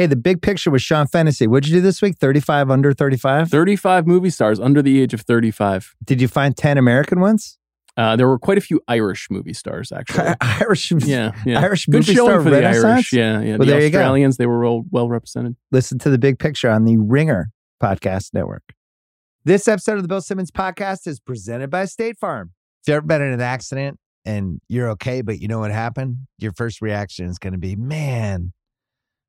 Hey, the big picture was Sean Fennessey. What'd you do this week? 35 under 35? 35 movie stars under the age of 35. Did you find 10 American ones? Uh, there were quite a few Irish movie stars, actually. Irish, yeah, yeah. Irish Good movie star for the? Irish. Yeah, yeah. Well, the there you. Australians, they were well, well represented. Listen to the big picture on the Ringer Podcast Network. This episode of the Bill Simmons Podcast is presented by State Farm. If you've ever been in an accident and you're okay, but you know what happened, your first reaction is going to be, man,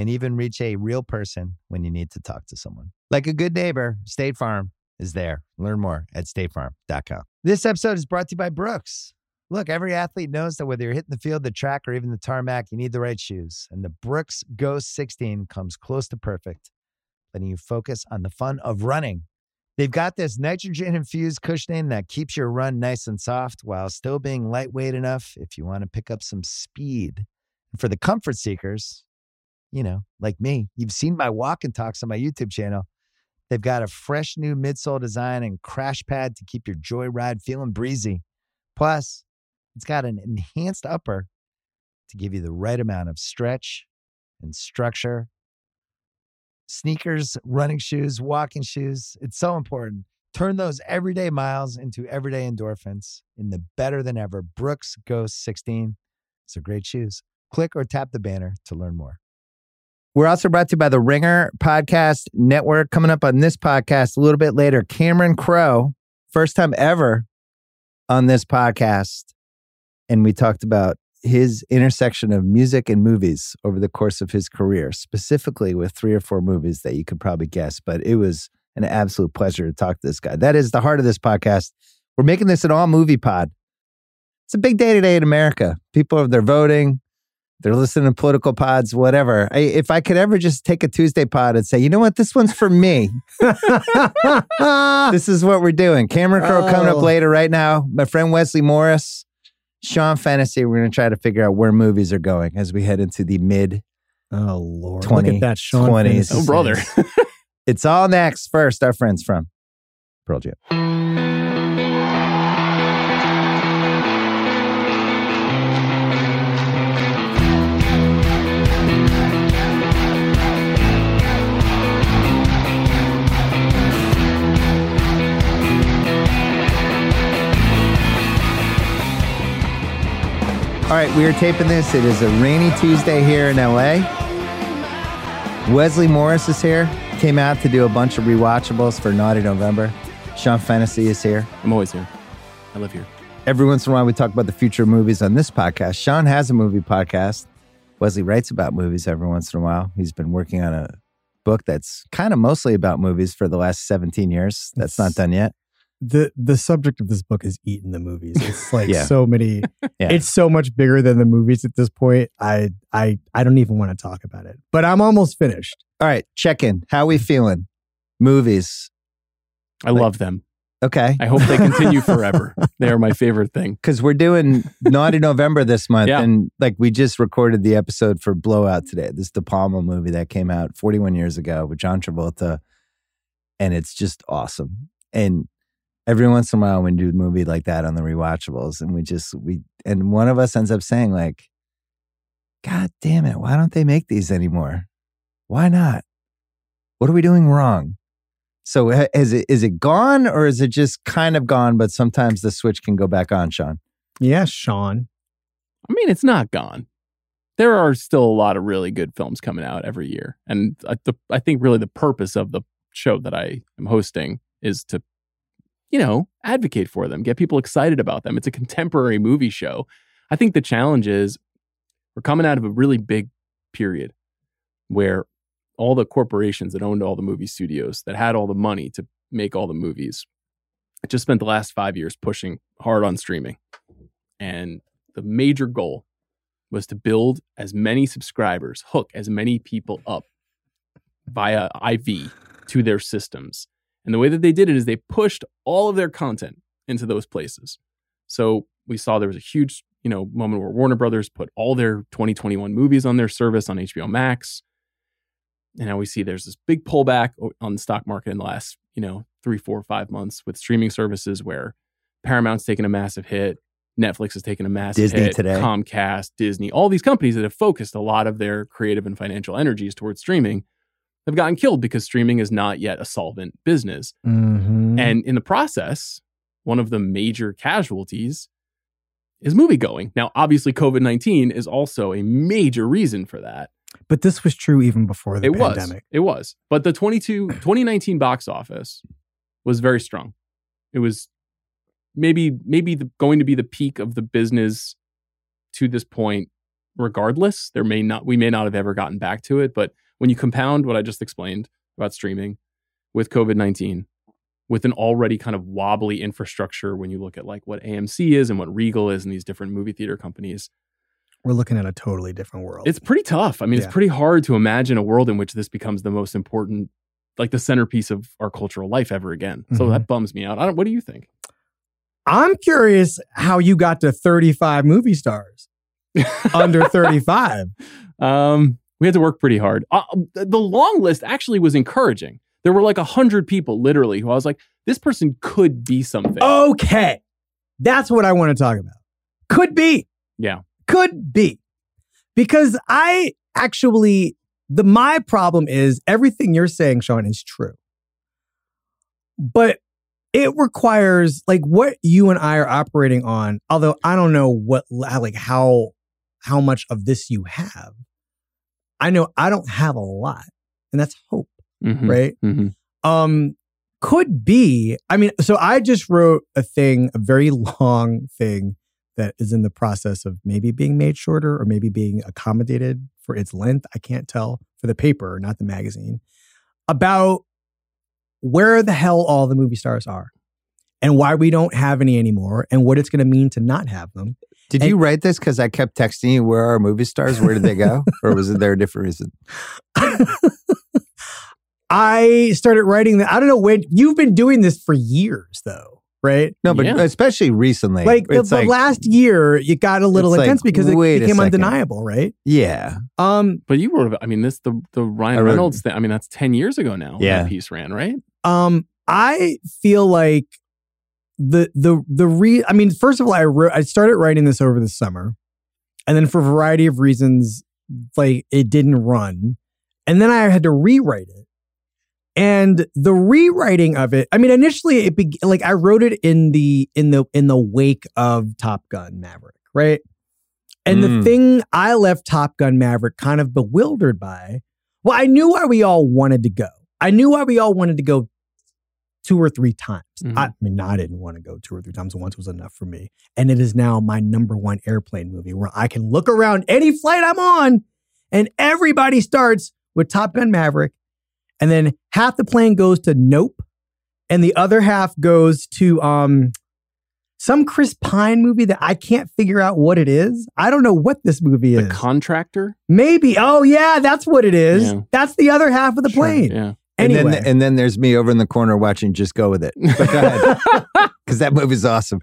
and even reach a real person when you need to talk to someone. Like a good neighbor, State Farm is there. Learn more at statefarm.com. This episode is brought to you by Brooks. Look, every athlete knows that whether you're hitting the field, the track, or even the tarmac, you need the right shoes. And the Brooks Ghost 16 comes close to perfect, letting you focus on the fun of running. They've got this nitrogen infused cushioning that keeps your run nice and soft while still being lightweight enough if you want to pick up some speed. And for the comfort seekers, you know, like me, you've seen my walk and talks on my YouTube channel. They've got a fresh new midsole design and crash pad to keep your joyride feeling breezy. Plus, it's got an enhanced upper to give you the right amount of stretch and structure. Sneakers, running shoes, walking shoes. It's so important. Turn those everyday miles into everyday endorphins in the better than ever Brooks Ghost 16. It's a great shoes. Click or tap the banner to learn more. We're also brought to you by the Ringer Podcast Network. Coming up on this podcast a little bit later, Cameron Crowe, first time ever on this podcast. And we talked about his intersection of music and movies over the course of his career, specifically with three or four movies that you could probably guess. But it was an absolute pleasure to talk to this guy. That is the heart of this podcast. We're making this an all movie pod. It's a big day today in America. People are they're voting, they're listening to political pods, whatever. I, if I could ever just take a Tuesday pod and say, you know what, this one's for me. this is what we're doing. Cameron Crowe coming up Oh. later right now. My friend Wesley Morris, Sean Fennessey. We're going to try to figure out where movies are going as we head into the mid. Oh Lord, 20, look at that Sean 20s. Fantasy Oh, brother. It's all next. First, our friends from Pearl Jam. All right, we are taping this. It is a rainy Tuesday here in LA. Wesley Morris is here. Came out to do a bunch of rewatchables for Naughty November. Sean Fennessey is here. I'm always here. I live here. Every once in a while, we talk about the future of movies on this podcast. Sean has a movie podcast. Wesley writes about movies every once in a while. He's been working on a book that's kind of mostly about movies for the last 17 years. That's not done yet. The the subject of this book is eating the movies. It's like Yeah. so many. Yeah. It's so much bigger than the movies at this point. I I I don't even want to talk about it. But I'm almost finished. All right, check in. How we feeling? Movies. I Like- love them. Okay. I hope they continue forever. They are my favorite thing. because we're doing Naughty November this month, Yeah. and like we just recorded the episode for Blowout today. This De Palma movie that came out 41 years ago with John Travolta, and it's just awesome. And every once in a while, we do a movie like that on the rewatchables, and we just we and one of us ends up saying like, "God damn it, why don't they make these anymore? Why not? What are we doing wrong?" So is it is it gone or is it just kind of gone? But sometimes the switch can go back on, Sean. Yeah, Sean. I mean, it's not gone. There are still a lot of really good films coming out every year, and I, the, I think really the purpose of the show that I am hosting is to, you know, advocate for them, get people excited about them. It's a contemporary movie show. I think the challenge is we're coming out of a really big period where all the corporations that owned all the movie studios that had all the money to make all the movies just spent the last five years pushing hard on streaming. And the major goal was to build as many subscribers, hook as many people up via IV to their systems. And the way that they did it is they pushed all of their content into those places. So we saw there was a huge, you know, moment where Warner Brothers put all their 2021 movies on their service on HBO Max. And now we see there's this big pullback on the stock market in the last, you know, three, four, five months with streaming services where Paramount's taken a massive hit, Netflix has taken a massive Disney hit, today. Comcast, Disney, all these companies that have focused a lot of their creative and financial energies towards streaming have gotten killed because streaming is not yet a solvent business. Mhm. And in the process, one of the major casualties is movie going. Now, obviously, COVID 19 is also a major reason for that. but this was true even before the it was. pandemic. It was. But the 22, 2019 box office was very strong. It was maybe maybe the, going to be the peak of the business to this point regardless there may not we may not have ever gotten back to it but when you compound what i just explained about streaming with covid-19 with an already kind of wobbly infrastructure when you look at like what amc is and what regal is and these different movie theater companies We're looking at a totally different world. it's pretty tough. I mean, Yeah. it's pretty hard to imagine a world in which this becomes the most important, like the centerpiece of our cultural life ever again. So Mhm. that bums me out. I don't. What do you think? I'm curious how you got to 35 movie stars under 35. um, we had to work pretty hard. Uh, the the long list actually was encouraging. There were like a hundred people, literally, who I was like, this person could be something. Okay. That's what I want to talk about. Could be. Yeah. Could be. Because I actually, the my problem is everything you're saying, Sean, is true. But it requires like what you and I are operating on, although I don't know what like how how much of this you have. I know I don't have a lot. And that's hope, Mhm, right? mhm. um could be i mean so i just wrote a thing a very long thing that is in the process of maybe being made shorter or maybe being accommodated for its length i can't tell for the paper not the magazine about where the hell all the movie stars are and why we don't have any anymore and what it's going to mean to not have them Did you write this because I kept texting you, where are our movie stars? Where did they go? or was it there a different reason? i started writing that i don't know when you've been doing this for years though right No, but Yeah. especially recently. like the, it's the last year it got a little It's like, intense because it wait a became undeniable right Yeah. um But you wrote about. I mean, this the the Ryan wrote- Reynolds thing. I mean, that's ten years ago now. Yeah. that piece ran right. um i feel like the the the re i mean first of all i wrote i started writing this over the summer. And then for a variety of reasons like it didn't run. And then i had to rewrite it. And the rewriting of it i mean initially it be, like i wrote it in the in the in the wake of top gun maverick right? And the Mm. thing i left top gun maverick kind of bewildered by well i knew why we all wanted to go. I knew why we all wanted to go two or three times Mhm. I, I mean i didn't want to go two or three times once was enough for me and it is now my number one airplane movie where i can look around any flight i'm on and everybody starts with top gun maverick and then half the plane goes to Nope, and the other half goes to um some Chris Pine movie that I can't figure out what it is. I don't know what this movie The is. contractor. Maybe. Oh yeah, that's what it is. Yeah. That's the other half of the Sure, plane. Yeah. Anyway, And then, and then there's me over in the corner watching Just Go With It. But go ahead. Because that movie's awesome.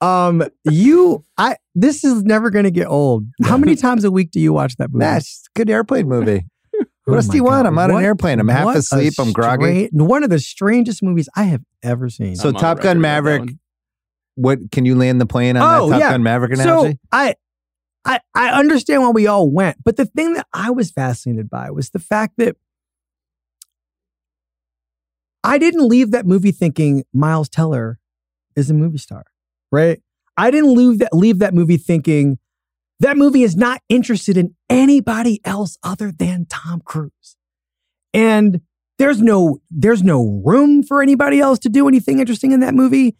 um, you, I, this is never going to get old. How many times a week do you watch that movie? That's a good airplane movie. Oh What else do you want? I'm on What- an airplane. I'm half asleep. I'm groggy. One of the strangest movies I have ever seen. So I'm Top Gun record about that Maverick. What can you land the plane on Oh, that Top yeah. Gun Maverick So? I, I, I understand why we all went, but the thing that I was fascinated by was the fact that I didn't leave that movie thinking Miles Teller is a movie star, right? I didn't leave that leave that movie thinking that movie is not interested in anybody else other than Tom Cruise. And there's no there's no room for anybody else to do anything interesting in that movie.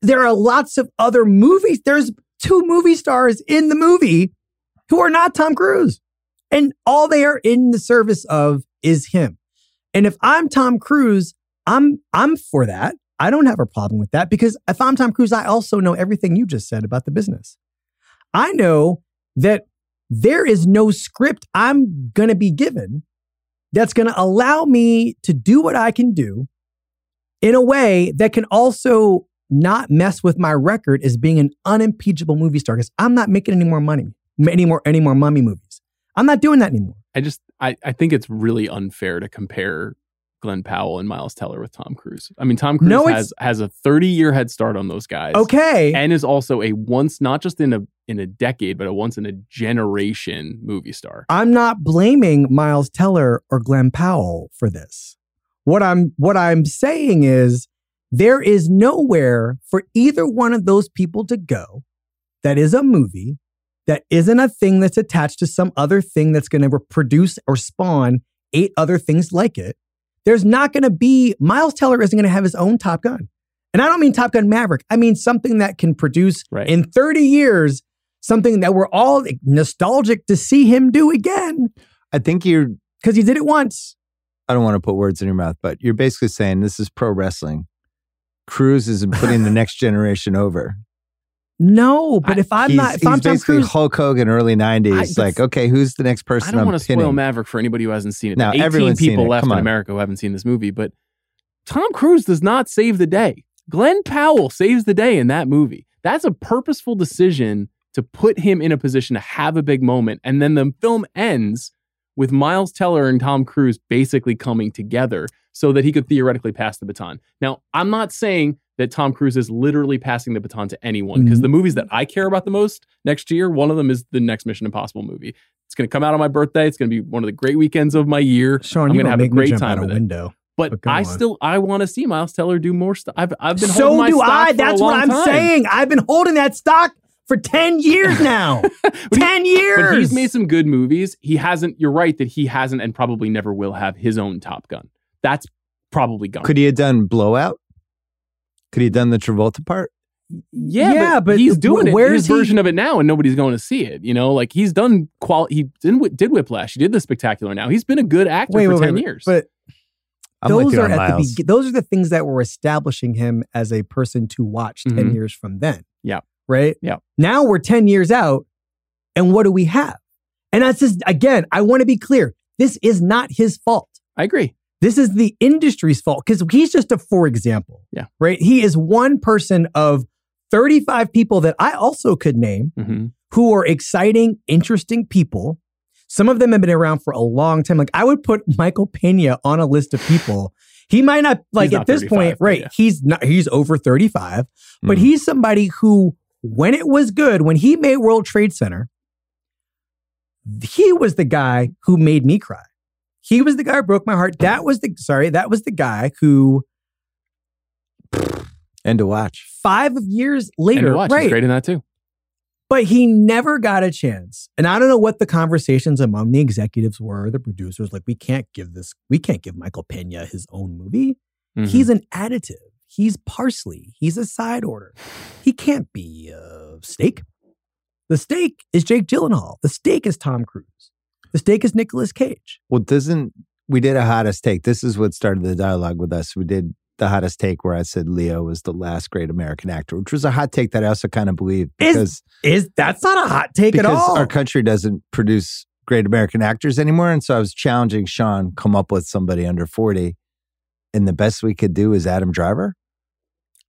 There are lots of other movies. There's two movie stars in the movie who are not Tom Cruise. And all they are in the service of is him. And if I'm Tom Cruise, I'm I'm for that. I don't have a problem with that because if I'm Tom Cruise, I also know everything you just said about the business. I know that there is no script I'm going to be given that's going to allow me to do what I can do in a way that can also not mess with my record as being an unimpeachable movie star because I'm not making any more money, any more, any more mummy movies. I'm not doing that anymore. I just I, I think it's really unfair to compare Glen Powell and Miles Teller with Tom Cruise. I mean, Tom Cruise No, has has a 30 year head start on those guys. Okay. And is also a once not just in a in a decade, but a once in a generation movie star. I'm not blaming Miles Teller or Glen Powell for this. What I'm what I'm saying is there is nowhere for either one of those people to go that is a movie that isn't a thing that's attached to some other thing that's going to produce or spawn eight other things like it. There's not going to be Miles Teller isn't going to have his own Top Gun. And I don't mean Top Gun Maverick. I mean something that can produce Right. in 30 years something that we're all nostalgic to see him do again I think you're. because he did it once. I don't want to put words in your mouth, but you're basically saying this is pro wrestling. Cruise isn't putting the next generation over. No, but I- if I'm not, if he's I'm Tom basically Cruise, Hulk Hogan, early '90s. that's- like, okay, who's the next person I don't I'm want to pinning? spoil Maverick for anybody who hasn't seen it. No, There are 18 people it. left in. America who haven't seen this movie, but Tom Cruise does not save the day. Glen Powell saves the day in that movie. That's a purposeful decision to put him in a position to have a big moment. And then the film ends with Miles Teller and Tom Cruise basically coming together so that he could theoretically pass the baton. Now, I'm not saying that Tom Cruise is literally passing the baton to anyone because Mhm. the movies that I care about the most next year, one of them is the next Mission Impossible movie. It's going to come out on my birthday. It's going to be one of the great weekends of my year. Sean, I'm gonna have a make me great jump time out a with it. window. But But I on. still I want to see Miles Teller do more stuff. I've I've been So holding my do stock I. for That's what I'm time. saying. I've been holding that stock for 10 years now. he- 10 years. But he's made some good movies. He hasn't. You're right that he hasn't, and probably never will have his own Top Gun. That's probably gone. Could he have done Blowout? Could he have done the Travolta part? yeah, Yeah, but, but he's doing wh- it, where his he- version of it now, and nobody's going to see it. You know, like he's done qual. He didn't did Whiplash. He did the Spectacular. Now he's been a good actor wait, for wait, ten wait, years. But I'm those are at Miles. the be- those are the things that were establishing him as a person to watch 10 Mhm. years from then. Yeah. Right? Yeah. Now we're 10 years out and what do we have? And that's just again, I want to be clear. This is not his fault. I agree. This is the industry's fault because he's just a for example. Yeah. Right? He is one person of 35 people that I also could name hmm who are exciting, interesting people. Some of them have been around for a long time. Like I would put Michael Pena on a list of people. He might not like He's at not this point, right? yeah. He's not. He's over thirty-five, but Mhm. he's somebody who, when it was good, when he made World Trade Center, he was the guy who made me cry. He was the guy who broke my heart. That was the sorry. That was the guy who and to watch. five years And later, to watch, he's right? great in that too. But he never got a chance. And I don't know what the conversations among the executives were, the producers, like, we can't give this, we can't give Michael Pena his own movie. Mhm. He's an additive. He's parsley. He's a side order. He can't be a steak. The steak is Jake Gyllenhaal. The steak is Tom Cruise. The steak is Nicolas Cage. Well, doesn't we did a hottest take? This is what started the dialogue with us. We did the hottest take where I said Leo was the last great American actor, which was a hot take that I also kind of believe Is- because Is that's not a hot take at because all? our country doesn't produce great American actors anymore. And so I was challenging Sean come up with somebody under forty, and the best we could do is Adam Driver.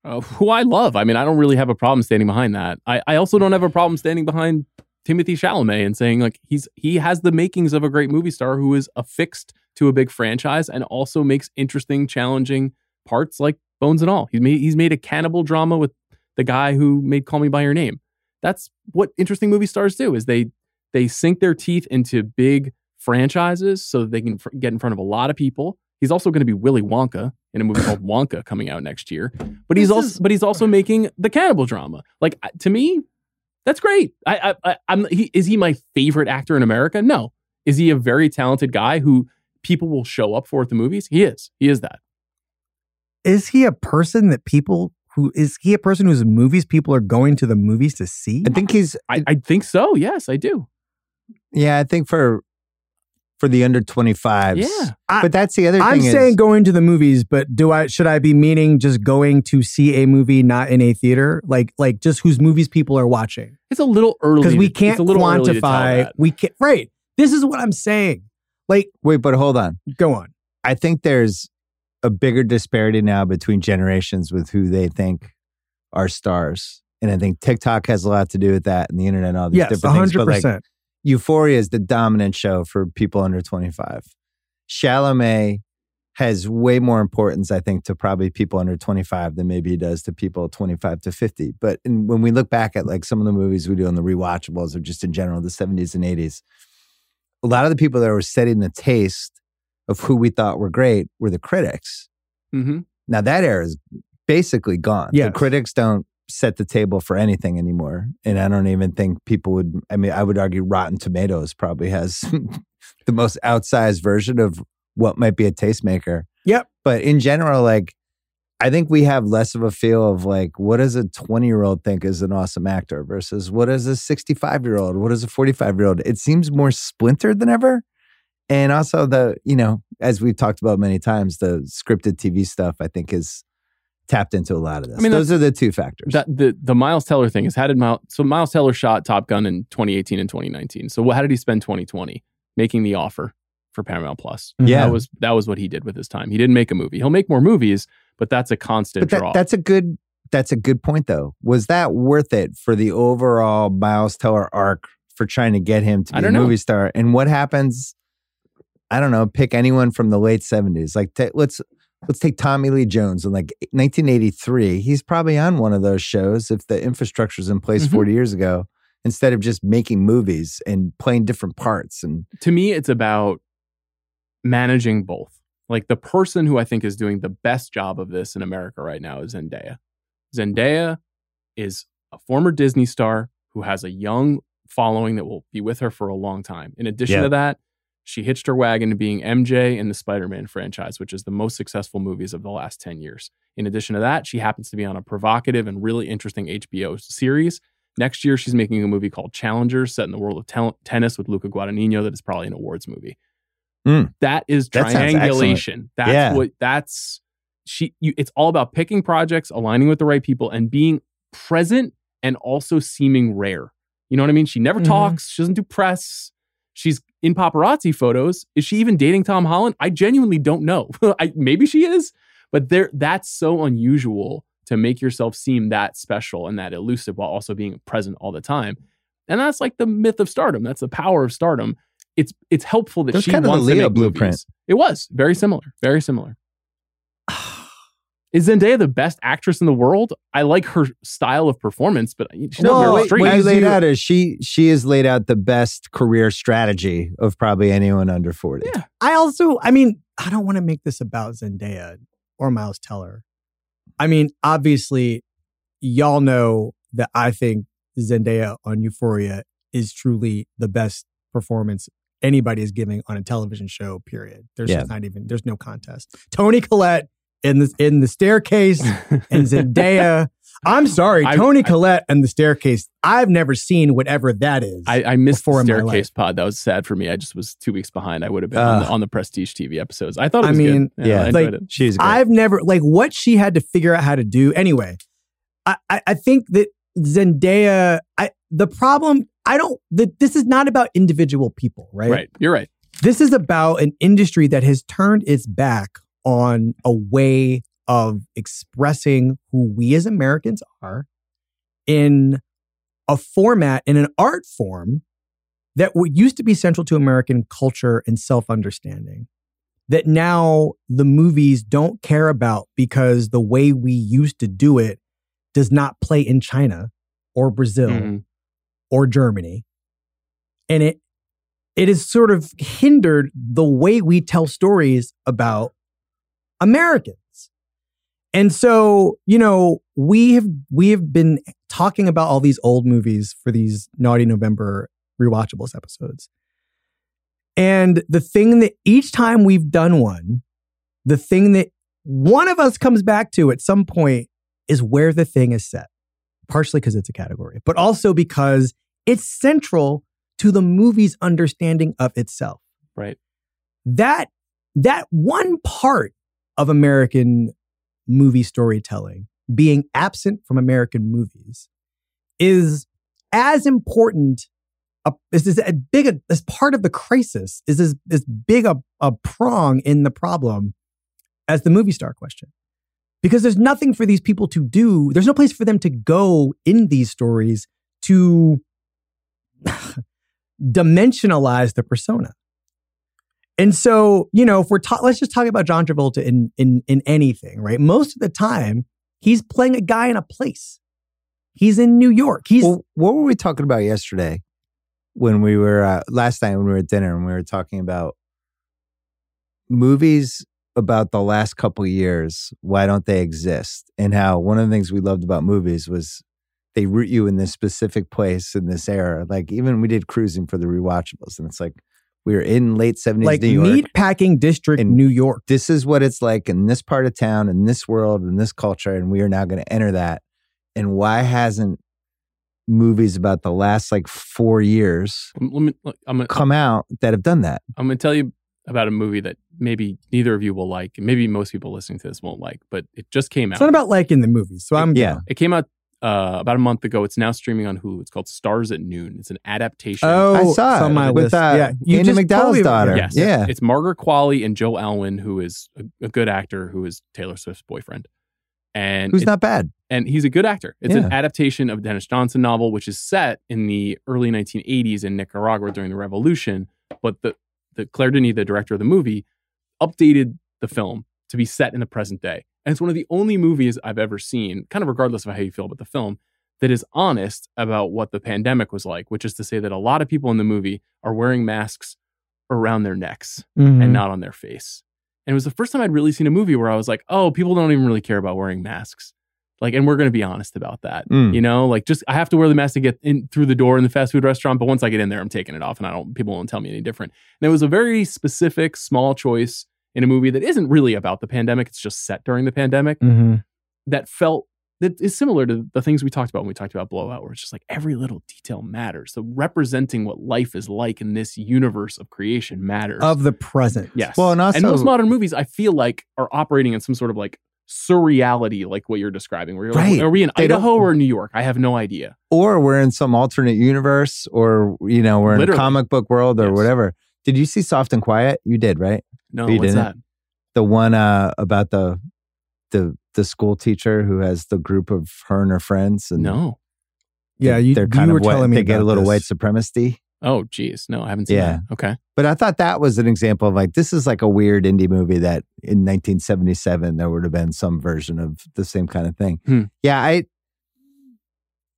uh, who I love. I mean, I don't really have a problem standing behind that. I, I also don't have a problem standing behind Timothée Chalamet and saying like he's he has the makings of a great movie star who is affixed to a big franchise and also makes interesting, challenging parts like Bones and All. He's made he's made a cannibal drama with the guy who made Call Me by Your Name. That's what interesting movie stars do is they they sink their teeth into big franchises so that they can fr- get in front of a lot of people. He's also going to be Willy Wonka in a movie called Wonka coming out next year. But he's This also is- but he's also making the cannibal drama. Like to me, that's great. I, I, I I'm he, is he my favorite actor in America? No. Is he a very talented guy who people will show up for at the movies? He is. He is that. is he a person that people who is he a person whose movies people are going to the movies to see? I think he's. I, I think so. Yes, I do. yeah, I think for for the under twenty fives. Yeah. I- but that's the other I'm thing. is- saying going to the movies, but do I should I be meaning just going to see a movie not in a theater? Like like just whose movies people are watching? It's a little early Because we can't it's a little early to tell quantify we can't right. This is what I'm saying. Like, Wait, but hold on. go on. I think there's a bigger disparity now between generations with who they think are stars. And I think TikTok has a lot to do with that and the internet and all these Yes, different things. hundred But like percent. Euphoria is the dominant show for people under 25. Chalamet has way more importance, I think, to probably people under 25 than maybe he does to people 25 to 50. But in, when we look back at like some of the movies we do on the rewatchables or just in general, the 70s and 80s, a lot of the people that were setting the taste of who we thought were great were the critics. Mm-hmm. Now that era is basically gone. Yes. The critics don't set the table for anything anymore. And I don't even think people would I mean, I would argue Rotten Tomatoes probably has the most outsized version of what might be a tastemaker. Yep. But in general, like I think we have less of a feel of like what does a 20 year old think is an awesome actor versus what is a 65 year old, what is a 45 year old. It seems more splintered than ever. And also the, you know, as we've talked about many times, the scripted TV stuff I think is tapped into a lot of this. I mean, those are the two factors. That the the Miles Teller thing is how did Miles so Miles Teller shot Top Gun in 2018 and 2019. So how did he spend 2020 making the offer for Paramount Plus? Mm-hmm. Yeah. that was that was what he did with his time. He didn't make a movie. He'll make more movies, but that's a constant but that, draw. that's a good that's a good point though. Was that worth it for the overall Miles Teller arc for trying to get him to be a don't know. movie star? And what happens? I don't know. Pick anyone from the late seventies. Like ta- let's let's take Tommy Lee Jones in like 1983. He's probably on one of those shows if the infrastructure's in place Mhm. 40 years ago. Instead of just making movies and playing different parts, and to me, it's about managing both. Like the person who I think is doing the best job of this in America right now is Zendaya. Zendaya is a former Disney star who has a young following that will be with her for a long time. In addition Yeah. to that, she hitched her wagon to being MJ in the Spider Man franchise, which is the most successful movies of the last 10 years. In addition to that, she happens to be on a provocative and really interesting HBO series. Next year, she's making a movie called Challengers, set in the world of tel- tennis with Luca Guadagnino, that is probably an awards movie. Mm. That is That triangulation. That's Yeah. what that's she you, it's all about picking projects, aligning with the right people, and being present and also seeming rare. You know what I mean? She never Mhm. talks, she doesn't do press. She's in paparazzi photos. Is she even dating Tom Holland? I genuinely don't know. I, maybe she is, but there that's so unusual to make yourself seem that special and that elusive while also being present all the time. And that's like the myth of stardom. That's the power of stardom. It's it's helpful that That's she kind of the wants to Leo make blueprint. movies. It was very similar, very similar. Is Zendaya the best actress in the world? I like her style of performance, but she's not Well, very what straight. you As laid you- out is she she has laid out the best career strategy of probably anyone under 40. Yeah. I also, I mean, I don't want to make this about Zendaya or Miles Teller. I mean, obviously, y'all know that I think Zendaya on Euphoria is truly the best performance anybody is giving on a television show. Period. There's Yeah. just not even. There's no contest. Toni Collette in the in the staircase and Zendaya. I'm sorry, I- Tony I- Collette and the staircase. I've never seen whatever that is. I, I missed the before in my staircase pod. That was sad for me. I just was two weeks behind. I would have been on, the, on the Prestige TV episodes. I thought it I mean, good. yeah, I enjoyed like, it. She's great. I've never like what she had to figure out how to do. Anyway, I I, I think that Zendaya. I the problem. I don't. That this is not about individual people, right? Right. You're right. This is about an industry that has turned its back on a way of expressing who we as Americans are in a format in an art form that what used to be central to American culture and self understanding that now the movies don't care about because the way we used to do it does not play in China or Brazil Mhm. or Germany. And it it has sort of hindered the way we tell stories about Americans. And so, you know, we have we have been talking about all these old movies for these Naughty November rewatchables episodes. And the thing that each time we've done one, the thing that one of us comes back to at some point is where the thing is set. Partially because it's a category, but also because it's central to the movie's understanding of itself. Right. That that one part of American movie storytelling being absent from American movies is as important a is this a big a, as part of the crisis is as as big a, a prong in the problem as the movie star question. Because there's nothing for these people to do there's no place for them to go in these stories to dimensionalize the persona and so you know if we're ta- let's just talk about john travolta in in in anything right most of the time he's playing a guy in a place he's in new york he's Well, what were we talking about yesterday when we were uh, last night when we were at dinner and we were talking about movies about the last couple years? Why don't they exist? And how one of the things we loved about movies was they root you in this specific place in this era. Like even we did cruising for the rewatchables, and it's like we were in late seventies like New York. meat packing district In- new york this is what it's like in this part of town, in this world, in this culture, and we are now going to enter that. And why hasn't movies about the last like four years Let me, look, I'm gonna, come out that have done that? I'm gonna tell you about a movie that maybe neither of you will like, and maybe most people listening to this won't like, but it just came out. it's not about liking the movies so i'm Yeah. It came out uh, about a month ago. It's now streaming on Hulu. It's called Stars at Noon. It's an adaptation. oh I saw it on my with list. uh, yeah you Andie just MacDowell's daughter. Yes. Yeah. It's Margaret Qualley and Joe Alwyn, who is a, a good actor, who is Taylor Swift's boyfriend. And Who's it- not bad. and he's a good actor. It's an adaptation of a Denis Johnson novel, which is set in the early 1980s in Nicaragua during the revolution. But the, the Claire Denis, the director of the movie, updated the film to be set in the present day. And it's one of the only movies I've ever seen, kind of regardless of how you feel about the film, that is honest about what the pandemic was like, which is to say that a lot of people in the movie are wearing masks around their necks Mhm. and not on their face. And it was the first time I'd really seen a movie where I was like, oh, people don't even really care about wearing masks. Like, and we're going to be honest about that. Mm. You know, like just I have to wear the mask to get in through the door in the fast food restaurant, but once I get in there, I'm taking it off, and I don't. People won't tell me any different. And it was a very specific, small choice in a movie that isn't really about the pandemic. It's just set during the pandemic. Mhm. That felt that is similar to the things we talked about when we talked about Blowout, where it's just like every little detail matters. So representing what life is like in this universe of creation matters. of the present Yes. Well, and also- most modern movies, I feel like, are operating in some sort of like surreality, like what you're describing. Where you're Right. like, are we in They Idaho or New York? I have no idea. Or we're in some alternate universe, or you know, we're in Literally. a comic book world or Yes. whatever. Did you see Soft and Quiet? You did, right? No, You what's didn't? that? The one uh, about the the the school teacher who has the group of her and her friends, and No. yeah you, they're you kind were of white, telling me they get a little this. white supremacy. Oh, geez. No, I haven't seen Yeah. that. Okay. But I thought that was an example of like this is like a weird indie movie that in 1977 there would have been some version of the same kind of thing. Hmm. Yeah, I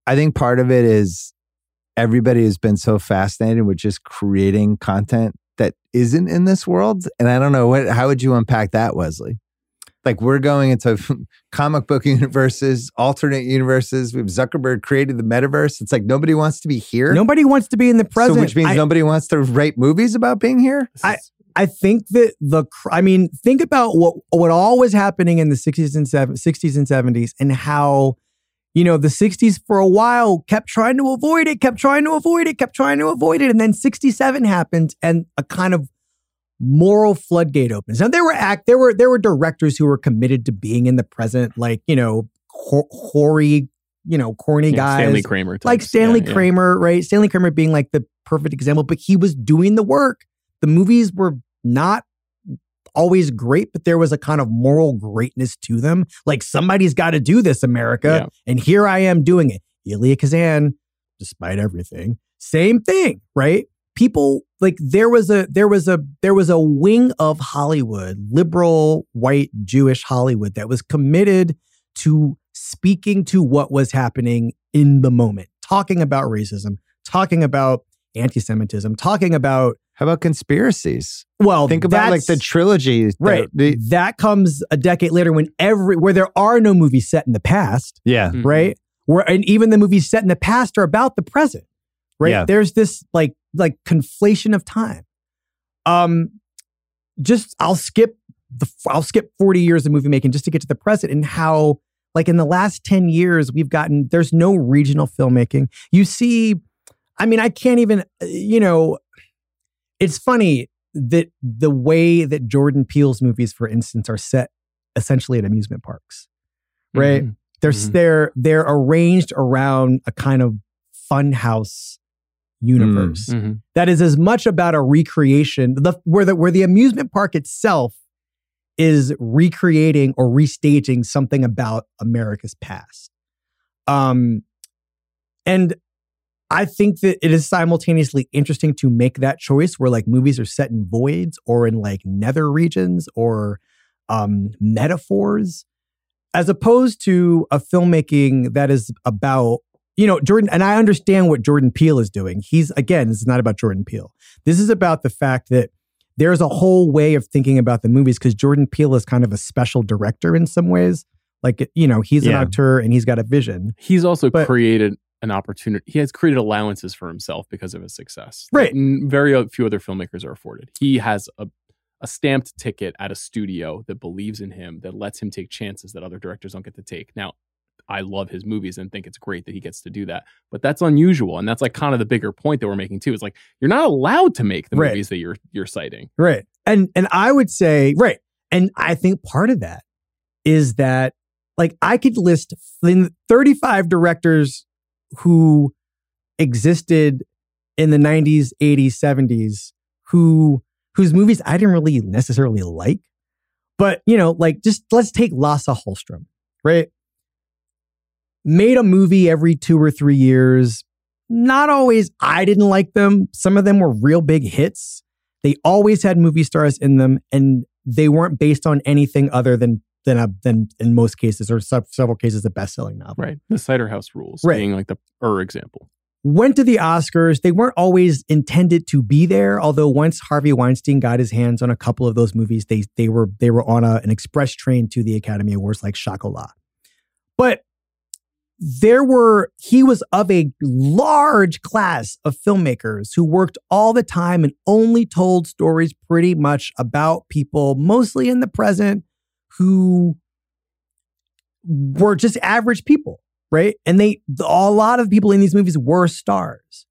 I think part of it is everybody has been so fascinated with just creating content that isn't in this world, and I don't know what. How would you unpack that, Wesley? Like we're going into comic book universes, alternate universes. We've Zuckerberg created the metaverse. It's like nobody wants to be here. nobody wants to be in the present So which means I- nobody wants to write movies about being here. I- I think that the cr- I mean, think about what what all was happening in the 60s and 70s, 60s and 70s and how you know, the 60s for a while kept trying to avoid it, kept trying to avoid it, kept trying to avoid it and then 67 happened and a kind of moral floodgate opens. Now there were act there were there were directors who were committed to being in the present like, you know, hor- hoary, you know, corny yeah, guys Stanley Kramer. like. Stanley Yeah, yeah. Kramer, right? Stanley Kramer being like the perfect example, but he was doing the work. The movies were not always great, but there was a kind of moral greatness to them. Like somebody's got to do this, America, and here I am doing it. Elia Kazan, despite everything, same thing, right? People like there was a there was a there was a wing of Hollywood, liberal white Jewish Hollywood that was committed to speaking to what was happening in the moment, talking about racism, talking about anti-Semitism, talking about How about conspiracies? well, Think about like the trilogy. right. the- that comes a decade later when every where there are no movies set in the past, yeah. Mhm. right? Where and even the movies set in the past are about the present, right? Yeah. There's this like like conflation of time. Um, just I'll skip the I'll skip 40 years of movie making just to get to the present and how like in the last 10 years we've gotten there's no regional filmmaking. You see, I mean, I can't even uh, you know, it's funny that the way that Jordan Peele's movies, for instance, are set essentially at amusement parks right? Mhm. They're Mhm. they're they're arranged around a kind of fun house universe Mhm. that is as much about a recreation the where the where the amusement park itself is recreating or restaging something about America's past. Um and I think that it is simultaneously interesting to make that choice where like movies are set in voids or in like nether regions or um metaphors as opposed to a filmmaking that is about you know Jordan and I understand what Jordan Peele is doing. He's again this is not about Jordan Peele. This is about the fact that there's a whole way of thinking about the movies because Jordan Peele is kind of a special director in some ways. Like you know, he's Yeah. an actor and he's got a vision. He's also But- created an opportunity. He has created allowances for himself because of his success. Right. n- very uh, few other filmmakers are afforded. He has a, a stamped ticket at a studio that believes in him, that lets him take chances that other directors don't get to take. Now, I love his movies and think it's great that he gets to do that. But that's unusual. And that's like kind of the bigger point that we're making too. Is like you're not allowed to make the Right. movies that you're you're citing. Right. And and I would say, right. And I think part of that is that like I could list 35 directors who existed in the 90s, 80s, 70s who whose movies I didn't really necessarily like. But, you know, like just let's take Lasse Hallström, right? Made a movie every 2 or 3 years. Not always I didn't like them. Some of them were real big hits. They always had movie stars in them, and they weren't based on anything other than than a, than in most cases or sev- several cases a best selling novel. Right. The Cider House rules Right. being like the er example. Went to the Oscars. They weren't always intended to be there. Although once Harvey Weinstein got his hands on a couple of those movies, they they were they were on a, an express train to the Academy Awards like Chocolat. But there were he was of a large class of filmmakers who worked all the time and only told stories pretty much about people mostly in the present who were just average people right? And they a lot of people in these movies were stars.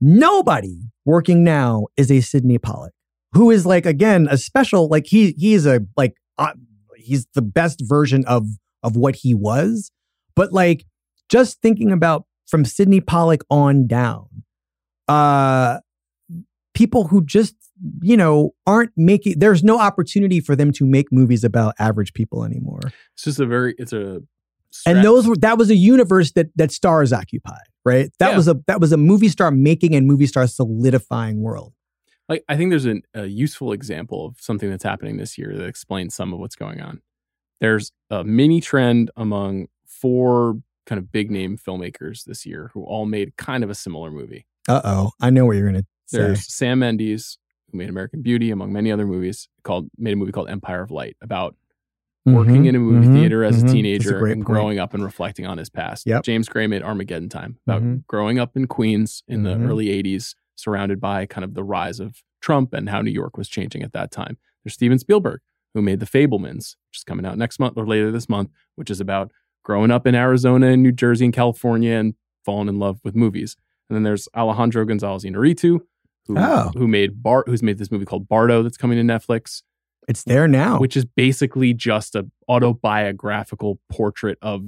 Nobody working now is a Sydney Pollack who is like again a special like he he's a like uh, he's the best version of of what he was. But like just thinking about from Sydney Pollack on down, uh, people who just you know aren't making. There's no opportunity for them to make movies about average people anymore. It's just a very it's a And those were that was a universe that that stars occupied. Right. That Yeah. was a that was a movie star making and movie star solidifying world. like I think there's an, a useful example of something that's happening this year that explains some of what's going on. There's a mini trend among four kind of big name filmmakers this year who all made kind of a similar movie. Uh oh, I know what you're gonna say. There's Sam Mendes made American Beauty among many other movies called made a movie called Empire of Light about working Mhm, in a movie mhm, theater as mhm. a teenager great and point. growing up and reflecting on his past. Yep. James Gray made Armageddon Time about Mhm. growing up in Queens in the early 80s, surrounded by kind of the rise of Trump and how New York was changing at that time. There's Steven Spielberg, who made The Fabelmans, which is coming out next month or later this month, which is about growing up in Arizona and New Jersey and California and falling in love with movies. And then there's Alejandro Gonzalez Inarritu, who, Oh. who made Bart, who's made this movie called Bardo that's coming to Netflix It's there now. which is basically just a autobiographical portrait of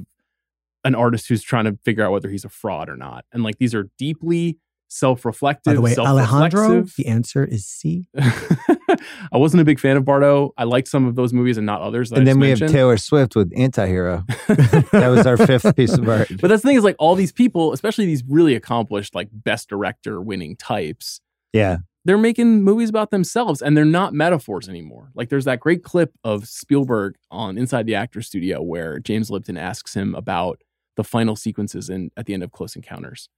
an artist who's trying to figure out whether he's a fraud or not. And like these are deeply self-reflective, By the way, Alejandro, the answer is C. I wasn't a big fan of Bardo. I liked some of those movies and not others. That I and then just we have. Taylor Swift with Antihero. That was our fifth piece of art. But that's the thing is like all these people, especially these really accomplished like best director winning types, Yeah. they're making movies about themselves and they're not metaphors anymore. Like there's that great clip of Spielberg on Inside the Actor Studio where James Lipton asks him about the final sequences in at the end of Close Encounters.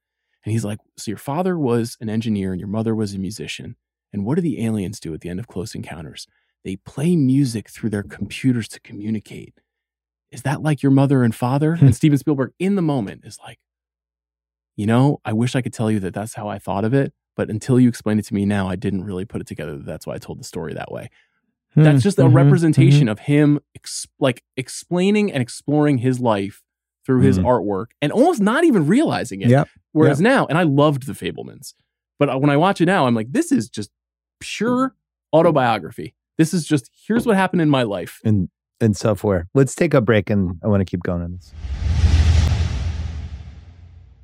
And he's like, "So your father was an engineer and your mother was a musician. And what do the aliens do at the end of Close Encounters? They play music through their computers to communicate. Is that like your mother and father?" Hmm. and Steven Spielberg in the moment is like, "You know, I wish I could tell you that that's how I thought of it, but until you explain it to me now, I didn't really put it together. That's why I told the story that way. That's just a Mhm, representation of him, ex- like explaining and exploring his life through his Mhm. artwork, and almost not even realizing it. Yep. Whereas now, and I loved the Fabelmans, but when I watch it now, I'm like, this is just pure autobiography. This is just here's what happened in my life. And and self aware. Let's take a break and I want to keep going on this.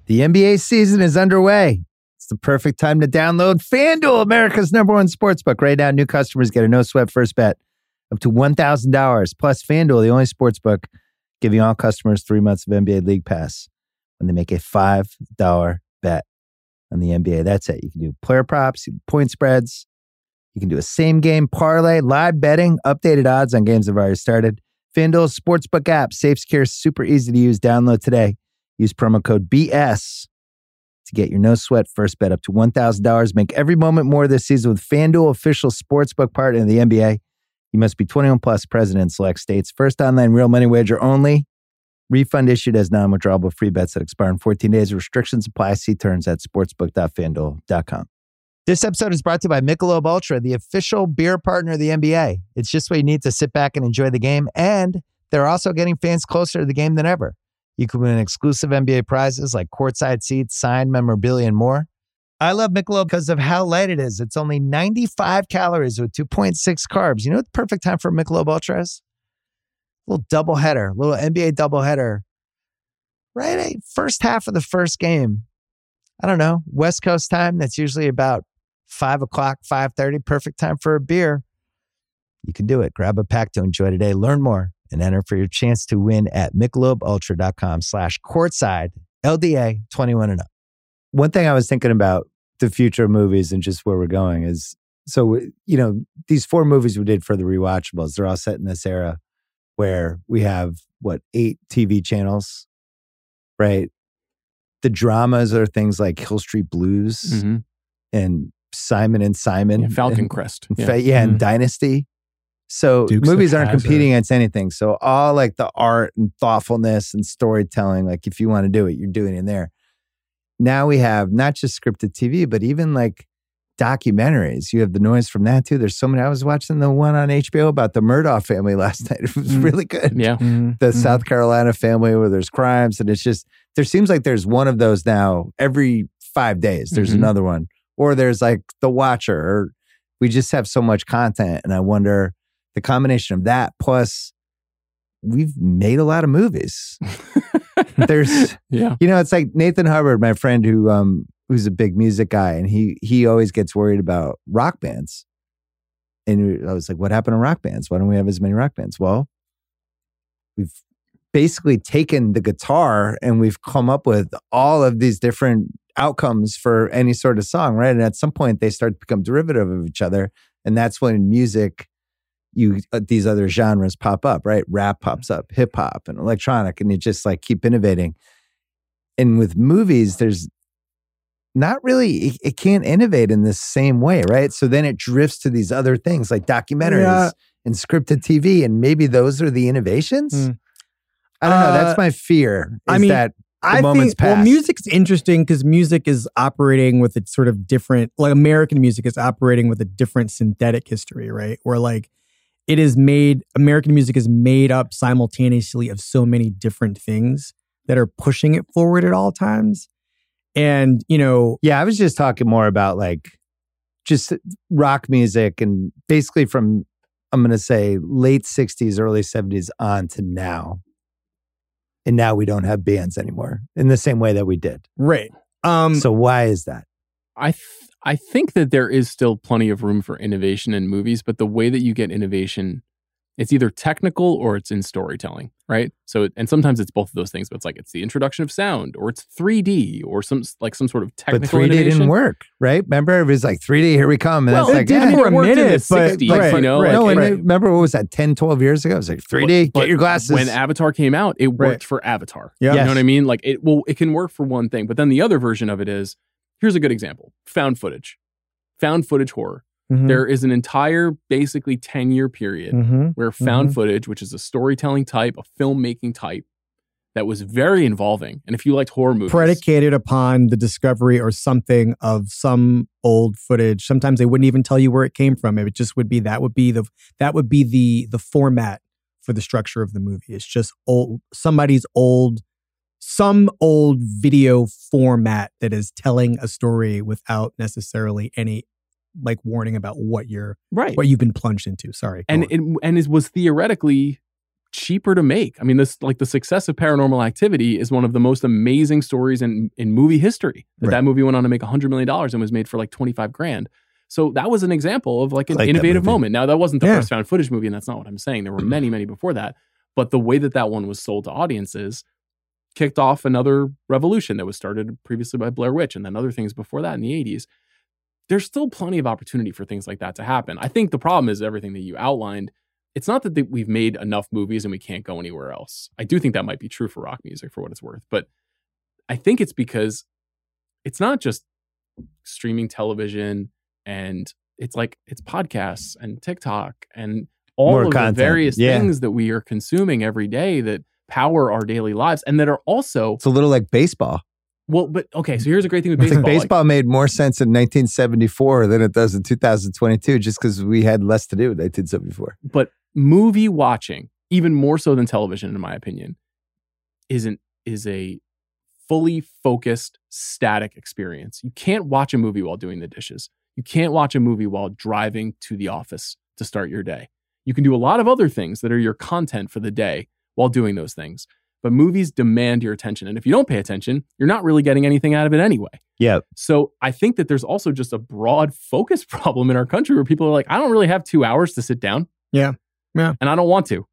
The NBA season is underway. It's the perfect time to download FanDuel, America's number one sportsbook. Right now, new customers get a no sweat first bet up to $1,000. Plus, FanDuel, the only sportsbook giving all customers three months of NBA League Pass when they make a $5 bet on the NBA. That's it. You can do player props, point spreads. You can do a same game parlay, live betting, updated odds on games that have already started. FanDuel's sportsbook app, safe, secure, super easy to use. Download today. Use promo code BS to get your no sweat first bet up to $1,000. Make every moment more this season with FanDuel, official sportsbook partner of the NBA. You must be 21 plus, present in select states. First online real money wager only. Refund issued as non withdrawable free bets that expire in 14 days. Restrictions apply. See terms at sportsbook.fanduel.com. This episode is brought to you by Michelob Ultra, the official beer partner of the NBA. It's just what you need to sit back and enjoy the game. And they're also getting fans closer to the game than ever. You can win exclusive NBA prizes like courtside seats, signed memorabilia, and more. I love Michelob because of how light it is. It's only 95 calories with 2.6 carbs. You know what the perfect time for Michelob Ultra is? A little double header, little NBA double header. Right, first half of the first game. I don't know West Coast time. That's usually about five o'clock, five thirty. Perfect time for a beer. You can do it. Grab a pack to enjoy today. Learn more and enter for your chance to win at michelobultra.com slash courtside LDA 21 and up. One thing I was thinking about the future of movies and just where we're going is so, you know, these four movies we did for the rewatchables, they're all set in this era where we have what, eight TV channels, right? The dramas are things like Hill Street Blues Mhm. and Simon and Simon. Yeah, Falcon and, Crest. and Yeah. Fa- yeah, and Mhm. Dynasty. So Dukes movies aren't Hazzard. competing against anything. So all like the art and thoughtfulness and storytelling, like if you want to do it, you're doing it in there. Now we have not just scripted TV, but even like documentaries. You have the noise from that too. There's so many. I was watching the one on HBO about the Murdoch family last night. It was Mm. really good Yeah. Mhm. the Mhm. South Carolina family where there's crimes and it's just there seems like there's one of those now every five days. There's Mhm. another one, or there's like The Watcher. Or we just have so much content, and I wonder the combination of that plus we've made a lot of movies. there's yeah. you know it's like Nathan Hubbard, my friend who um who's a big music guy, and he he always gets worried about rock bands. And I was like, what happened to rock bands? Why don't we have as many rock bands? Well, we've basically taken the guitar and we've come up with all of these different outcomes for any sort of song, right? And at some point they start to become derivative of each other. And that's when music, you uh, these other genres pop up, right? Rap pops up, hip hop and electronic, and you just like keep innovating. And with movies, there's not really it, it can't innovate in the same way, right? So then it drifts to these other things like documentaries Yeah. and scripted TV, and maybe those are the innovations. Mm. I don't know. Uh, That's my fear. I is mean, that I moment's think well, music's interesting because music is operating with a sort of different, like American music is operating with a different synthetic history, right? Where like it is made, American music is made up simultaneously of so many different things that are pushing it forward at all times. And you know, Yeah, I was just talking more about like just rock music and basically from I'm going to say late 60s, early 70s on to now. And now we don't have bands anymore in the same way that we did. right? Um, so why is that? I th- I think that there is still plenty of room for innovation in movies, but the way that you get innovation, it's either technical or it's in storytelling, right? So and sometimes it's both of those things, but it's like it's the introduction of sound or it's 3D or some like some sort of technical. But 3D innovation. didn't work, right? Remember, it was like 3D, here we come. And Well, it's it like, did yeah, for a worked in the minute, but 60s, right, you know, right, no, and right. remember what was that 10, 12 years ago? It was like 3D, But get your glasses. When Avatar came out, it worked Right. for Avatar. Yeah. You Yes. know what I mean? Like it well, it can work for one thing, but then the other version of it is here's a good example. Found footage. Found footage horror. Mhm. There is an entire basically 10 year period Mhm. where found Mhm. footage, which is a storytelling type, a filmmaking type, that was very involving. And if you liked horror movies, predicated upon the discovery or something of some old footage. Sometimes they wouldn't even tell you where it came from. It just would be that would be the that would be the the format for the structure of the movie. It's just old somebody's old some old video format that is telling a story without necessarily any like warning about what you're right? what you've been plunged into. Sorry. and it and it was theoretically cheaper to make. I mean, this like the success of Paranormal Activity is one of the most amazing stories in in movie history. That Right. that movie went on to make hundred million dollars and was made for like twenty five grand. So that was an example of like an like innovative moment. Now that wasn't the Yeah. first found footage movie, and that's not what I'm saying. There were many, many before that. But the way that that one was sold to audiences kicked off another revolution that was started previously by Blair Witch and then other things before that in the 80s. There's still plenty of opportunity for things like that to happen. I think the problem is everything that you outlined. It's not that we've made enough movies and we can't go anywhere else. I do think that might be true for rock music for what it's worth, but I think it's because it's not just streaming television and it's like it's podcasts and TikTok and all More of content. the various Yeah. things that we are consuming every day that power our daily lives and that are also It's a little like baseball. well but okay so here's a great thing with baseball like- baseball made more sense in 1974 than it does in 2022, just because we had less to do in 1974. but movie watching even more so than television in my opinion isn't is a fully focused static experience you can't watch a movie while doing the dishes you can't watch a movie while driving to the office to start your day you can do a lot of other things that are your content for the day while doing those things but movies demand your attention and if you don't pay attention you're not really getting anything out of it anyway Yeah. so I think that there's also just a broad focus problem in our country where people are like, I don't really have two hours to sit down. Yeah. Yeah. And I don't want to.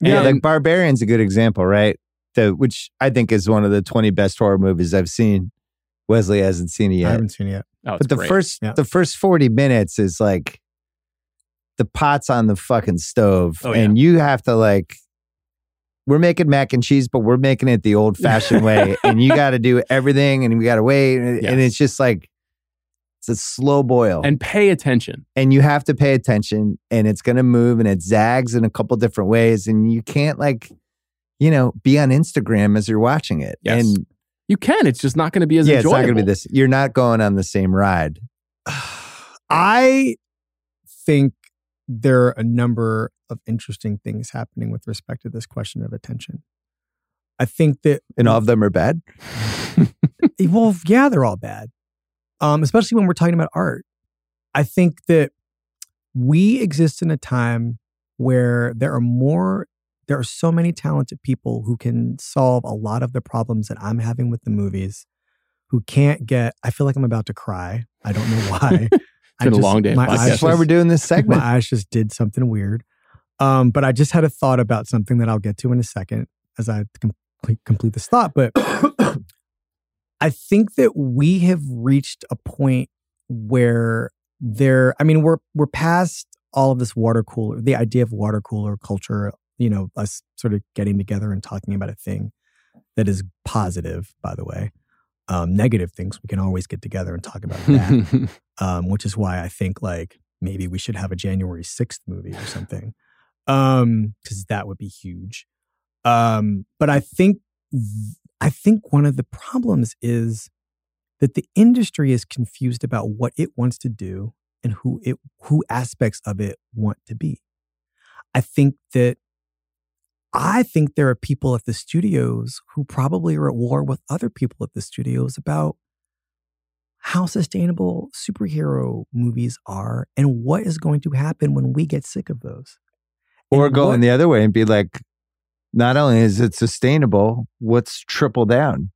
Yeah, And- like Barbarian's a good example, right? The, which I think is one of the 20 best horror movies I've seen. Wesley hasn't seen it yet. I yet. haven't seen it yet. oh, it's but the great. first Yeah. the first 40 minutes is like the pot's on the fucking stove Oh, and you have to like we're making mac and cheese but we're making it the old fashioned way and you got to do everything and we got to wait and, and it's just like it's a slow boil and, pay attention. And you have to pay attention and it's going to move and it zags in a couple different ways and you can't like you know be on Instagram as you're watching it Yes. and You can. It's just not going to be as yeah it's enjoyable. not going to be this you're not going on the same ride I think there are a number of interesting things happening with respect to this question of attention. I think that and all of them are bad well, yeah, they're all bad. Um, especially when we're talking about art. I think that we exist in a time where there are more, there are so many talented people who can solve a lot of the problems that I'm having with the movies, who can't get. I feel like I'm about to cry. I don't know why. I been a just- long day that's why we're doing this segment my eyes just did something weird. Um, but I just had a thought about something that I'll get to in a second as I complete, complete this thought. But I think that we have reached a point where there, I mean, we're we're past all of this water cooler, the idea of water cooler culture, you know, us sort of getting together and talking about a thing that is positive, by the way. Um, negative things, we can always get together and talk about that um, which is why I think like maybe we should have a January 6th movie or something. Um, because that would be huge. Um, but I think I think one of the problems is that the industry is confused about what it wants to do and who it who aspects of it want to be. I think that I think there are people at the studios who probably are at war with other people at the studios about how sustainable superhero movies are and what is going to happen when we get sick of those. Or going what- the other way and be like, not only is it sustainable, let's triple down.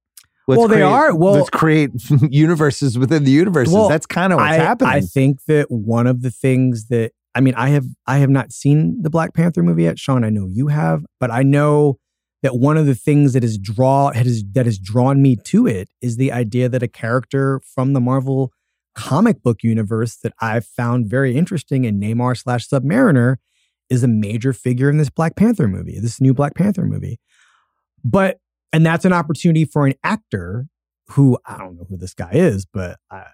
Let's Well, they create- are. Well- let's create universes within the universes. Well, That's kind of what's I, happening. I think that one of the things that I mean, I have I have not seen the Black Panther movie yet, Sean. I know you have, but I know that one of the things that is draw has that has drawn me to it is the idea that a character from the Marvel comic book universe that I've found very interesting in Namor slash Submariner is a major figure in this Black Panther movie, this new Black Panther movie. But and that's an opportunity for an actor who I don't know who this guy is, but I,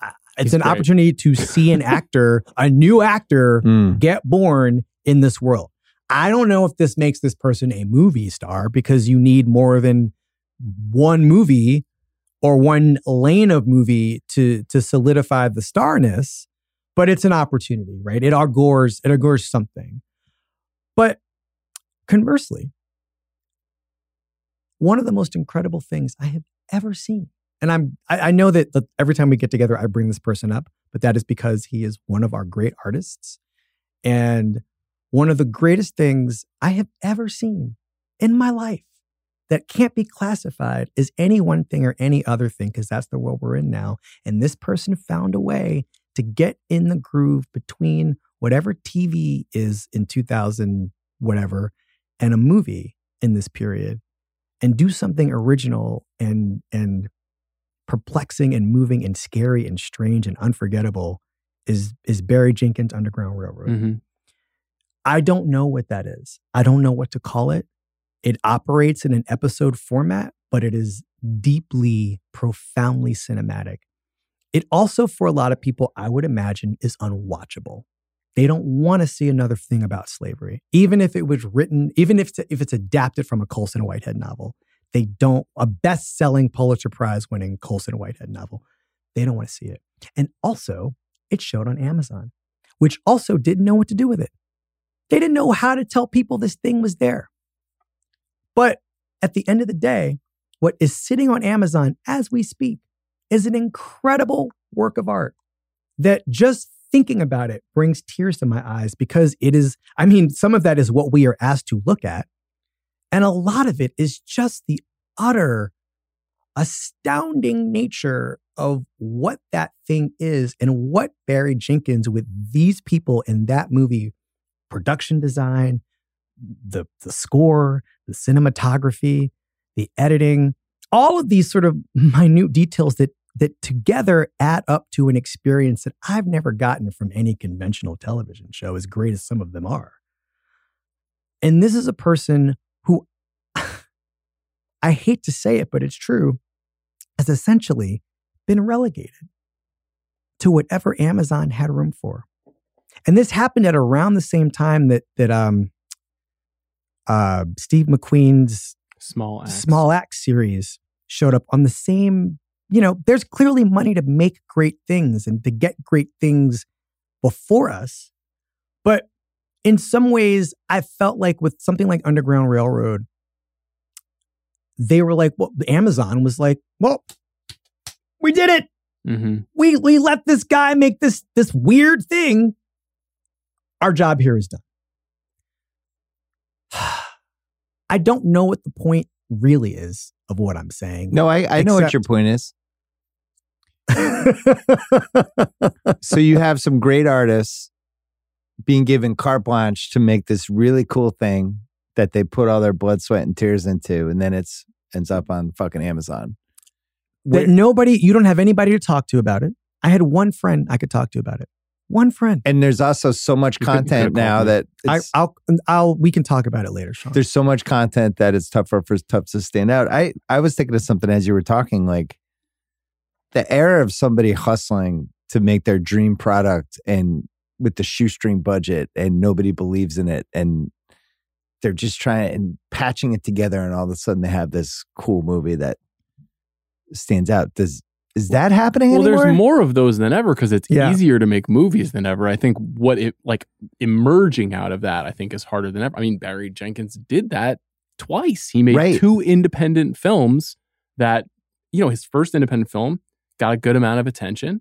I, it's He's an great. opportunity to see an actor, a new actor, Mm. get born in this world. I don't know if this makes this person a movie star because you need more than one movie or one lane of movie to to solidify the starness, but it's an opportunity, right? It augurs it augurs something. But conversely, one of the most incredible things I have ever seen, and I'm I, I know that the, every time we get together, I bring this person up, but that is because he is one of our great artists. And one of the greatest things I have ever seen in my life that can't be classified as any one thing or any other thing because that's the world we're in now. And this person found a way to get in the groove between whatever TV is in 2000, whatever, and a movie in this period and do something original and, and perplexing and moving and scary and strange and unforgettable is, is Barry Jenkins' Underground Railroad. Mhm. I don't know what that is. I don't know what to call it. It operates in an episode format, but it is deeply, profoundly cinematic. It also, for a lot of people, I would imagine, is unwatchable. They don't want to see another thing about slavery, even if it was written, even if it's, if it's adapted from a Colson Whitehead novel. They don't, a best selling Pulitzer Prize winning Colson Whitehead novel. They don't want to see it. And also, it showed on Amazon, which also didn't know what to do with it. They didn't know how to tell people this thing was there. But at the end of the day, what is sitting on Amazon as we speak is an incredible work of art that just thinking about it brings tears to my eyes because it is, I mean, some of that is what we are asked to look at. And a lot of it is just the utter astounding nature of what that thing is and what Barry Jenkins with these people in that movie production design, the the score, the cinematography, the editing, all of these sort of minute details that that together add up to an experience that I've never gotten from any conventional television show, as great as some of them are. And this is a person who I hate to say it, but it's true, has essentially been relegated to whatever Amazon had room for. And this happened at around the same time that that um uh Steve McQueen's Small Axe. Small Axe series showed up on the same, you know, there's clearly money to make great things and to get great things before us. But in some ways, I felt like with something like Underground Railroad, they were like, well, Amazon was like, well, we did it. hmm We we let this guy make this this weird thing. Our job here is done. I don't know what the point really is of what I'm saying. No, I, I know what your point is. So you have some great artists being given carte blanche to make this really cool thing that they put all their blood, sweat, and tears into, and then it's ends up on fucking Amazon. that nobody, you don't have anybody to talk to about it. I had one friend I could talk to about it. One friend. And there's also so much You content could've now me. that I, I'll, I'll, we can talk about it later, Sean. there's so much content that it's tougher for tough to stand out. I I was thinking of something as you were talking, like the era of somebody hustling to make their dream product and with the shoestring budget and nobody believes in it and they're just trying and patching it together and all of a sudden they have this cool movie that stands out. Does is that happening Well, anymore? there's more of those than ever because it's Yeah. easier to make movies than ever. I think what it like emerging out of that, I think, is harder than ever. I mean, Barry Jenkins did that twice. He made Right. two independent films that, you know, his first independent film got a good amount of attention.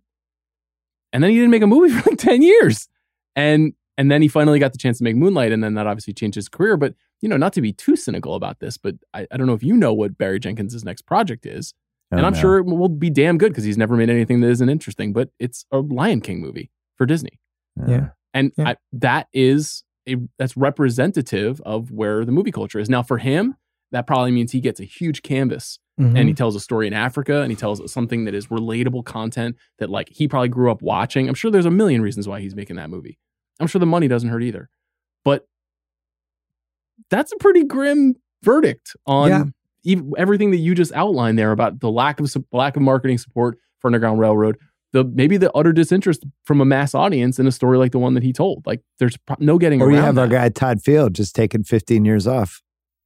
And then he didn't make a movie for like 10 years. And and then he finally got the chance to make Moonlight, and then that obviously changed his career. But you know, not to be too cynical about this, but I, I don't know if you know what Barry Jenkins' next project is Oh, and I'm no. sure it will be damn good because he's never made anything that isn't interesting. But it's a Lion King movie for Disney, Yeah. and Yeah. I, that is a that's representative of where the movie culture is now. For him, that probably means he gets a huge canvas Mhm. and he tells a story in Africa and he tells something that is relatable content that like he probably grew up watching. I'm sure there's a million reasons why he's making that movie. I'm sure the money doesn't hurt either, but that's a pretty grim verdict on Yeah. even everything that you just outlined there about the lack of sup- lack of marketing support for Underground Railroad. The maybe the utter disinterest from a mass audience in a story like the one that he told. Like there's pro- no getting Or around Or you have our guy Todd Field just taking 15 years off.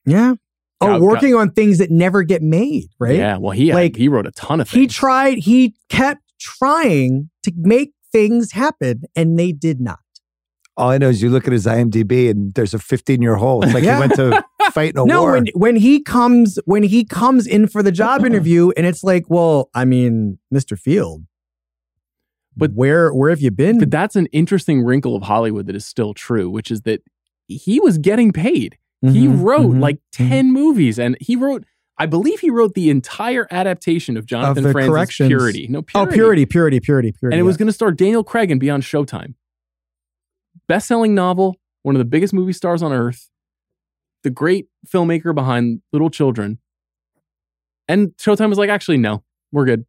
yeah. Oh, Got- working on things that never get made, right? Yeah, well, he had, Like, he wrote a ton of Things. He tried, he kept trying to make things happen and they did not. All I know is you look at his IMDb and there's a 15 year hole. It's like Yeah. he went to fight in a no, war. when when he comes when he comes in for the job interview and it's like, well, I mean, Mr. Field, But- where where have you been? But that's an interesting wrinkle of Hollywood that is still true, which is that he was getting paid. He Mhm, wrote mhm, like mhm. 10 movies and he wrote, I believe he wrote the entire adaptation of Jonathan the Franzen's. Purity. No, Oh, purity, purity, purity, purity. And it was going to star Daniel Craig and be on Showtime. Best selling novel, one of the biggest movie stars on earth, the great filmmaker behind Little Children. And Showtime was like, actually, no, we're good.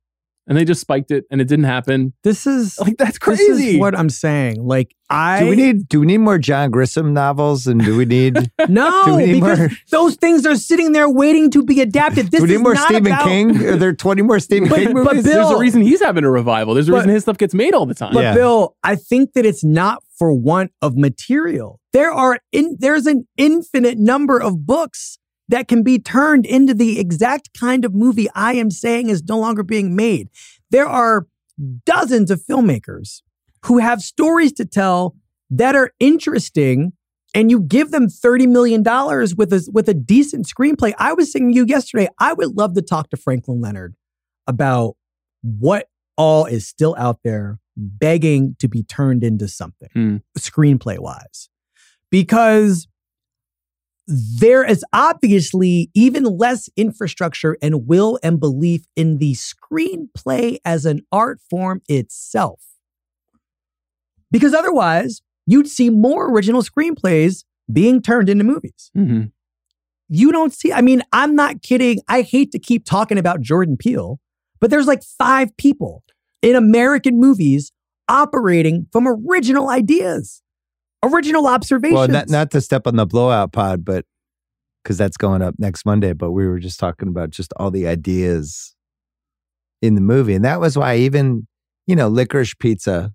And they just spiked it and it didn't happen. This is Like, that's this crazy. is what I'm saying. Like I do we need do we need more John Grisham novels and do we need no do we need because more- those things are sitting there waiting to be adapted. This do we is need more not Stephen about, King? Are there twenty more Stephen But- King but? Bill- There's a reason he's having a revival. There's a But- reason his stuff gets made all the time. But Yeah. Bill, I think that it's not for want of material. There are in, there's an infinite number of books that can be turned into the exact kind of movie I am saying is no longer being made. There are dozens of filmmakers who have stories to tell that are interesting and you give them 30 million dollars with a with a decent screenplay. I was saying to you yesterday, I would love to talk to Franklin Leonard about what all is still out there begging to be turned into something Hmm. screenplay wise because there is obviously even less infrastructure and will and belief in the screenplay as an art form itself. Because otherwise, you'd see more original screenplays being turned into movies. Mhm. You don't see, I mean, I'm not kidding. I hate to keep talking about Jordan Peele, but there's like five people in American movies operating from original ideas, original observations. well, not not to step on the blowout pod, but because that's going up next Monday. But we were just talking about just all the ideas in the movie, and that was why even you know Licorice Pizza,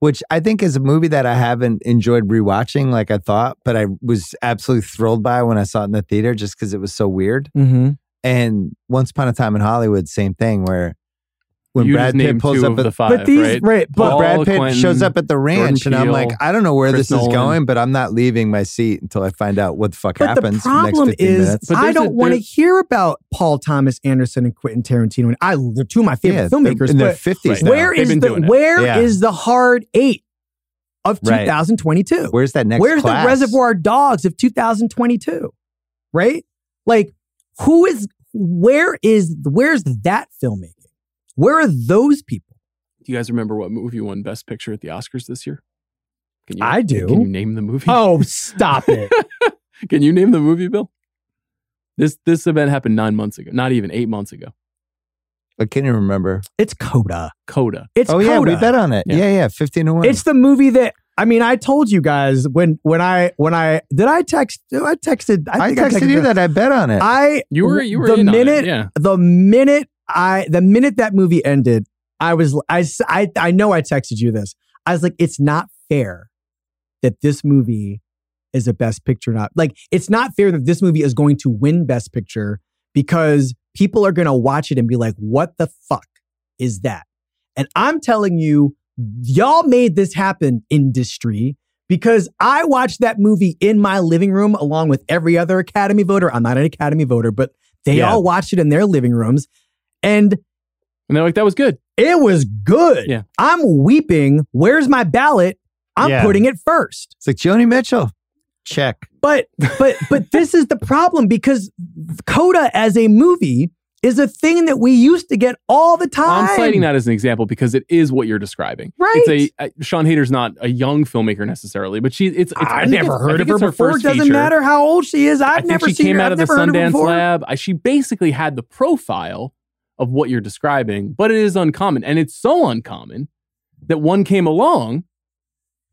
which I think is a movie that I haven't enjoyed rewatching like I thought, but I was absolutely thrilled by when I saw it in the theater just because it was so weird. mm-hmm. And Once Upon a Time in Hollywood, same thing where when you Brad Pitt pulls up at the five, but these, right? right? but Paul Brad Pitt Quentin, shows up at the ranch, and I'm like, I don't know where Chris this is Nolan. going, but I'm not leaving my seat until I find out what the fuck But happens. for the next problem 15 is. But I don't want to hear about Paul Thomas Anderson and Quentin Tarantino. And I, they're two of my favorite yeah, filmmakers. in their fifties. Right. where They've is been the doing where Yeah. is the hard eight of Right. 2022? Where's that next? Where's class? the Reservoir Dogs of 2022? Right? Like, who is where is where's that filmmaking? Where are those people? Do you guys remember what movie won Best Picture at the Oscars this year? Can you, I do. Can you name the movie? Oh, stop it. Can you name the movie, Bill? This this event happened nine months ago, not even eight months ago. I can't even remember. It's Coda. Coda. It's oh yeah, we bet on it. Yeah. Yeah, yeah, fifteen to one. It's the movie that I mean. I told you guys when when I when I did I text I texted I, think texted you that I bet on it. I You were you were the in on it, minute yeah. the minute I the minute that movie ended I was I I, I know I texted you this I was like it's not fair that this movie is a best picture not like it's not fair that this movie is going to win best picture because people are going to watch it and be like what the fuck is that and I'm telling you y'all made this happen industry because I watched that movie in my living room along with every other Academy voter. I'm not an Academy voter, but they Yeah. all watched it in their living rooms. And And they're like, that was good. it was good. Yeah. I'm weeping. Where's my ballot? I'm Yeah. putting it first. it's like Joni Mitchell. Check. But but but this is the problem because Coda as a movie is a thing that we used to get all the time. I'm citing that as an example because it is what you're describing. Right. It's a uh, Siân Heder's not a young filmmaker necessarily, but she it's, it's I I've never it's- I heard of her it's before. It doesn't feature. matter how old she is. I've I think never she seen came her. out I've of the never heard of her Sundance. Lab. I, she basically had the profile of what you're describing, but it is uncommon, and it's so uncommon that one came along,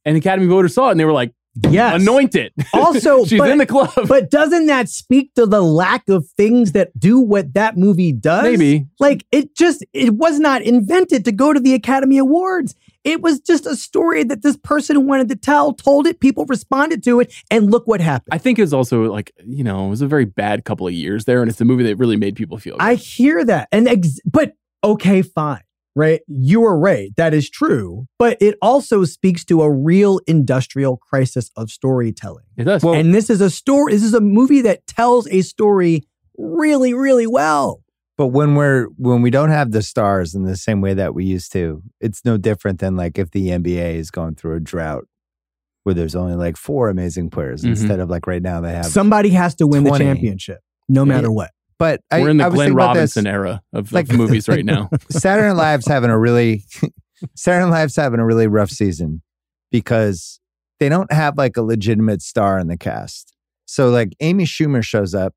and Academy voters saw it, and they were like, Yes. "Anoint it." Also, she's but- in the club. But doesn't that speak to the lack of things that do what that movie does? Maybe Like it just it was not invented to go to the Academy Awards. It was just a story that this person wanted to tell, told it, people responded to it, and look what happened. I think it was also like you know it was a very bad couple of years there, and it's a movie that really made people feel. Good. I hear that. And ex- but okay, fine. Right? You are right. That is true. But it also speaks to a real industrial crisis of storytelling. it does. Well- and this is a story, this is a movie that tells a story really, really well. But when we're when we don't have the stars in the same way that we used to, it's no different than like if the NBA is going through a drought where there's only like four amazing players Mhm. instead of like right now they have. Somebody has to win 20. the championship, no matter what. but I, We're in the I Glenn. Robinson era of, Like- of movies right now. Saturday Night Live's having a really Saturday Night Live's having a really rough season because they don't have like a legitimate star in the cast. So like Amy Schumer shows up.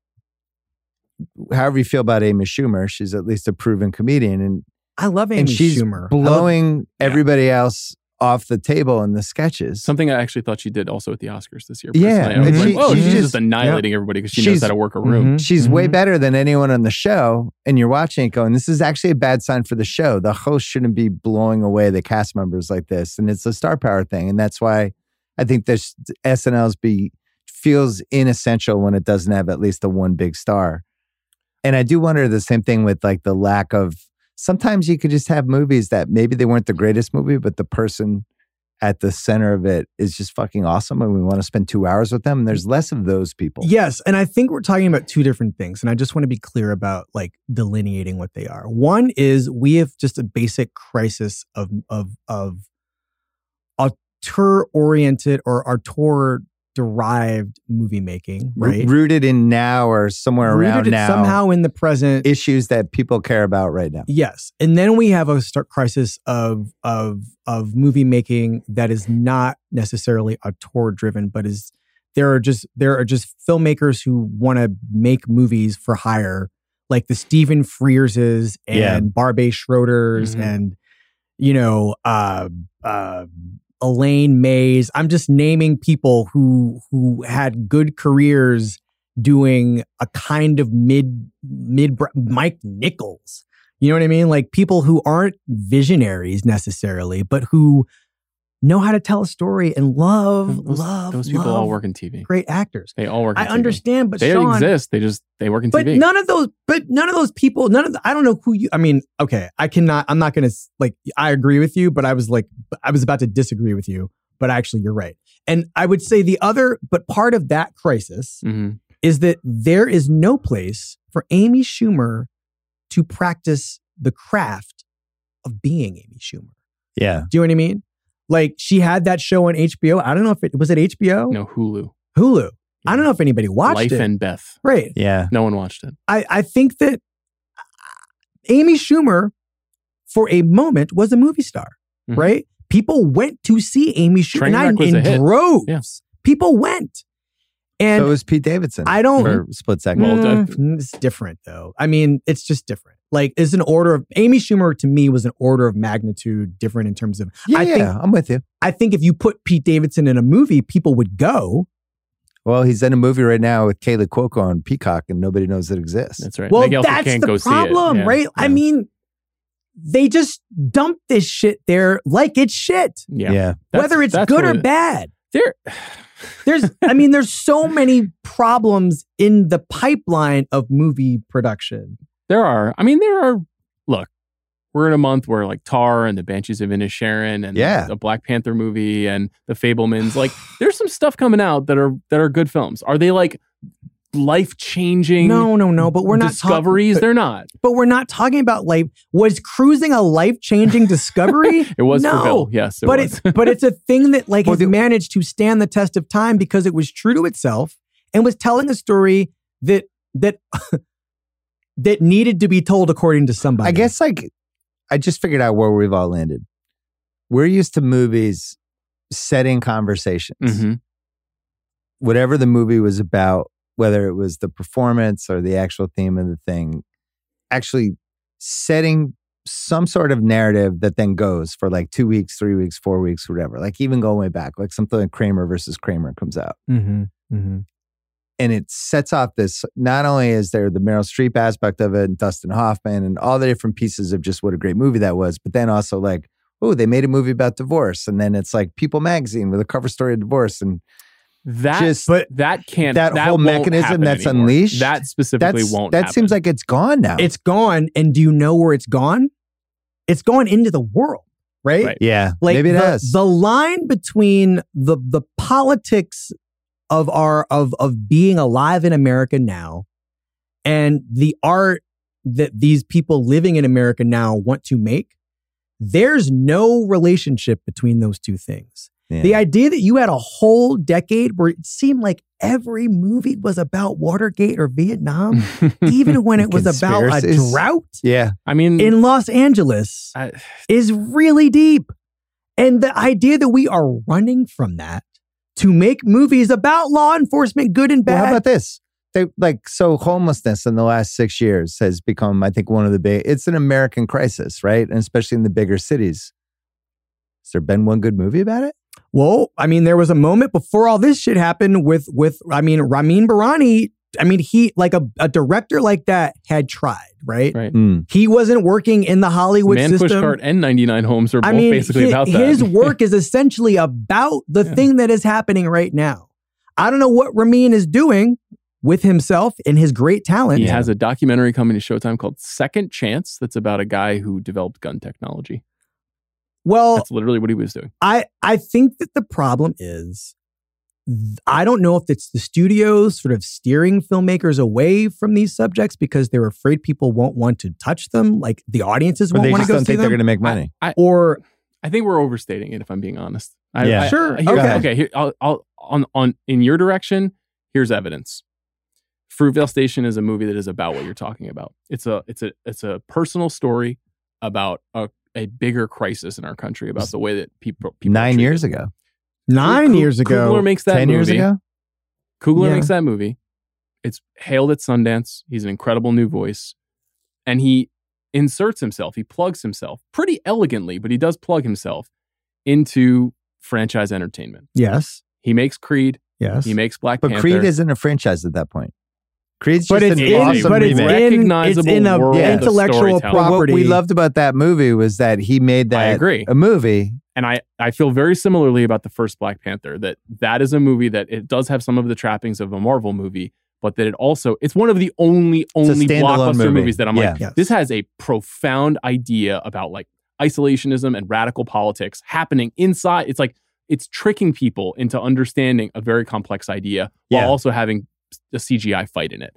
However you feel about Amy Schumer, she's at least a proven comedian and, I love Amy and she's Schumer. I love- blowing everybody else off the table in the sketches. Something I actually thought she did also at the Oscars this year. Yeah. I was and like, she- whoa, she's she's, just- just annihilating everybody because she knows how to work a room. Mhm, She's way mhm. better than anyone on the show. And you're watching it going, this is actually a bad sign for the show. The host shouldn't be blowing away the cast members like this. And it's a star power thing. And that's why I think this SNL's be feels inessential when it doesn't have at least the one big star. And I do wonder the same thing with like the lack of sometimes you could just have movies that maybe they weren't the greatest movie, but the person at the center of it is just fucking awesome and we want to spend two hours with them. And there's less of those people. Yes, and I think we're talking about two different things, and I just want to be clear about like delineating what they are. One is we have just a basic crisis of of of auteur oriented or auteur derived movie making, right? rooted in now or somewhere around now somehow in the present. issues that people care about right now Yes, and then we have a start crisis of of of movie making that is not necessarily auteur driven, but is there are just there are just filmmakers who want to make movies for hire, like the Stephen Frearses and Yeah. Barbet Schroeder's Mhm. and you know uh, uh, Elaine Mays. I'm just naming people who who had good careers doing a kind of mid mid Mike Nichols. You know what I mean? Like people who aren't visionaries necessarily, but who know how to tell a story and love Those, love those people love all work in TV. great actors. They all work. In I TV. understand, but They Sean, exist. They just they work in but TV. none of those, but none of those people, none of the, I don't know who you, I mean, okay, I cannot, I'm not going to like, I agree with you, but I was like, I was about to disagree with you, but actually you're right. And I would say the other, but part of that crisis Mhm. is that there is no place for Amy Schumer to practice the craft of being Amy Schumer. yeah Do you know what I mean? Like she had that show on HBO. I don't know if it was it HBO, No Hulu. Hulu. I don't know if anybody watched Life it. and Beth. right. yeah No one watched it. I, I think that Amy Schumer, for a moment, was a movie star, Mhm. right? People went to see Amy Schumer and I- was in a hit. droves. Yeah. People went. And so was pete davidson I don't- for a split second Well, Mm, that- it's different though. I mean, it's just different. Like, is an order of Amy Schumer to me was an order of magnitude different in terms of. yeah, I yeah think i'm with you I think if you put Pete Davidson in a movie, people would go. well he's in a movie right now with Kaley Cuoco on peacock and nobody knows it exists That's right. Well, They also that's can't the go see it. problem, Yeah. right? I mean, they just dump this shit there like it's shit, yeah. yeah, whether it's good or it- bad. There, There's, I mean, there's so many problems in the pipeline of movie production. There are. I mean, there are. Look, we're in a month where like Tar and the Banshees of Inisherin and Yeah. the Black Panther movie and the Fabelmans. Like, there's some stuff coming out that are that are good films. Are they like life changing? No, no, no. But we're not discoveries. Talking, They're not. but, but we're not talking about life. Was cruising a life changing discovery? It was no. for Bill. Yes, it but was. it's but it's a thing that like Well, has the- managed to stand the test of time because it was true to itself and was telling a story that that that needed to be told according to somebody. i guess like i just figured out where we've all landed we're used to movies setting conversations Mhm. whatever the movie was about, whether it was the performance or the actual theme of the thing, actually setting some sort of narrative that then goes for like two weeks, three weeks, four weeks, whatever. Like even going way back, like something like Kramer versus Kramer comes out. Mm-hmm. Mm-hmm. And it sets off this not only is there the Meryl Streep aspect of it and Dustin Hoffman and all the different pieces of just what a great movie that was, but then also like, oh, they made a movie about divorce. And then it's like People magazine with a cover story of divorce. And that just- but that can't that whole mechanism that's anymore. unleashed, That specifically that's, won't. that seems like it's gone now. It's gone, and do you know where it's gone? It's gone into the world, right? Right. yeah, Like maybe it the, has. the line between the the politics of our of of being alive in America now and the art that these people living in America now want to make, there's no relationship between those two things. Yeah. The idea that you had a whole decade where it seemed like every movie was about Watergate or Vietnam, even when it was about a drought yeah. I mean, in Los Angeles, I, is really deep. And the idea that we are running from that to make movies about law enforcement, good and Well, bad. how about this? They, like so, homelessness in the last six years has become, I think, one of the big. It's an American crisis, right? And especially in the bigger cities. Has there been one good movie about it? Well, I mean, there was a moment before all this shit happened with with I mean, Ramin Bahrani. I mean, he like a, a director like that had tried, right? right. Mm. He wasn't working in the Hollywood Man system. Pushcart and 99 Homes are both I mean, basically hi- about that. his work is essentially about the Yeah. thing that is happening right now. I don't know what Ramin is doing with himself and his great talent. He has a documentary coming to Showtime called Second Chance that's about a guy who developed gun technology. well, That's literally what he was doing. I I think that the problem is th- I don't know if it's the studios sort of steering filmmakers away from these subjects because they're afraid people won't want to touch them, like the audiences Or won't want to go don't see think they're going to make money. I, or I think we're overstating it if I'm being honest. I, Yeah. I- Sure, here- okay. Okay. Here, I'll, I'll, on, on, in your direction, here's evidence. Fruitvale Station is a movie that is about what you're talking about. It's a, it's a, it's a personal story about a, a bigger crisis in our country about the way that people, people are Nine years treated. ago, nine Kug- years ago, Coogler makes that ten years movie. ago. Coogler Yeah. makes that movie. It's hailed at Sundance. He's an incredible new voice. And he inserts himself, he plugs himself pretty elegantly, but he does plug himself into franchise entertainment. yes, He makes Creed, yes, he makes Black But Panther. Creed isn't a franchise at that point. Creed's but just it's an in, awesome but it's remake. in, it's in a world of intellectual storytelling. But what we loved about that movie was that he made I that agree. a movie. And I, I feel very similarly about the first Black Panther that that is a movie that it does have some of the trappings of a Marvel movie, but that it also it's one of the only only blockbuster movie. movies that I'm like Yeah. Yes. this has a profound idea about like isolationism and radical politics happening inside. It's like it's tricking people into understanding a very complex idea Yeah. while also having a CGI fight in it.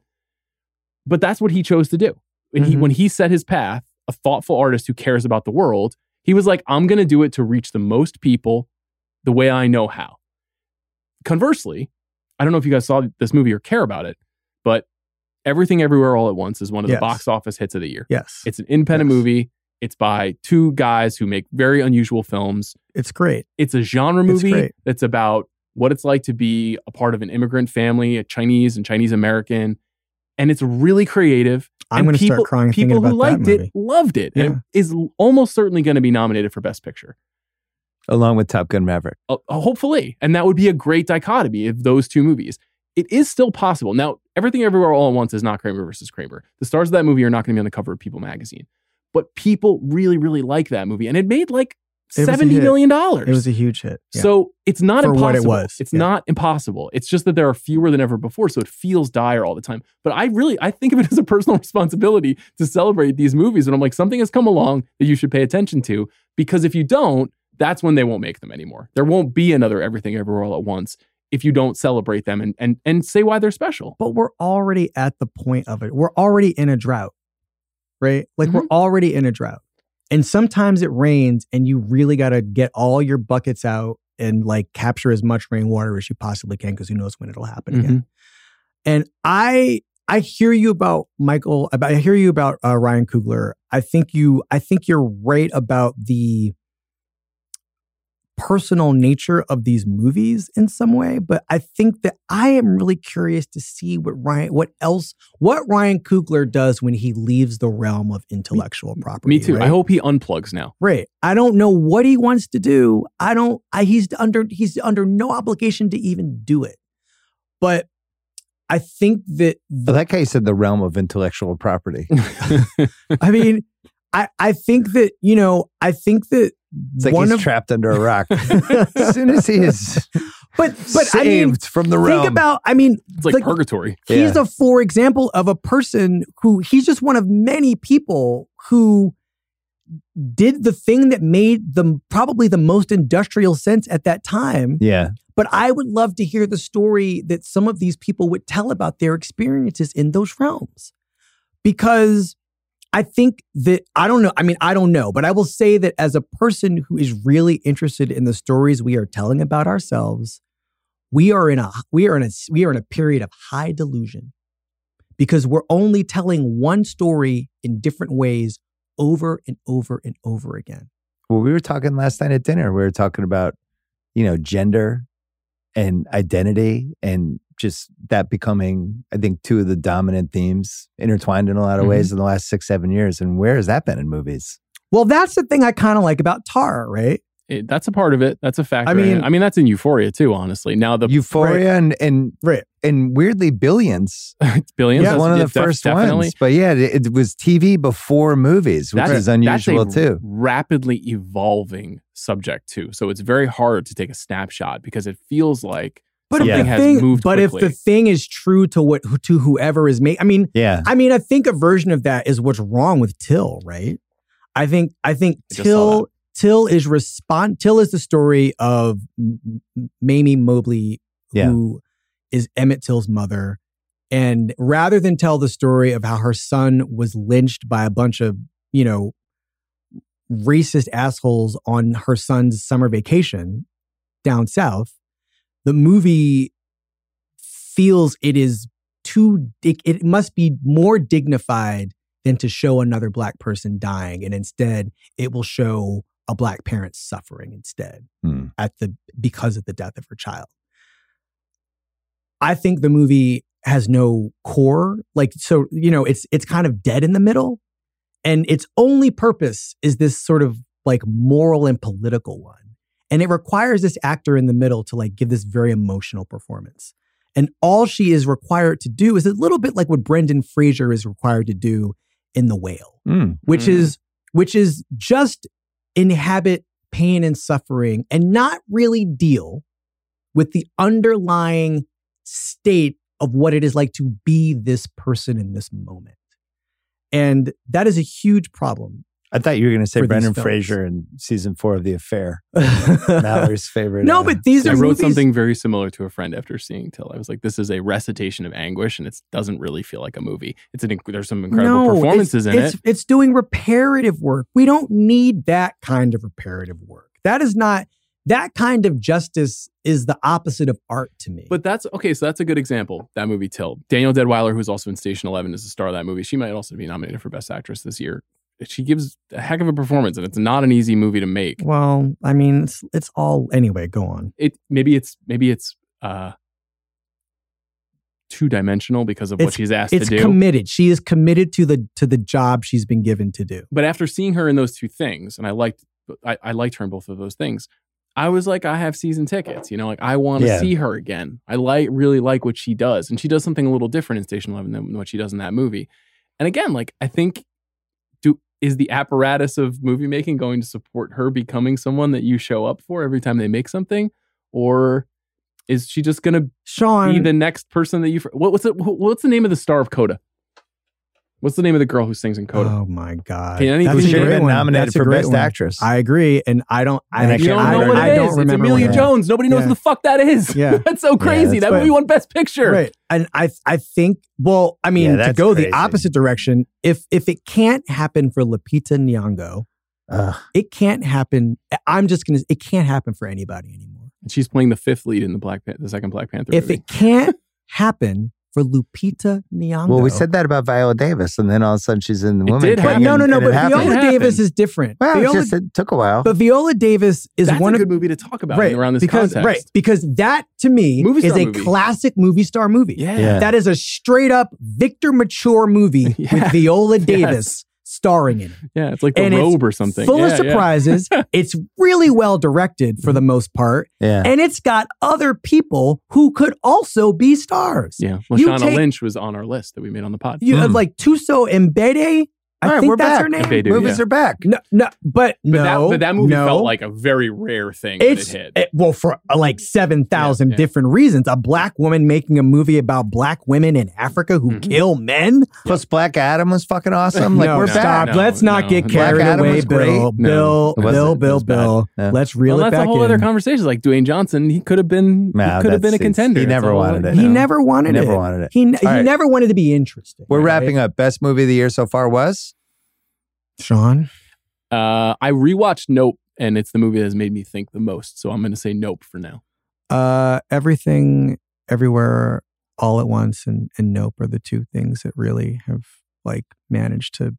But that's what he chose to do. And he, Mhm. when he set his path, a thoughtful artist who cares about the world, he was like, I'm going to do it to reach the most people the way I know how. Conversely, I don't know if you guys saw this movie or care about it, but Everything Everywhere All at Once is one of Yes. the box office hits of the year. yes, It's an independent Yes. movie. It's by two guys who make very unusual films. it's great. It's a genre movie that's about what it's like to be a part of an immigrant family, a Chinese and Chinese American. And it's really creative. I'm And going to people- start crying thinking People about who liked that movie. it loved it. And it is almost certainly going to be nominated for Best Picture. along with Top Gun Maverick. Uh, hopefully. And that would be a great dichotomy of those two movies. It is still possible. Now, Everything Everywhere All at Once is not Kramer versus Kramer. The stars of that movie are not going to be on the cover of People magazine. But people really, really like that movie. And it made like It was a seventy million dollars. It was a huge hit. Yeah. So it's not For impossible. what it was, It's yeah. not impossible. It's just that there are fewer than ever before, so it feels dire all the time. But I really I think of it as a personal responsibility to celebrate these movies. And I'm like, something has come along that you should pay attention to. Because if you don't, that's when they won't make them anymore. There won't be another everything everywhere all at once if you don't celebrate them and and and say why they're special. but we're already at the point of it. We're already in a drought, right? Like Mm-hmm. we're already in a drought. And sometimes it rains and you really got to get all your buckets out and like capture as much rainwater as you possibly can because who knows when it'll happen Mm-hmm. again. And I I hear you about Michael about I hear you about uh, Ryan Coogler. I think you I think you're right about the personal nature of these movies in some way, but I think that I am really curious to see what Ryan, what else, what Ryan Coogler does when he leaves the realm of intellectual property. Me too. Right? I hope he unplugs now. Right. I don't know what he wants to do. I don't. I, he's under. He's under no obligation to even do it. But I think that. I like how you said the realm of intellectual property. I mean, I I think that you know. I think that It's like one he's of. trapped under a rock. as soon as he is but but I mean, from the realm. think about. I mean, It's like, Like- purgatory. he's Yeah. a for example of a person who he's just one of many people who did the thing that made them probably the most industrial sense at that time yeah. but i would love to hear the story that some of these people would tell about their experiences in those realms because I think that I don't know. I mean, I don't know, but I will say that as a person who is really interested in the stories we are telling about ourselves, we are in a we are in a we are in a period of high delusion because we're only telling one story in different ways over and over and over again. Well, we were talking last night at dinner. We were talking about, you know, gender and identity and just that becoming, I think, two of the dominant themes intertwined in a lot of Mhm. ways in the last six, seven years. And where has that been in movies? Well, that's the thing I kind of like about Tar, right? It- that's a part of it. That's a factor. I I mean- mean, I mean that's in Euphoria too. Honestly, now the Euphoria and, and, Right. and weirdly, Billions billions yeah, one of the it's def- first definitely. ones. But yeah, it, it was TV before movies, which That's- is unusual that's a too. Rapidly evolving subject too. So it's very hard to take a snapshot because it feels like But if the thing, moved but if the thing is true to what to whoever is made, I mean, Yeah. I mean, I think a version of that is what's wrong with Till, right? I think I think I Till Till is respond Till is the story of Mamie Mobley, Yeah. who is Emmett Till's mother. And rather than tell the story of how her son was lynched by a bunch of, you know, racist assholes on her son's summer vacation down south, the movie feels it is too dig- it must be more dignified than to show another black person dying and instead it will show a black parent suffering instead Hmm. at the because of the death of her child i think the movie has no core like so you know it's it's kind of dead in the middle and its only purpose is this sort of like moral and political one and it requires this actor in the middle to like give this very emotional performance and all she is required to do is a little bit like what Brendan Fraser is required to do in The Whale, Mm. which Mm. is which is just inhabit pain and suffering and not really deal with the underlying state of what it is like to be this person in this moment. And that is a huge problem. I thought you were going to say Brendan films. Fraser in season four of The Affair, no, Mallory's favorite. uh, but these I are I wrote movies, something very similar to a friend after seeing Till. I was like, "This is a recitation of anguish, and it doesn't really feel like a movie. It's an inc- there's some incredible No, performances it's, in it's, it. It's doing reparative work. We don't need that kind of reparative work. That is not that kind of justice is the opposite of art to me. But that's okay. So that's a good example. That movie Till. Danielle Deadwyler, who's also in Station Eleven, is the star of that movie. She might also be nominated for Best Actress this year. She gives a heck of a performance, and it's not an easy movie to make. well, I mean, it's, it's all anyway. Go on. It maybe it's maybe it's uh two dimensional because of what It's- she's asked to do. It's committed. She is committed to the to the job she's been given to do. but after seeing her in those two things, and I liked I, I liked her in both of those things. I was like, I have season tickets, you know, like I want to Yeah. see her again. I like really like what she does, and she does something a little different in Station Eleven than what she does in that movie. And again, like I think, is the apparatus of movie making going to support her becoming someone that you show up for every time they make something, or is she just gonna Sean, be the next person that you? What, what's it? What's the name of the star of Coda? What's the name of the girl who sings in Coda? oh my god, Can any- That's a should should have great been nominated That's for great Best one. Actress. I agree, and I don't. I, And I can't don't I know don't- what I it don't is. It's remember Amelia what it is. Jones. Nobody knows Yeah. who the fuck that is. Yeah. that's so crazy. that's that movie won Best Picture. Right. And I I think well, I mean, Yeah, to go crazy. the opposite direction, if if it can't happen for Lupita Nyong'o, Ugh. it can't happen. I'm just gonna it can't happen for anybody anymore. And she's playing the fifth lead in the Black Pan- the second Black Panther If movie. it can't happen for Lupita Nyong'o. well, we said that about Viola Davis, and then all of a sudden she's in the It Woman did happen. no, no, no. But happened. Viola Davis is different. Well, it Viola, just it took a while. but Viola Davis is that's one a of good movie to talk about right around this because context. right because that to me Movie is a movie. classic movie star movie. Yeah. Yeah. That is a straight up Victor Mature movie Yeah. with Viola Yes. Davis starring in it. Yeah, it's like the And it's robe or something. Full Yeah, of yeah. surprises. it's really well directed for the most part. yeah. And it's got other people who could also be stars. Yeah, You Lashana take- Lynch was on our list that we made on the pod. You have Hmm. like Thuso Mbedu. I All right, think we're that's back. her name. Mbedu. Movies yeah. are back. No, no, but, But, no, that, but that movie no. felt like a very rare thing it's when it hit. it- well for uh, like seven thousand Yeah, yeah. different reasons. A black woman making a movie about black women in Africa who Mhm. kill men. Plus, Black Adam was fucking awesome. Like no, we're no, back. stop. no, Let's not no. get carried Adam away, was Bill. No, Bill. Bill, Bill. Bill. No. Let's reel well, it that's back a whole in. other conversation. Like Dwayne Johnson, he could have been. Nah, he could have been a contender. he never wanted it. He never wanted it. Never wanted it. He, he never wanted to be interesting. We're wrapping up. Best movie of the year so far was Sean? Uh, I rewatched Nope, and it's the movie that has made me think the most. So I'm going to say Nope for now. Uh, everything, everywhere, all at once, and and Nope are the two things that really have like managed to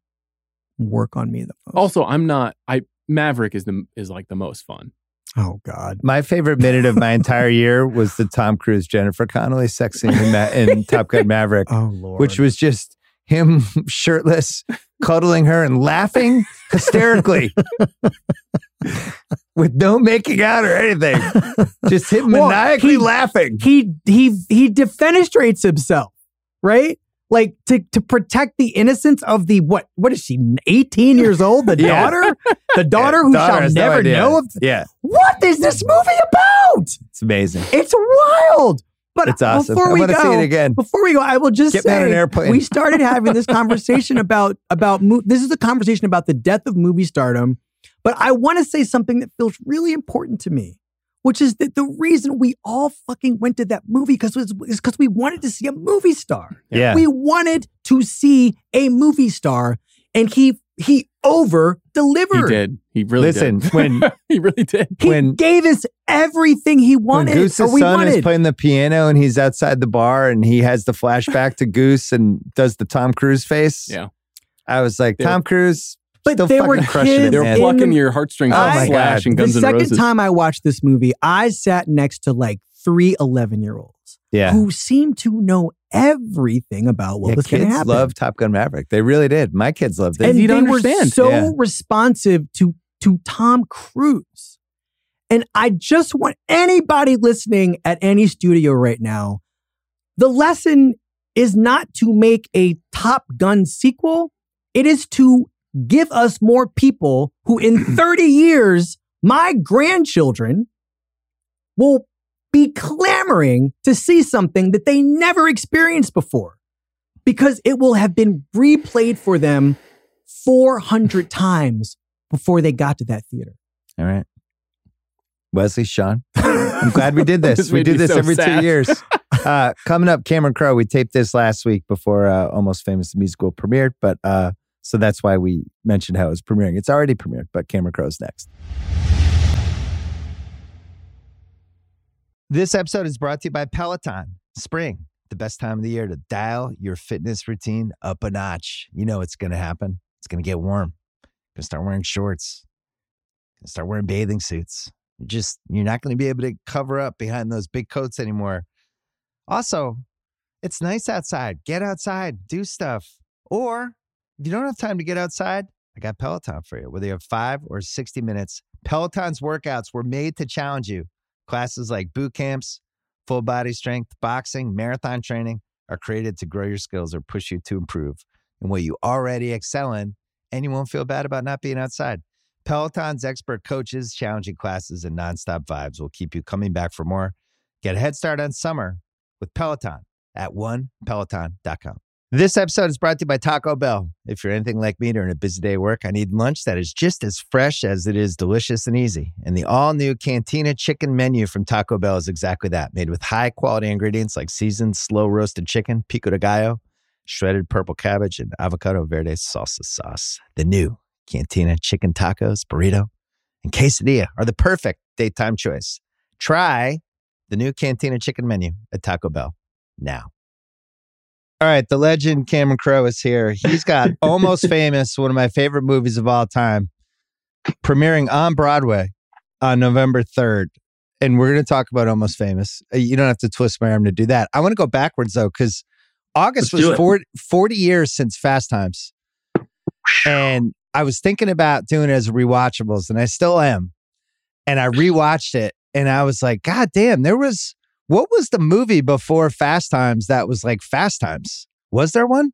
work on me the most. Also, I'm not. I Maverick is the is like the most fun. oh God, My favorite minute of my entire year was the Tom Cruise Jennifer Connelly sex scene in, Ma- in Top Gun Maverick, oh Lord, which was just him shirtless, cuddling her and laughing hysterically with no making out or anything. Just him Well, maniacally he- laughing. he he he defenestrates himself, right? Like to to protect the innocence of the what? What is she? Eighteen years old, the Yeah. daughter, the daughter Yeah, who daughter shall has no never know of. Yeah, What is this movie about? it's amazing. It's wild. But It's awesome. before I we want to go, see it again. Before we go, I will just Get on an say airplane. we started having this conversation about about mo- this is a conversation about the death of movie stardom, but I want to say something that feels really important to me, which is that the reason we all fucking went to that movie because is because we wanted to see a movie star. Yeah. We wanted to see a movie star, and he he over delivered. He delivered. did. He really Listen, did. when he really did. He When- gave us everything he wanted. when wanted. Goose's or we son is wanted. playing the piano and he's outside the bar and he has the flashback to Goose and does the Tom Cruise face. Yeah. I was like, They were- Tom Cruise, But still they were crushing it, kids They were plucking your heartstrings Oh off my Slash God. and the Guns N' second Roses. time I watched this movie, I sat next to like three 11 year olds yeah. who seemed to know everything about what Yeah, was going to kids happen. love Top Gun Maverick. They really did. My kids loved it. and you they don't were understand. so Yeah. responsive to to Tom Cruise. And I just want anybody listening at any studio right now, the lesson is not to make a Top Gun sequel. It is to give us more people who in 30 years, my grandchildren will be clamoring to see something that they never experienced before because it will have been replayed for them 400 times before they got to that theater. All right. Wesley, Sean, I'm glad we did this. This we made do this so every two years. Uh, coming up, Cameron Crowe. We taped this last week before uh, Almost Famous the musical premiered, but uh, so that's why we mentioned how it was premiering. It's already premiered, but Cameron Crowe's next. This episode is brought to you by Peloton. Spring, the best time of the year to dial your fitness routine up a notch. You know it's going to happen. It's going to get warm. Going to start wearing shorts. Going to start wearing bathing suits. You're just you're not going to be able to cover up behind those big coats anymore. Also, it's nice outside. Get outside, do stuff. Or if you don't have time to get outside, I got Peloton for you. Whether you have five or 60 minutes, Peloton's workouts were made to challenge you. Classes like boot camps, full body strength, boxing, marathon training are created to grow your skills or push you to improve in what you already excel in, and you won't feel bad about not being outside. Peloton's expert coaches, challenging classes, and nonstop vibes will keep you coming back for more. Get a head start on summer with Peloton at onepeloton.com. This episode is brought to you by Taco Bell. If you're anything like me during a busy day at work, I need lunch that is just as fresh as it is delicious and easy. And the all new Cantina chicken menu from Taco Bell is exactly that, made with high quality ingredients like seasoned, slow roasted chicken, pico de gallo, shredded purple cabbage, and avocado verde salsa sauce. The new Cantina chicken tacos, burrito, and quesadilla are the perfect daytime choice. Try the new Cantina chicken menu at Taco Bell now. All right, the legend Cameron Crowe is here. He's got Almost Famous, one of my favorite movies of all time, premiering on Broadway on November 3rd. And we're going to talk about Almost Famous. Uh, You don't have to twist my arm to do that. I want to go backwards, though, because August Let's was 40, 40 years since Fast Times. And I was thinking about doing it as rewatchables, and I still am. And I rewatched it, and I was like, God damn, there was what was the movie before Fast Times that was like Fast Times? Was there one?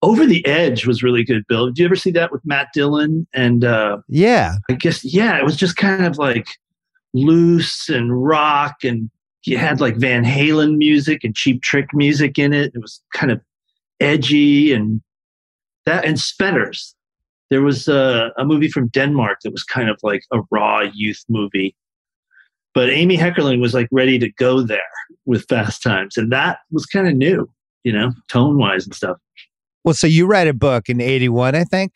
Over the Edge was really good, Bill. Did you ever see that with Matt Dillon? And uh, Yeah. I guess, yeah, it was just kind of like loose and rock. And you had like Van Halen music and cheap trick music in it. It was kind of edgy and that, and Spetters. There was a, a movie from Denmark that was kind of like a raw youth movie. But Amy Heckerling was like ready to go there with Fast Times. And that was kind of new, you know, tone wise and stuff. Well, so you write a book in 81, I think.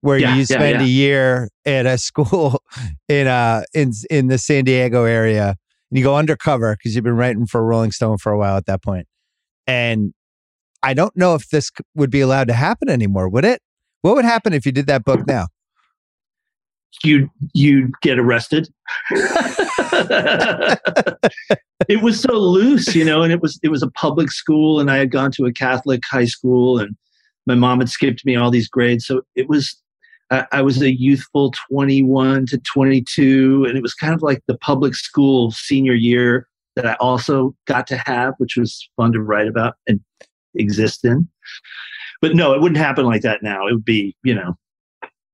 where Yeah, you spend yeah. a year at a school in uh in in the San Diego area and you go undercover because you've been writing for Rolling Stone for a while at that point. And I don't know if this would be allowed to happen anymore, would it? What would happen if you did that book now? you you'd get arrested. it was so loose, you know, and it was it was a public school, and I had gone to a Catholic high school, and my mom had skipped me all these grades, so it was. I I was a youthful 21 to 22, and it was kind of like the public school senior year that I also got to have, which was fun to write about and exist in. But no, it wouldn't happen like that now. It would be, you know,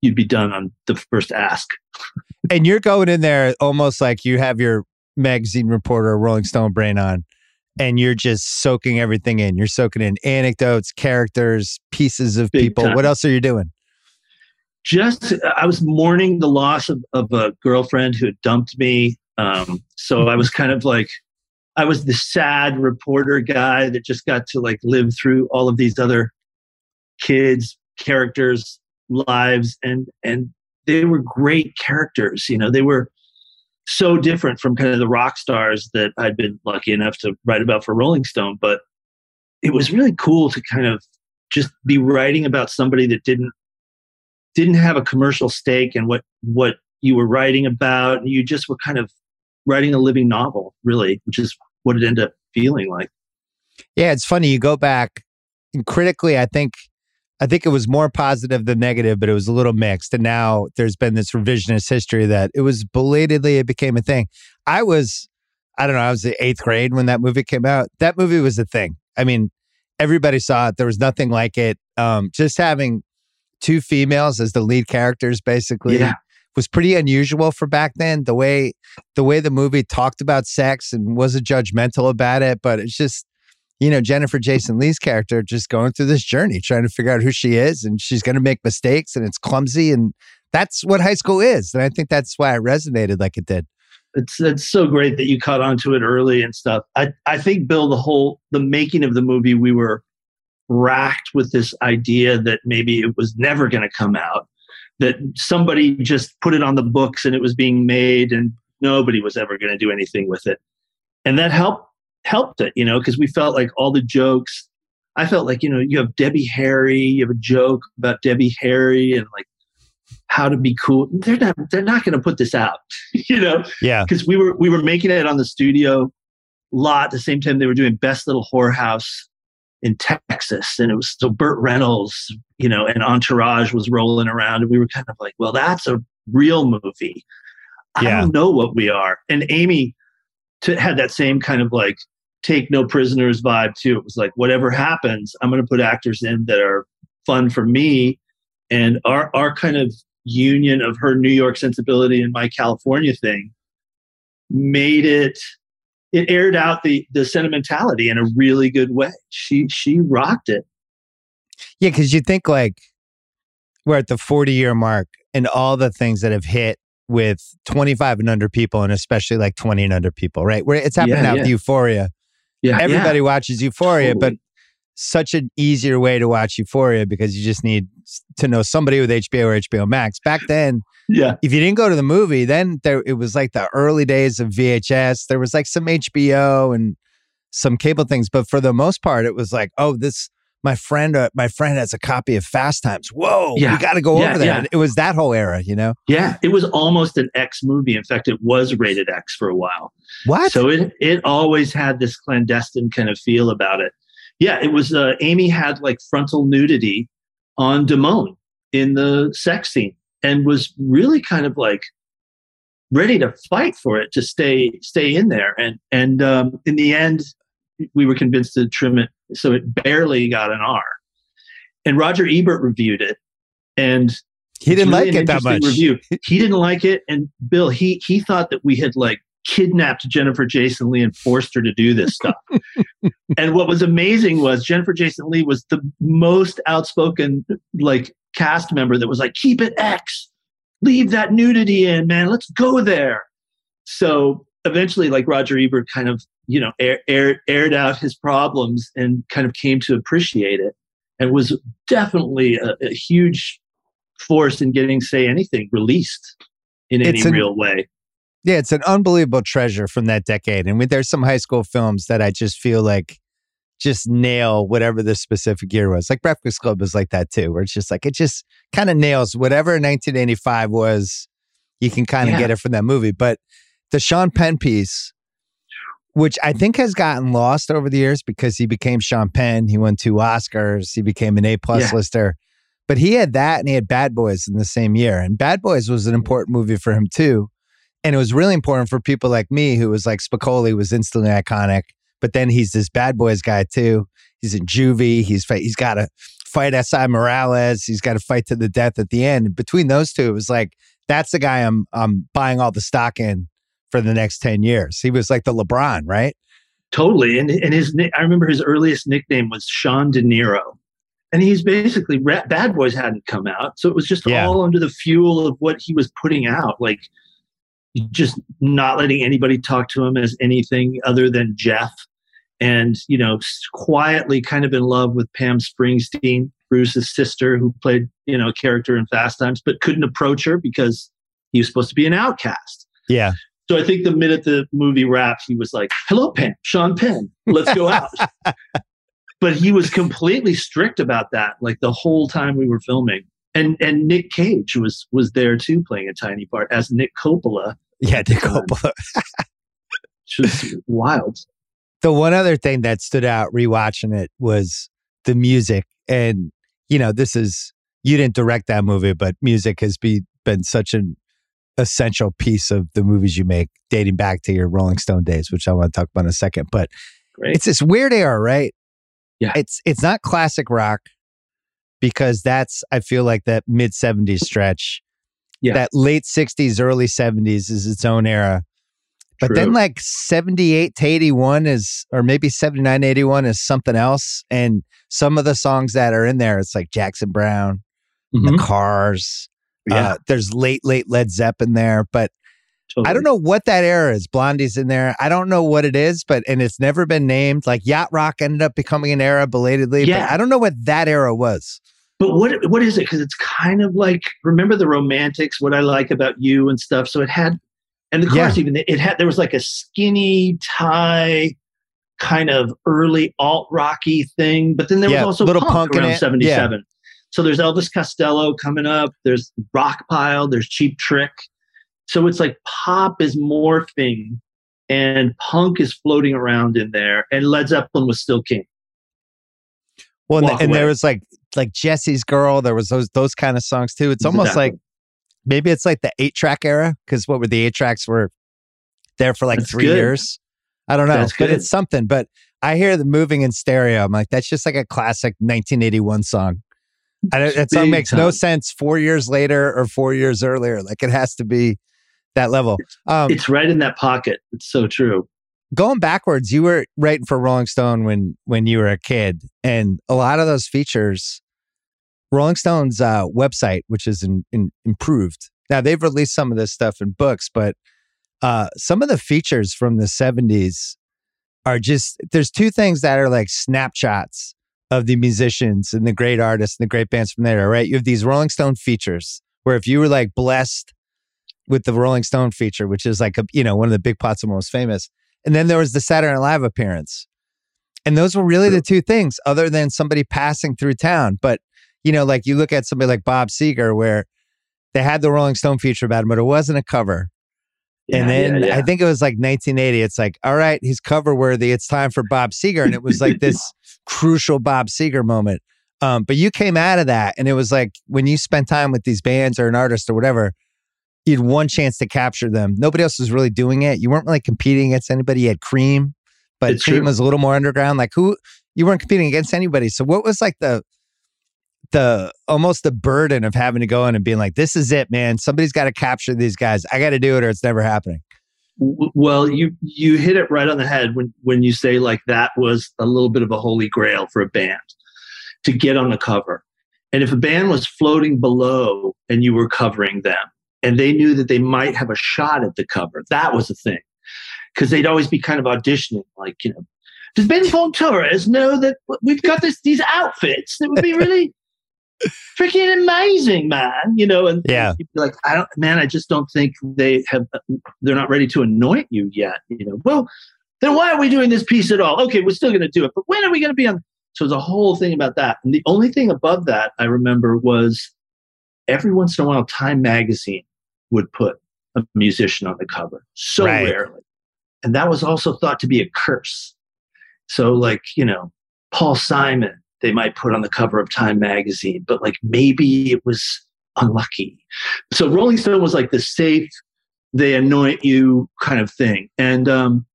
you'd be done on the first ask. And you're going in there almost like you have your magazine reporter, Rolling Stone brain on, and you're just soaking everything in. You're soaking in anecdotes, characters, pieces of Big people. time. What else are you doing? Just, I was mourning the loss of, of a girlfriend who had dumped me. Um, so I was kind of like, I was the sad reporter guy that just got to like live through all of these other kids, characters, lives, and and they were great characters. You know, they were so different from kind of the rock stars that I'd been lucky enough to write about for Rolling Stone. But it was really cool to kind of just be writing about somebody that didn't didn't have a commercial stake in what what you were writing about. You just were kind of writing a living novel, really, which is what it ended up feeling like. Yeah, it's funny. You go back and critically, I think I think it was more positive than negative, but it was a little mixed. And now there's been this revisionist history that it was belatedly it became a thing. I was, I don't know, I was the eighth grade when that movie came out. That movie was a thing. I mean, everybody saw it. There was nothing like it. Um, just having two females as the lead characters basically Yeah. was pretty unusual for back then. The way the way the movie talked about sex and wasn't judgmental about it, but it's just you know, Jennifer Jason Lee's character just going through this journey, trying to figure out who she is, and she's going to make mistakes, and it's clumsy, and that's what high school is. And I think that's why it resonated like it did. it's it's so great that you caught on to it early and stuff. I I think Bill, the whole the making of the movie, we were racked with this idea that maybe it was never going to come out, that somebody just put it on the books and it was being made, and nobody was ever going to do anything with it, and that helped helped it, you know, because we felt like all the jokes. I felt like you know you have Debbie Harry, you have a joke about Debbie Harry and like how to be cool. They're not they're not going to put this out, you know Yeah. because we were we were making it on the studio lot at the same time they were doing best little whorehouse in Texas and it was so Burt Reynolds you know and Entourage was rolling around and we were kind of like well that's a real movie I Yeah. don't know what we are and Amy t- had that same kind of like take no prisoners vibe too it was like whatever happens I'm going to put actors in that are fun for me and our our kind of union of her New York sensibility and my California thing made it it aired out the the sentimentality in a really good way. She she rocked it. Yeah, because you think like we're at the 40 year mark and all the things that have hit with 25 and under people and especially like 20 and under people, right? Where it's happening Yeah, now yeah. with Euphoria. Yeah, Everybody watches Euphoria, but such an easier way to watch Euphoria because you just need to know somebody with HBO or HBO Max. Back then, yeah, if you didn't go to the movie, then there it was like the early days of VHS. There was like some HBO and some cable things, but for the most part, it was like, oh, this my friend, uh, my friend has a copy of Fast Times. Whoa, Yeah. we got to go Yeah, over there. yeah. It was that whole era, you know. yeah. It was almost an X movie. In fact, it was rated X for a while. What? So it it always had this clandestine kind of feel about it. Yeah, it was. Uh, Amy had like frontal nudity on Damone in the sex scene, and was really kind of like ready to fight for it to stay stay in there. And and um, in the end, we were convinced to trim it so it barely got an R. And Roger Ebert reviewed it, and he didn't really like it that much. Review. He didn't like it, and Bill, he he thought that we had like kidnapped Jennifer Jason Lee and forced her to do this stuff. and what was amazing was Jennifer Jason Lee was the most outspoken like cast member that was like, "Keep it X, leave that nudity in, man. Let's go there." So eventually, like Roger Ebert, kind of you know air, air, aired out his problems and kind of came to appreciate it, and was definitely a, a huge force in getting, say, anything released in any an- real way. Yeah, it's an unbelievable treasure from that decade. And there's some high school films that I just feel like just nail whatever the specific year was. Like Breakfast Club was like that too, where it's just like it just kind of nails whatever 1985 was. You can kind of Yeah. get it from that movie. But the Sean Penn piece, which I think has gotten lost over the years because he became Sean Penn. He won two Oscars. He became an A plus Yeah. lister. But he had that and he had Bad Boys in the same year. And Bad Boys was an important movie for him too. And it was really important for people like me who was like Spicoli was instantly iconic. But then he's this Bad Boys guy too. He's in juvie. He's fight, he's got to fight Esai Morales. He's got to fight to the death at the end. Between those two, it was like that's the guy I'm I'm buying all the stock in for the next ten years. He was like the LeBron, right? Totally. And and his I remember his earliest nickname was Sean De Niro. And he's basically Bad Boys hadn't come out, so it was just Yeah. all under the fuel of what he was putting out, like just not letting anybody talk to him as anything other than Jeff, and you know, quietly kind of in love with Pam Springsteen, Bruce's sister, who played you know a character in Fast Times, but couldn't approach her because he was supposed to be an outcast. Yeah. So I think the minute the movie wrapped, he was like, "Hello, Penn, Sean Penn, let's go out." but he was completely strict about that, like the whole time we were filming. And and Nick Cage was was there too, playing a tiny part as Nick Coppola, Yeah, Nick um, Coppola. just wild. the one other thing that stood out rewatching it was the music. And, you know, this is, you didn't direct that movie, but music has be, been such an essential piece of the movies you make, dating back to your Rolling Stone days, which I want to talk about in a second. But Great. it's this weird era, right? Yeah. It's it's not classic rock because that's I feel like that mid 70s stretch. Yeah. That late 60s, early 70s is its own era. But then like 78 to 81 is or maybe 79 81 is something else and some of the songs that are in there it's like Jackson Browne, the Mhm. Cars. Yeah, Uh, there's late late Led Zeppelin there, but I don't know what that era is. Blondie's in there. I don't know what it is, but and it's never been named. Like yacht rock ended up becoming an era belatedly. Yeah. But I don't know what that era was. But what what is it? Because it's kind of like remember the Romantics, what I like about you and stuff. So it had, and the Cars even it had there was like a skinny tie, kind of early alt rocky thing. But then there Yeah, was also little punk, punk around seventy seven. So there's Elvis Costello coming up. There's Rockpile. There's Cheap Trick. So it's like pop is morphing, and punk is floating around in there. And Led Zeppelin was still king. Well, and, Walk and there was like like Jesse's Girl. There was those those kind of songs too. It's almost Exactly. like maybe it's like the eight track era because what were the eight tracks were there for like That's three good. years. I don't know, That's but good. it's something. But I hear the moving in stereo. I'm like, that's just like a classic 1981 song. I don't, that song makes no sense four years later or four years earlier. Like it has to be that level. Um, It's right in that pocket. It's so true. going backwards, you were writing for Rolling Stone when when you were a kid, and a lot of those features, Rolling Stone's uh, website, which is in, in, improved. Now they've released some of this stuff in books, but uh, some of the features from the '70s are just there's two things that are like snapshots of the musicians and the great artists and the great bands from there. Right, you have these Rolling Stone features where if you were like blessed with the Rolling Stone feature, which is like a you know one of the big pots and most famous. And then there was the Saturday Night Live appearance. And those were really the two things, other than somebody passing through town. But, you know, like you look at somebody like Bob Seger, where they had the Rolling Stone feature about him, but it wasn't a cover. and Yeah, then yeah, yeah. I think it was like 1980. It's like, all right, he's cover worthy. It's time for Bob Seger. And it was like this crucial Bob Seger moment. Um, but you came out of that, and it was like when you spent time with these bands or an artist or whatever, you had one chance to capture them. Nobody else was really doing it. You weren't really competing against anybody. You had Cream, but It's Cream true. was a little more underground. Like who you weren't competing against anybody. So what was like the the almost the burden of having to go in and being like, this is it, man. Somebody's got to capture these guys. I got to do it or it's never happening. Well, you you hit it right on the head when when you say like that was a little bit of a holy grail for a band to get on the cover. And if a band was floating below and you were covering them and they knew that they might have a shot at the cover, that was a thing. Because they'd always be kind of auditioning, like, you know, does Ben Fong-Torres know that we've got this these outfits that would be really freaking amazing, man. You know, and Yeah. you'd be like, I don't, man, I just don't think they have, they're not ready to anoint you yet. You know, well, then why are we doing this piece at all? Okay, we're still going to do it, but when are we going to be on? So the whole thing about that. And the only thing above that I remember was every once in a while, Time Magazine would put a musician on the cover. So Right. rarely. And that was also thought to be a curse. So, like, you know, Paul Simon, they might put on the cover of Time magazine, but like maybe it was unlucky. So Rolling Stone was like the safe, they anoint you kind of thing. And um,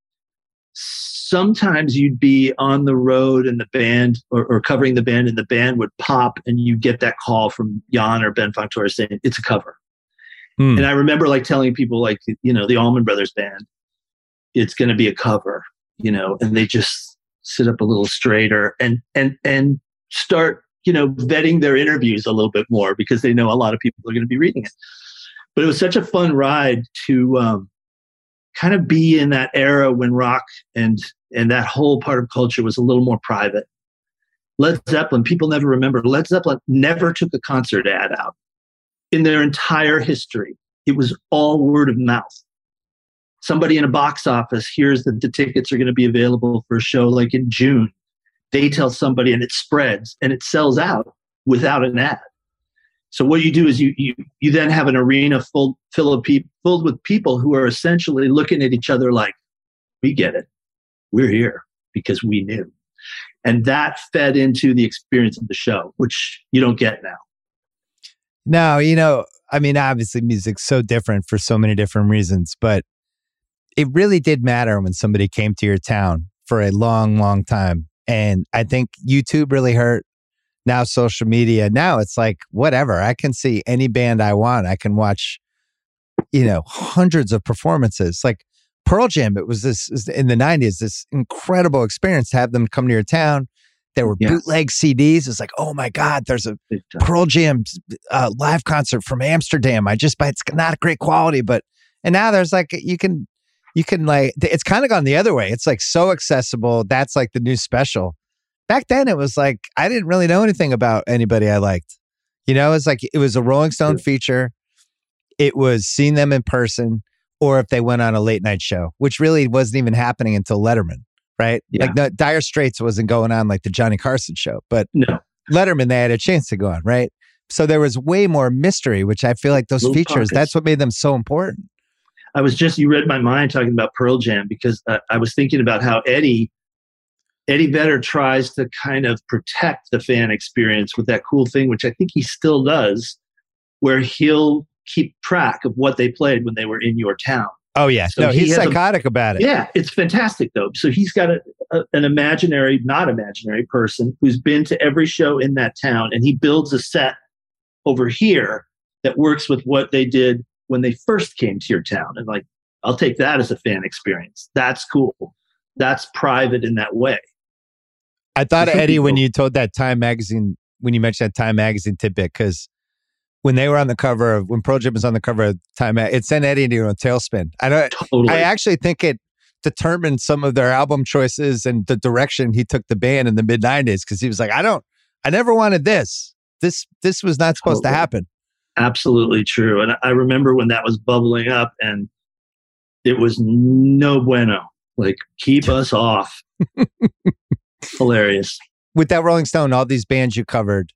sometimes you'd be on the road and the band or, or covering the band and the band would pop and you get that call from Jan or Ben Fong-Torres saying it's a cover. Hmm. And I remember like telling people like, you know, the Allman Brothers band, it's going to be a cover, you know, and they just sit up a little straighter and, and, and start, you know, vetting their interviews a little bit more because they know a lot of people are going to be reading it. But it was such a fun ride to, um, kind of be in that era when rock and and that whole part of culture was a little more private. Led Zeppelin, people never remember. Led Zeppelin never took a concert ad out in their entire history. It was all word of mouth. Somebody in a box office hears that the tickets are going to be available for a show like in June. They tell somebody and it spreads and it sells out without an ad. So what you do is you you you then have an arena full full of people filled with people who are essentially looking at each other like, we get it, we're here because we knew, and that fed into the experience of the show, which you don't get now. No, you know, I mean, obviously, music's so different for so many different reasons, but it really did matter when somebody came to your town for a long, long time. And I think YouTube really hurt. Now, social media, now it's like, whatever. I can see any band I want. I can watch, you know, hundreds of performances. Like Pearl Jam, it was this in the 90s, this incredible experience to have them come to your town. There were Yeah. bootleg CDs. It's like, oh my God, there's a Pearl Jam uh, live concert from Amsterdam. I just, it's not a great quality. But and now there's like you can, you can like it's kind of gone the other way. It's like so accessible. That's like the new special. Back then, it was like I didn't really know anything about anybody I liked. You know, it's like it was a Rolling Stone feature. It was seeing them in person, or if they went on a late night show, which really wasn't even happening until Letterman, right? Yeah. Like the Dire Straits wasn't going on like the Johnny Carson show, but No, Letterman, they had a chance to go on, right? So there was way more mystery, which I feel like those Little features, pockets. that's what made them so important. I was just you read my mind talking about Pearl Jam because uh, I was thinking about how Eddie Eddie Vedder tries to kind of protect the fan experience with that cool thing, which I think he still does, where he'll keep track of what they played when they were in your town. Oh, yeah. So no, he he's a- psychotic about it. Yeah, it's fantastic though. So he's got a, a, an imaginary, not imaginary person who's been to every show in that town, and he builds a set over here that works with what they did when they first came to your town. And like, I'll take that as a fan experience. That's cool. That's private in that way. I thought Eddie when you told that Time magazine, when you mentioned that Time magazine tidbit, because when they were on the cover of, when Pearl Jam was on the cover of Time, it sent Eddie into a tailspin. I know, Totally. I actually think it determined some of their album choices and the direction he took the band in the mid 90s because he was like, I don't, I never wanted this. This, this was not supposed to happen. Absolutely true. And I remember when that was bubbling up and it was no bueno. Like, keep us off. Hilarious. with that Rolling Stone, all these bands you covered,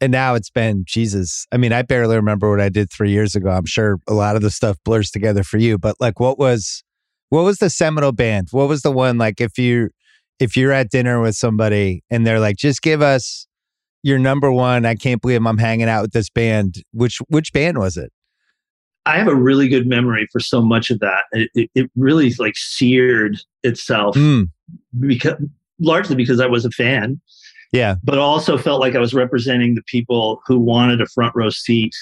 and now it's been Jesus. I mean, I barely remember what I did three years ago. I'm sure a lot of the stuff blurs together for you, but like, what was, what was the seminal band? What was the one like if you, if you're at dinner with somebody and they're like, just give us your number one. I can't believe I'm hanging out with this band. Which which band was it? I have a really good memory for so much of that. It, it, it really like seared itself Mm, because largely because I was a fan, yeah, but also felt like I was representing the people who wanted a front row seat,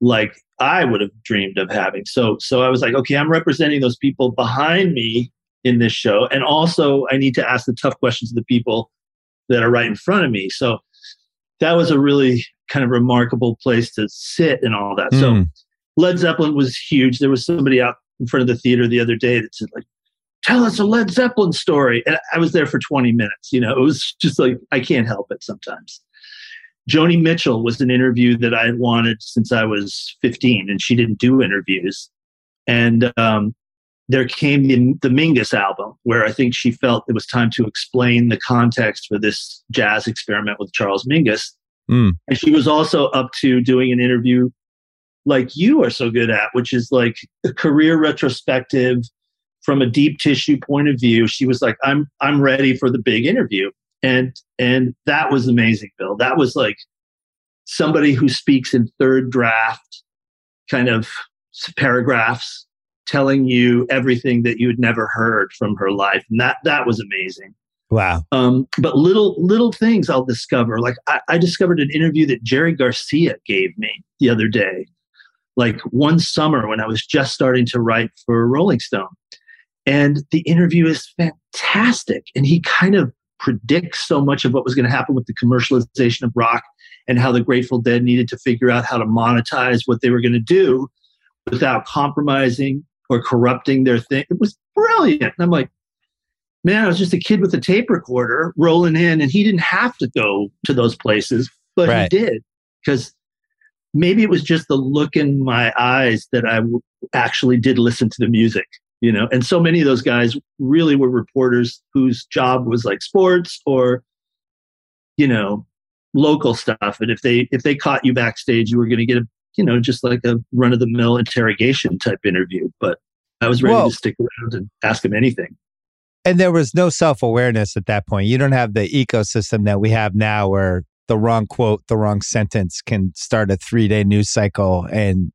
like I would have dreamed of having. So, so I was like, okay, I'm representing those people behind me in this show, and also I need to ask the tough questions of the people that are right in front of me. So that was a really kind of remarkable place to sit and all that. So. Mm. Led Zeppelin was huge. There was somebody out in front of the theater the other day that said, like, tell us a Led Zeppelin story. And I was there for 20 minutes. You know, it was just like, I can't help it sometimes. Joni Mitchell was an interview that I had wanted since I was 15, and she didn't do interviews. And um, there came the, the Mingus album, where I think she felt it was time to explain the context for this jazz experiment with Charles Mingus. Mm. And she was also up to doing an interview like you are so good at, which is like a career retrospective from a deep tissue point of view. She was like, I'm I'm ready for the big interview. And and that was amazing, Bill. That was like somebody who speaks in third draft kind of paragraphs telling you everything that you had never heard from her life. And that that was amazing. Wow. Um, but little little things I'll discover. Like I, I discovered an interview that Jerry Garcia gave me the other day, like one summer when I was just starting to write for Rolling Stone. And the interview is fantastic. And he kind of predicts so much of what was going to happen with the commercialization of rock and how the Grateful Dead needed to figure out how to monetize what they were going to do without compromising or corrupting their thing. It was brilliant. And I'm like, man, I was just a kid with a tape recorder rolling in, and he didn't have to go to those places, but Right. he did because maybe it was just the look in my eyes that I w- actually did listen to the music, you know. And so many of those guys really were reporters whose job was like sports or, you know, local stuff. And if they if they caught you backstage, you were going to get a you know just like a run of the mill interrogation type interview. But I was ready Whoa. to stick around and ask him anything. And there was no self awareness at that point. You don't have the ecosystem that we have now where the wrong quote, the wrong sentence can start a three day news cycle and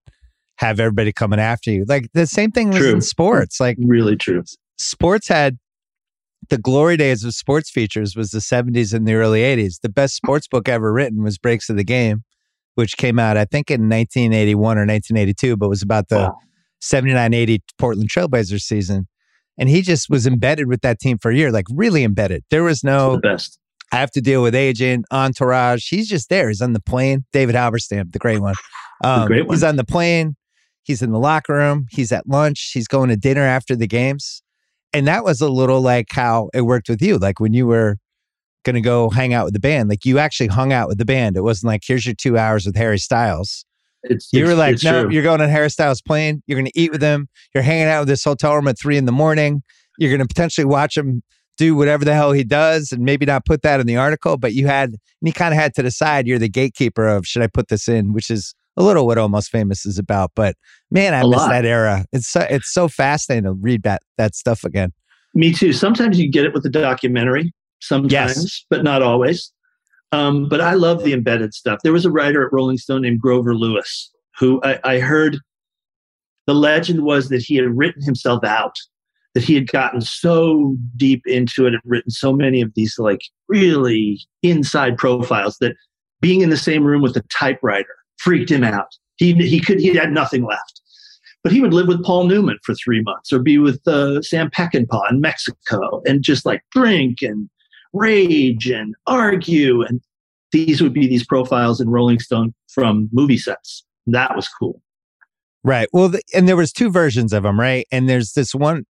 have everybody coming after you. Like the same thing was True. in sports. Like Really true. sports had the glory days of sports features was the 70s and the early 80s. The best sports book ever written was Breaks of the Game, which came out, I think, in 1981 or 1982, but was about the Wow. 79 80 Portland Trailblazers season. And he just was embedded with that team for a year, like really embedded. There was no, the best. I have to deal with agent, entourage. He's just there. He's on the plane. David Halberstam, the great one. Um, great one. He's on the plane. He's in the locker room. He's at lunch. He's going to dinner after the games. And that was a little like how it worked with you. Like when you were going to go hang out with the band, like you actually hung out with the band. It wasn't like, here's your two hours with Harry Styles. It's, You it's- were like, it's no, true. you're going on Harry Styles plane. You're going to eat with him. You're hanging out with this hotel room at three in the morning. You're going to potentially watch him do whatever the hell he does and maybe not put that in the article, but you had, and he kind of had to decide you're the gatekeeper of should I put this in, which is a little what Almost Famous is about. But man, I A miss lot. that era. It's so, it's so fascinating to read that, that stuff again. Me too. Sometimes you get it with the documentary, sometimes, Yes. but not always. Um, but I love the embedded stuff. There was a writer at Rolling Stone named Grover Lewis who I, I heard the legend was that he had written himself out, that he had gotten so deep into it and written so many of these like really inside profiles that being in the same room with a typewriter freaked him out. He, he could he had nothing left. But he would live with Paul Newman for three months or be with uh, Sam Peckinpah in Mexico and just like drink and rage and argue. And these would be these profiles in Rolling Stone from movie sets. That was cool. Right. Well, the, and there was two versions of them, right? And there's this one,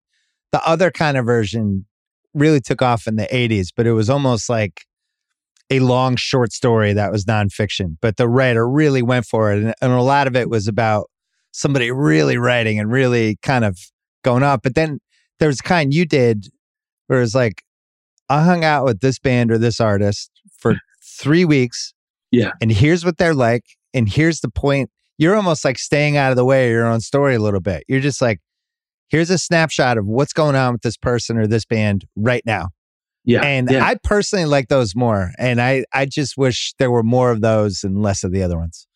the other kind of version really took off in the 80s, but it was almost like a long short story that was nonfiction. But the writer really went for it. And, and a lot of it was about somebody really writing and really kind of going up. But then there was kind you did where it was like, I hung out with this band or this artist for three weeks. Yeah. And here's what they're like. And here's the point you're almost like staying out of the way of your own story a little bit. You're just like, here's a snapshot of what's going on with this person or this band right now. Yeah. And yeah. I personally like those more. And I, I just wish there were more of those and less of the other ones.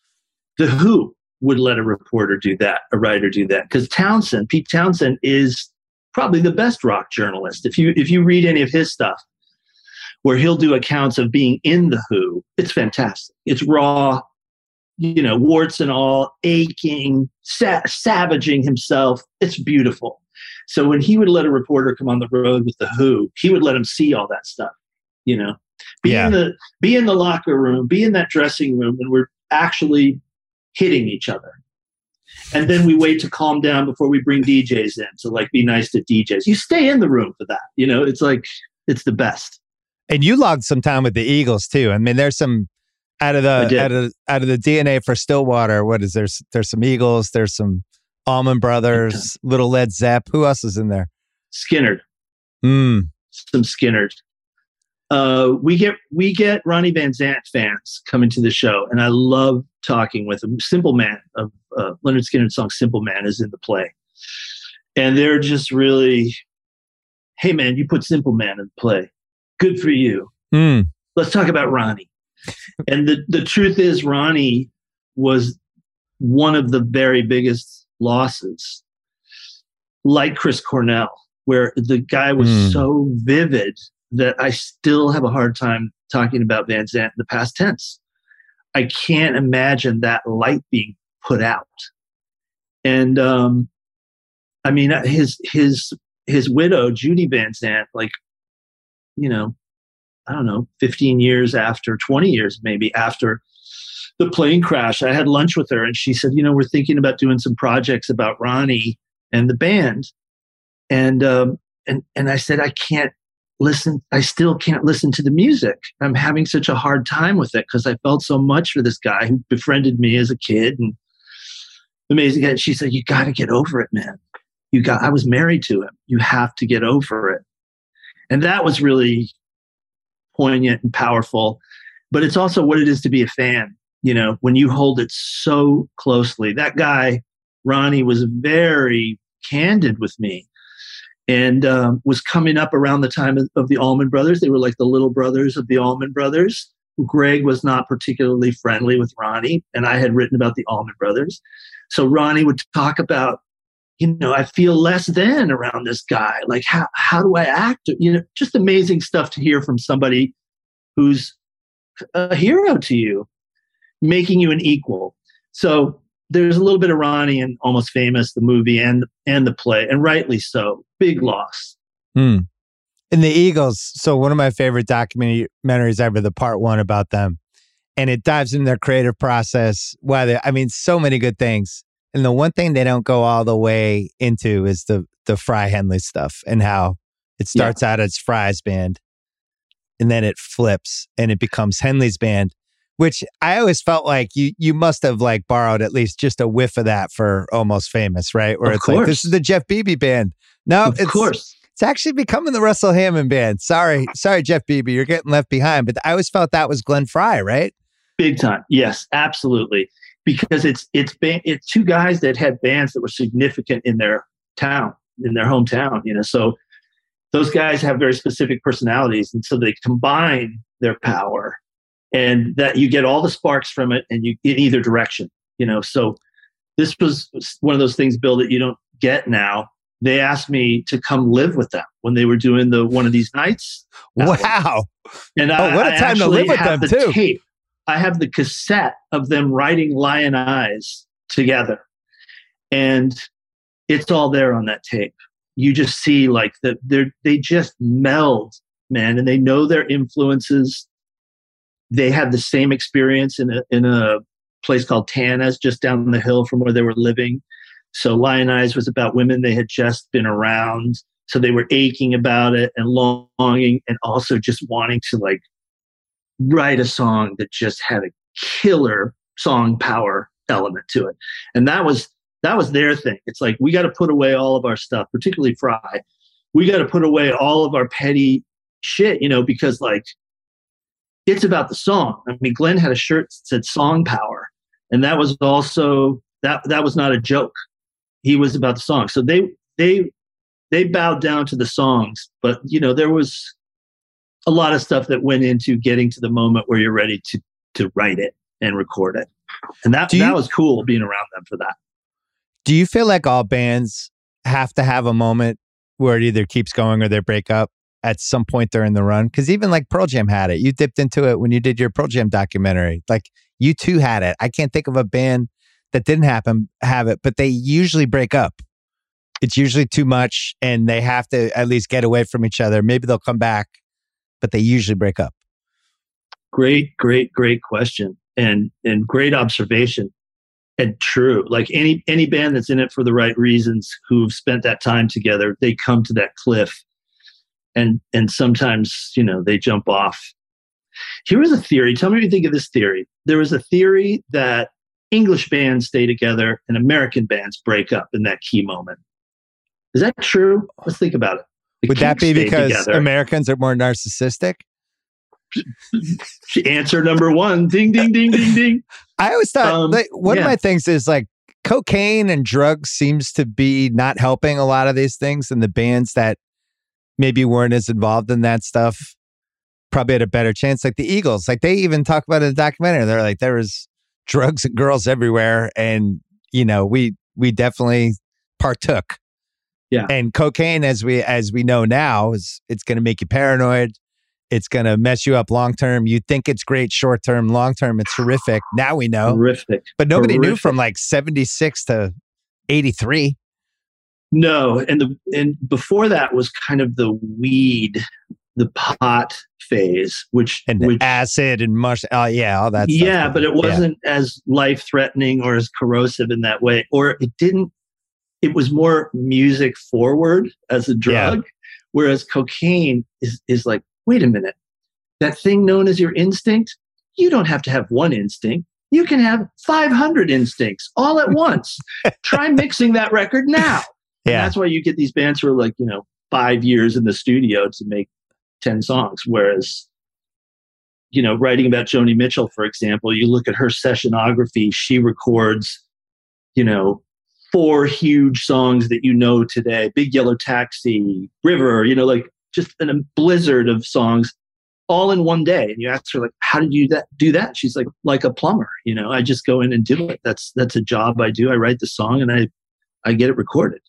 the Who would let a reporter do that, a writer do that, because Townshend, Pete Townshend, is probably the best rock journalist. If you if you read any of his stuff, where he'll do accounts of being in the Who, it's fantastic. It's raw, you know, warts and all, aching, sa- savaging himself. It's beautiful. So when he would let a reporter come on the road with the Who, he would let him see all that stuff. You know, be Yeah. in the be in the locker room, be in that dressing room when we're actually hitting each other. And then we wait to calm down before we bring DJs in to like be nice to DJs. You stay in the room for that. You know, it's like it's the best. And you logged some time with the Eagles too. I mean, there's some Out of the out of out of the DNA for Stillwater, what is there? There's some Eagles. There's some Allman Brothers, Little Led Zepp. Who else is in there? Skynyrd, Mm. some Skynyrd. Uh, we get we get Ronnie Van Zant fans coming to the show, and I love talking with them. Simple Man of uh, Lynyrd Skynyrd's song "Simple Man" is in the play, and they're just really, hey man, you put Simple Man in the play, good for you. Mm. let's talk about Ronnie. and the, the truth is, Ronnie was one of the very biggest losses, like Chris Cornell, where the guy was Hmm. so vivid that I still have a hard time talking about Van Zant in the past tense. I can't imagine that light being put out. And um, I mean, his his his widow, Judy Van Zant, like, you know, I don't know, 15 years after, 20 years maybe after the plane crash, I had lunch with her and she said, you know, we're thinking about doing some projects about Ronnie and the band. And, um, and, and I said, I can't listen. I still can't listen to the music. I'm having such a hard time with it because I felt so much for this guy who befriended me as a kid and amazing guy. She said, you got to get over it, man. You got, I was married to him. You have to get over it. And that was really poignant and powerful. But it's also what it is to be a fan. You know, when you hold it so closely. That guy, Ronnie, was very candid with me and um, was coming up around the time of, of the Allman Brothers. They were like the little brothers of the Allman Brothers. Gregg was not particularly friendly with Ronnie, and I had written about the Allman Brothers. So Ronnie would talk about, you know, I feel less than around this guy. Like, how, how do I act? You know, just amazing stuff to hear from somebody who's a hero to you, making you an equal. So there's a little bit of Ronnie in Almost Famous, the movie and and the play, and rightly so. Big loss. Hmm. And the Eagles. So one of my favorite documentaries ever, the part one about them, and it dives into their creative process. Why they, I mean, so many good things. And the one thing they don't go all the way into is the the Frey Henley stuff and how it Yeah. starts out as Frey's band, and then it flips and it becomes Henley's band. Which I always felt like you you must have like borrowed at least just a whiff of that for Almost Famous, right? Where Of it's like this is the Jeff Bebe band. No, of it's course. it's actually becoming the Russell Hammond band. Sorry, sorry, Jeff Bebe, you're getting left behind. But I always felt that was Glenn Frey, right? Big time. Yes, absolutely. Because it's it's ba- it's two guys that had bands that were significant in their town, in their hometown. You know, so those guys have very specific personalities, and so they combine their power, and that you get all the sparks from it, and you in either direction. You know, so this was one of those things, Bill, that you don't get now. They asked me to come live with them when they were doing the one of these nights. Wow. And Oh, I, what a I time to live with have them, the too. Tape. I have the cassette of them writing Lyin' Eyes together, and it's all there on that tape. You just see like that they they just meld, man, and they know their influences. They had the same experience in a in a place called Tana's just down the hill from where they were living. So Lyin' Eyes was about women they had just been around. So they were aching about it and longing and also just wanting to like write a song that just had a killer song power element to it. And that was that was their thing. It's like we got to put away all of our stuff, particularly Frey. We got to put away all of our petty shit, you know, because like it's about the song. I mean, Glenn had a shirt that said song power. And that was also that that was not a joke. He was about the song. So they they they bowed down to the songs, but you know, there was a lot of stuff that went into getting to the moment where you're ready to to write it and record it. And that you- that was cool being around them for that. Do you feel like all bands have to have a moment where it either keeps going or they break up at some point during the run? Because even like Pearl Jam had it. You dipped into it when you did your Pearl Jam documentary. Like you too had it. I can't think of a band that didn't happen have it, but they usually break up. It's usually too much, and they have to at least get away from each other. Maybe they'll come back, but they usually break up. Great, great, great question. And and great observation. And true. Like any any band that's in it for the right reasons who've spent that time together, they come to that cliff. And and sometimes, you know, they jump off. here is a theory. Tell me what you think of this theory. There was a theory that English bands stay together and American bands break up in that key moment. Is that true? Let's think about it. The Would that be because together. Americans are more narcissistic? answer number one? Ding, ding, ding, ding, ding. I always thought Um, like, one of my things is like cocaine and drugs seems to be not helping a lot of these things, and the bands that maybe weren't as involved in that stuff probably had a better chance. Like the Eagles, like they even talk about it in the documentary. They're like there was drugs and girls everywhere, and you know we we definitely partook. Yeah. and cocaine, as we as we know now, is it's going to make you paranoid. It's going to mess you up long term. You think it's great short term, long term, it's horrific. Now we know. Horrific. But nobody knew from like 76 to 83. No, and the and before that was kind of the weed, the pot phase, which And which acid and mush. Oh, yeah, all that yeah, but it wasn't as life threatening or as corrosive in that way, or it didn't. It was more music forward as a drug, whereas cocaine is is like, wait a minute, that thing known as your instinct. You don't have to have one instinct. You can have 500 instincts all at once. Try mixing that record now. And that's why you get these bands who are like, you know, five years in the studio to make 10 songs. Whereas, you know, writing about Joni Mitchell, for example, you look at her sessionography, she records, you know, four huge songs that you know today Big Yellow Taxi, River, you know, like just a blizzard of songs all in one day. And you ask her, like, how did you that, do that? She's like, like a plumber, you know, I just go in and do it. That's, that's a job I do. I write the song and I, I get it recorded.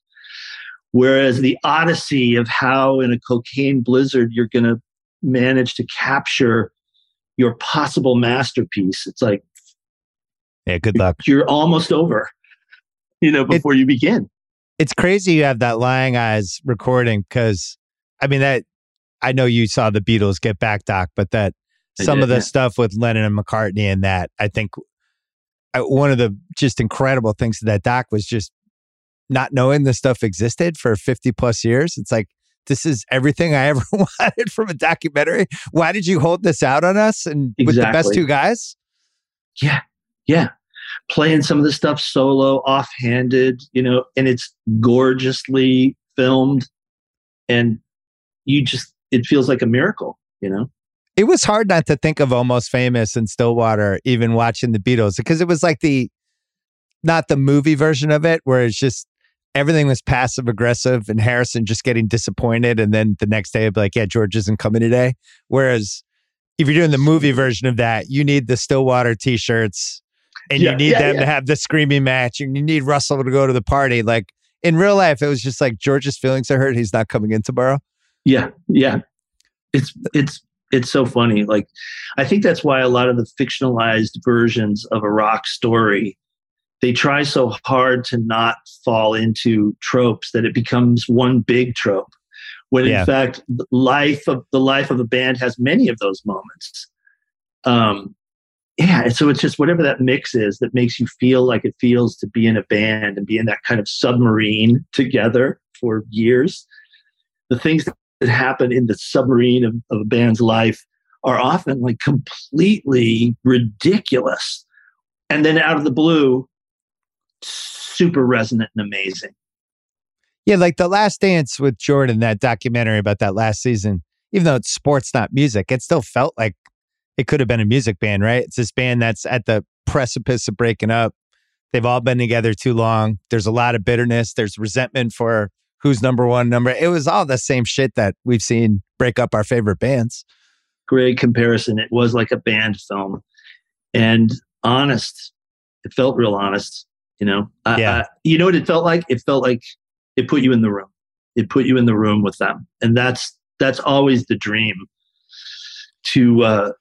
Whereas the odyssey of how in a cocaine blizzard you're going to manage to capture your possible masterpiece, it's like Yeah, good luck. you're almost over, you know, before you begin. It's crazy you have that Lying Eyes recording because, I mean, that I know you saw the Beatles get back, Doc, but that some did, of the yeah. stuff with Lennon and McCartney and that, I think I, one of the just incredible things to that doc was just not knowing this stuff existed for 50 plus years. It's like, this is everything I ever wanted from a documentary. Why did you hold this out on us and with the best two guys? Yeah. Yeah. Playing some of the stuff solo, offhanded, you know, and it's gorgeously filmed. And you just, it feels like a miracle, you know? It was hard not to think of Almost Famous and Stillwater, even watching the Beatles, because it was like the, not the movie version of it, where it's just everything was passive aggressive and Harrison just getting disappointed. And then the next day, it'd be like, yeah, George isn't coming today. Whereas if you're doing the movie version of that, you need the Stillwater t shirts and Yeah, you need yeah, them yeah. to have the screaming match and you need Russell to go to the party. Like in real life, it was just like George's feelings are hurt. He's not coming in tomorrow. Yeah, yeah. It's it's it's so funny. Like I think that's why a lot of the fictionalized versions of a rock story they try so hard to not fall into tropes that it becomes one big trope. When Yeah. in fact the life of the life of a band has many of those moments. Um yeah, so it's just whatever that mix is that makes you feel like it feels to be in a band and be in that kind of submarine together for years. The things that happen in the submarine of, of a band's life are often like completely ridiculous. And then out of the blue, super resonant and amazing. Yeah, like the last dance with Jordan, that documentary about that last season, even though it's sports, not music, it still felt like it could have been a music band, right? It's this band that's at the precipice of breaking up. They've all been together too long. There's a lot of bitterness. There's resentment for who's number one, number. It was all the same shit that we've seen break up our favorite bands. Great comparison. It was like a band film and honest. It felt real honest, you know? Yeah. You know what it felt like? It felt like it put you in the room. It put you in the room with them. And that's, that's always the dream to, uh,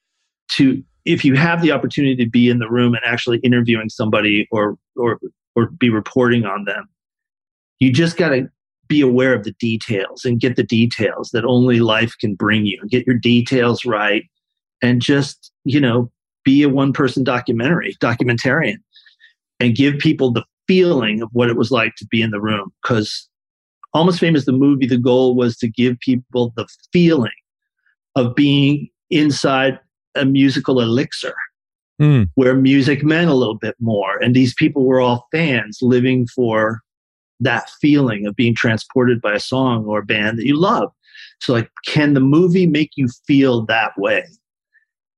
to, if you have the opportunity to be in the room and actually interviewing somebody or, or, or be reporting on them, you just got to be aware of the details and get the details that only life can bring you. Get your details right and just, you know, be a one person documentary, documentarian and give people the feeling of what it was like to be in the room. Because Almost Famous, the movie, the goal was to give people the feeling of being inside a musical elixir Mm. where music meant a little bit more. And these people were all fans living for that feeling of being transported by a song or a band that you love. So, like, can the movie make you feel that way?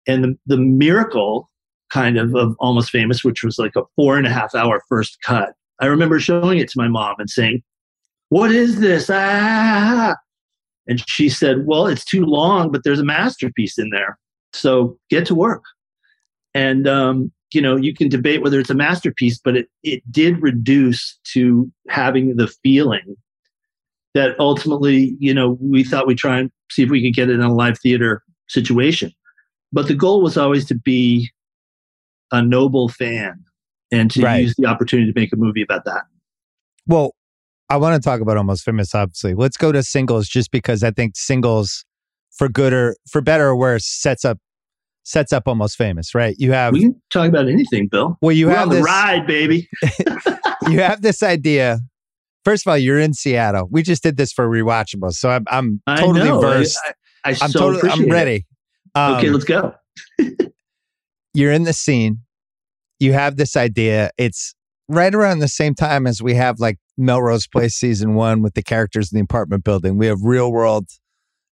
And the, the miracle kind of of Almost Famous, which was like a four and a half hour first cut. I remember showing it to my mom and saying, What is this? Ah. And she said, Well, it's too long, but there's a masterpiece in there. So get to work. And, um, you know, you can debate whether it's a masterpiece, but it, it did reduce to having the feeling that ultimately, you know, we thought we'd try and see if we could get it in a live theater situation. But the goal was always to be a noble fan and to Right. use the opportunity to make a movie about that. Well, I want to talk about almost famous, obviously. Let's go to singles just because I think singles, for good or for better or worse, sets up sets up almost famous, right? You have We can talk about anything, Bill. well, you We're have on the this ride, baby. you have this idea. First of all, you're in Seattle. We just did this for rewatchable, so I'm I'm I totally know. I- versed. I, I I'm so totally I'm ready. Um, okay, let's go. you're in the scene. You have this idea. It's right around the same time as we have like Melrose Place season one with the characters in the apartment building. We have real world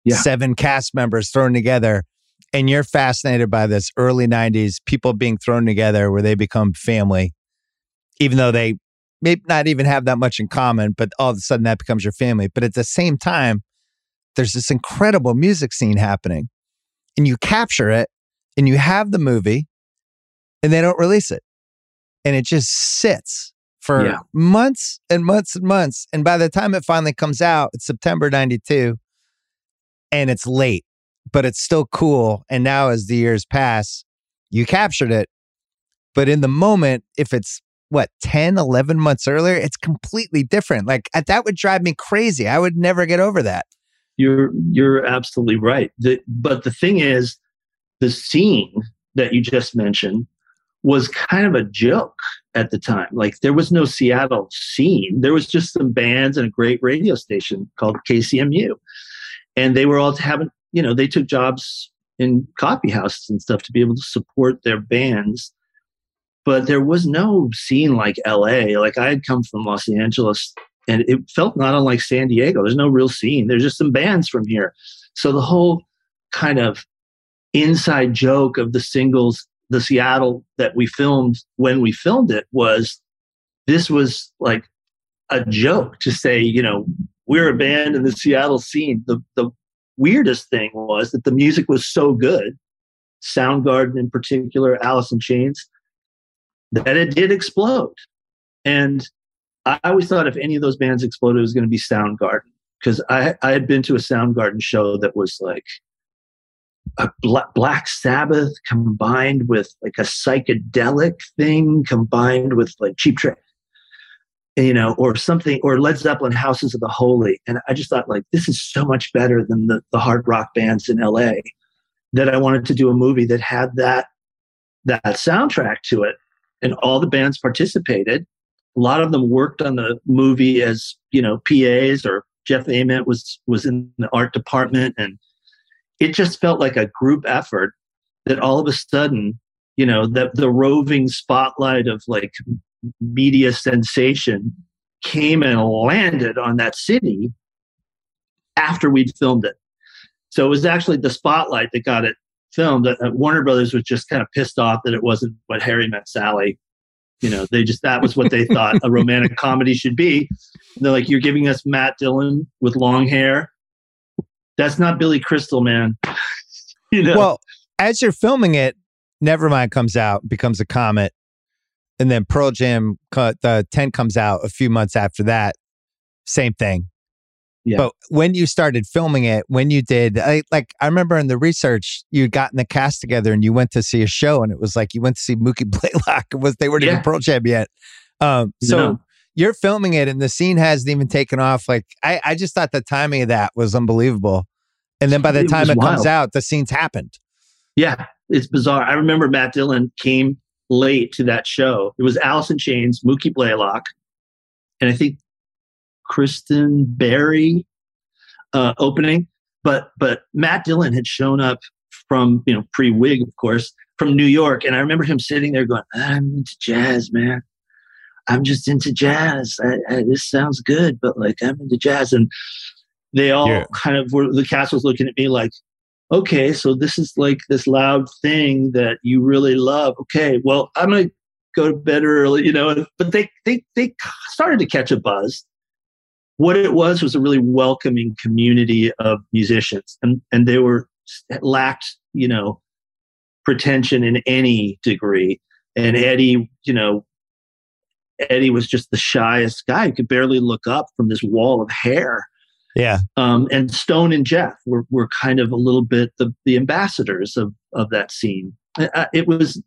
Yeah. seven cast members thrown together. And you're fascinated by this early 90s people being thrown together where they become family, even though they may not even have that much in common, but all of a sudden that becomes your family. But at the same time, there's this incredible music scene happening and you capture it and you have the movie and they don't release it. And it just sits for Yeah. months and months and months. And by the time it finally comes out, it's September 92 and it's late, but it's still cool. And now, as the years pass, you captured it. But in the moment, if it's what, 10, 11 months earlier, it's completely different. Like uh, that would drive me crazy. I would never get over that. You're you're absolutely right. The, but the thing is, the scene that you just mentioned was kind of a joke at the time. Like there was no Seattle scene. There was just some bands and a great radio station called KCMU, and they were all having you know they took jobs in coffee houses and stuff to be able to support their bands. But there was no scene like LA. Like I had come from Los Angeles and it felt not unlike San Diego. There's no real scene. There's just some bands from here. So the whole kind of inside joke of the singles, the Seattle that we filmed when we filmed it was this was like a joke to say, you know, we're a band in the Seattle scene. The the weirdest thing was that the music was so good, Soundgarden in particular, Alice in Chains, that it did explode. And I always thought if any of those bands exploded, it was going to be Soundgarden because I I had been to a Soundgarden show that was like a Bla- Black Sabbath combined with like a psychedelic thing combined with like Cheap Trick, you know, or something, or Led Zeppelin Houses of the Holy, and I just thought like this is so much better than the the hard rock bands in L.A. That I wanted to do a movie that had that that soundtrack to it, and all the bands participated a lot of them worked on the movie as you know PAs or Jeff Ament was was in the art department and it just felt like a group effort that all of a sudden you know that the roving spotlight of like media sensation came and landed on that city after we'd filmed it. So it was actually the spotlight that got it filmed. Uh, warner brothers was just kind of pissed off that it wasn't what harry met sally. You know they just that was what they thought a romantic comedy should be. And they're like you're giving us matt dillon with long hair that's not billy crystal man you know Well, as you're filming it, Nevermind comes out, becomes a comet, and then Pearl Jam, the 10 comes out a few months after that. Same thing. Yeah. But when you started filming it, when you did, I, like, I remember in the research, you'd gotten the cast together and you went to see a show, and it was like you went to see Mookie Blaylock. It was they weren't even Pearl Jam yet. Um, so No. you're filming it, and the scene hasn't even taken off. Like, I, I just thought the timing of that was unbelievable. And then by the It time it comes out, the scene's happened. Yeah, it's bizarre. I remember Matt Dillon came late to that show. It was Alice in Chains, Mookie Blaylock, and I think Kristen Barry uh, opening. But but Matt Dillon had shown up from you know pre-wig, of course, from New York, and I remember him sitting there going, "I'm into jazz, man. I'm just into jazz. I, I, this sounds good, but like I'm into jazz." And they all Yeah. kind of were. The cast was looking at me like, "Okay, so this is like this loud thing that you really love. Okay, well, I'm gonna go to bed early, you know." But they they they started to catch a buzz what it was was a really welcoming community of musicians and and they were lacked you know pretension in any degree and eddie you know eddie was just the shyest guy he could barely look up from this wall of hair Yeah. um, and stone and jeff were, were kind of a little bit the, the ambassadors of, of that scene it was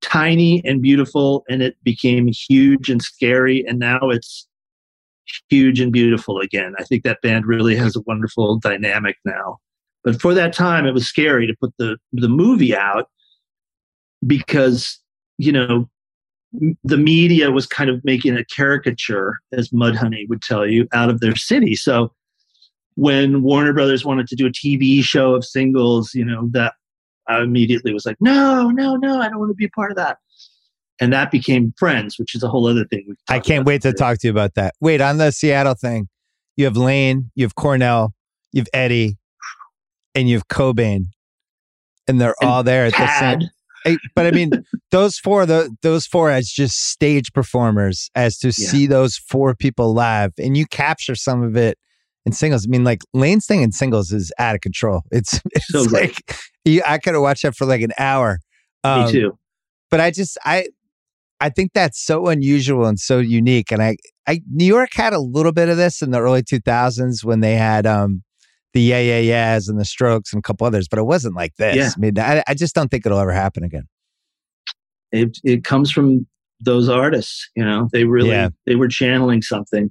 tiny and beautiful and it became huge and scary and now it's huge and beautiful again. I think that band really has a wonderful dynamic now. But for that time, it was scary to put the the movie out because you know the media was kind of making a caricature, as Mudhoney would tell you, out of their city. So when Warner Brothers wanted to do a TV show of singles, you know that I immediately was like, no, no, no, I don't want to be a part of that. And that became Friends, which is a whole other thing. I can't wait to talk to you about that. Wait, on the Seattle thing, you have Lane, you have Cornell, you have Eddie, and you have Cobain. And they're And all there at the same Tad. But I mean, those four, the, those four as just stage performers, as to Yeah. see those four people live, and you capture some of it in singles. I mean, like Lane's thing in singles is out of control. It's, it's So like you, I could have watched that for like an hour. Um, Me too. But I just, I, I think that's so unusual and so unique. And I, I, New York had a little bit of this in the early 2000s when they had um, the Yeah Yeah Yeahs and the Strokes and a couple others, but it wasn't like this. Yeah. I mean, I, I just don't think it'll ever happen again. It it comes from those artists. You know, they really Yeah. they were channeling something.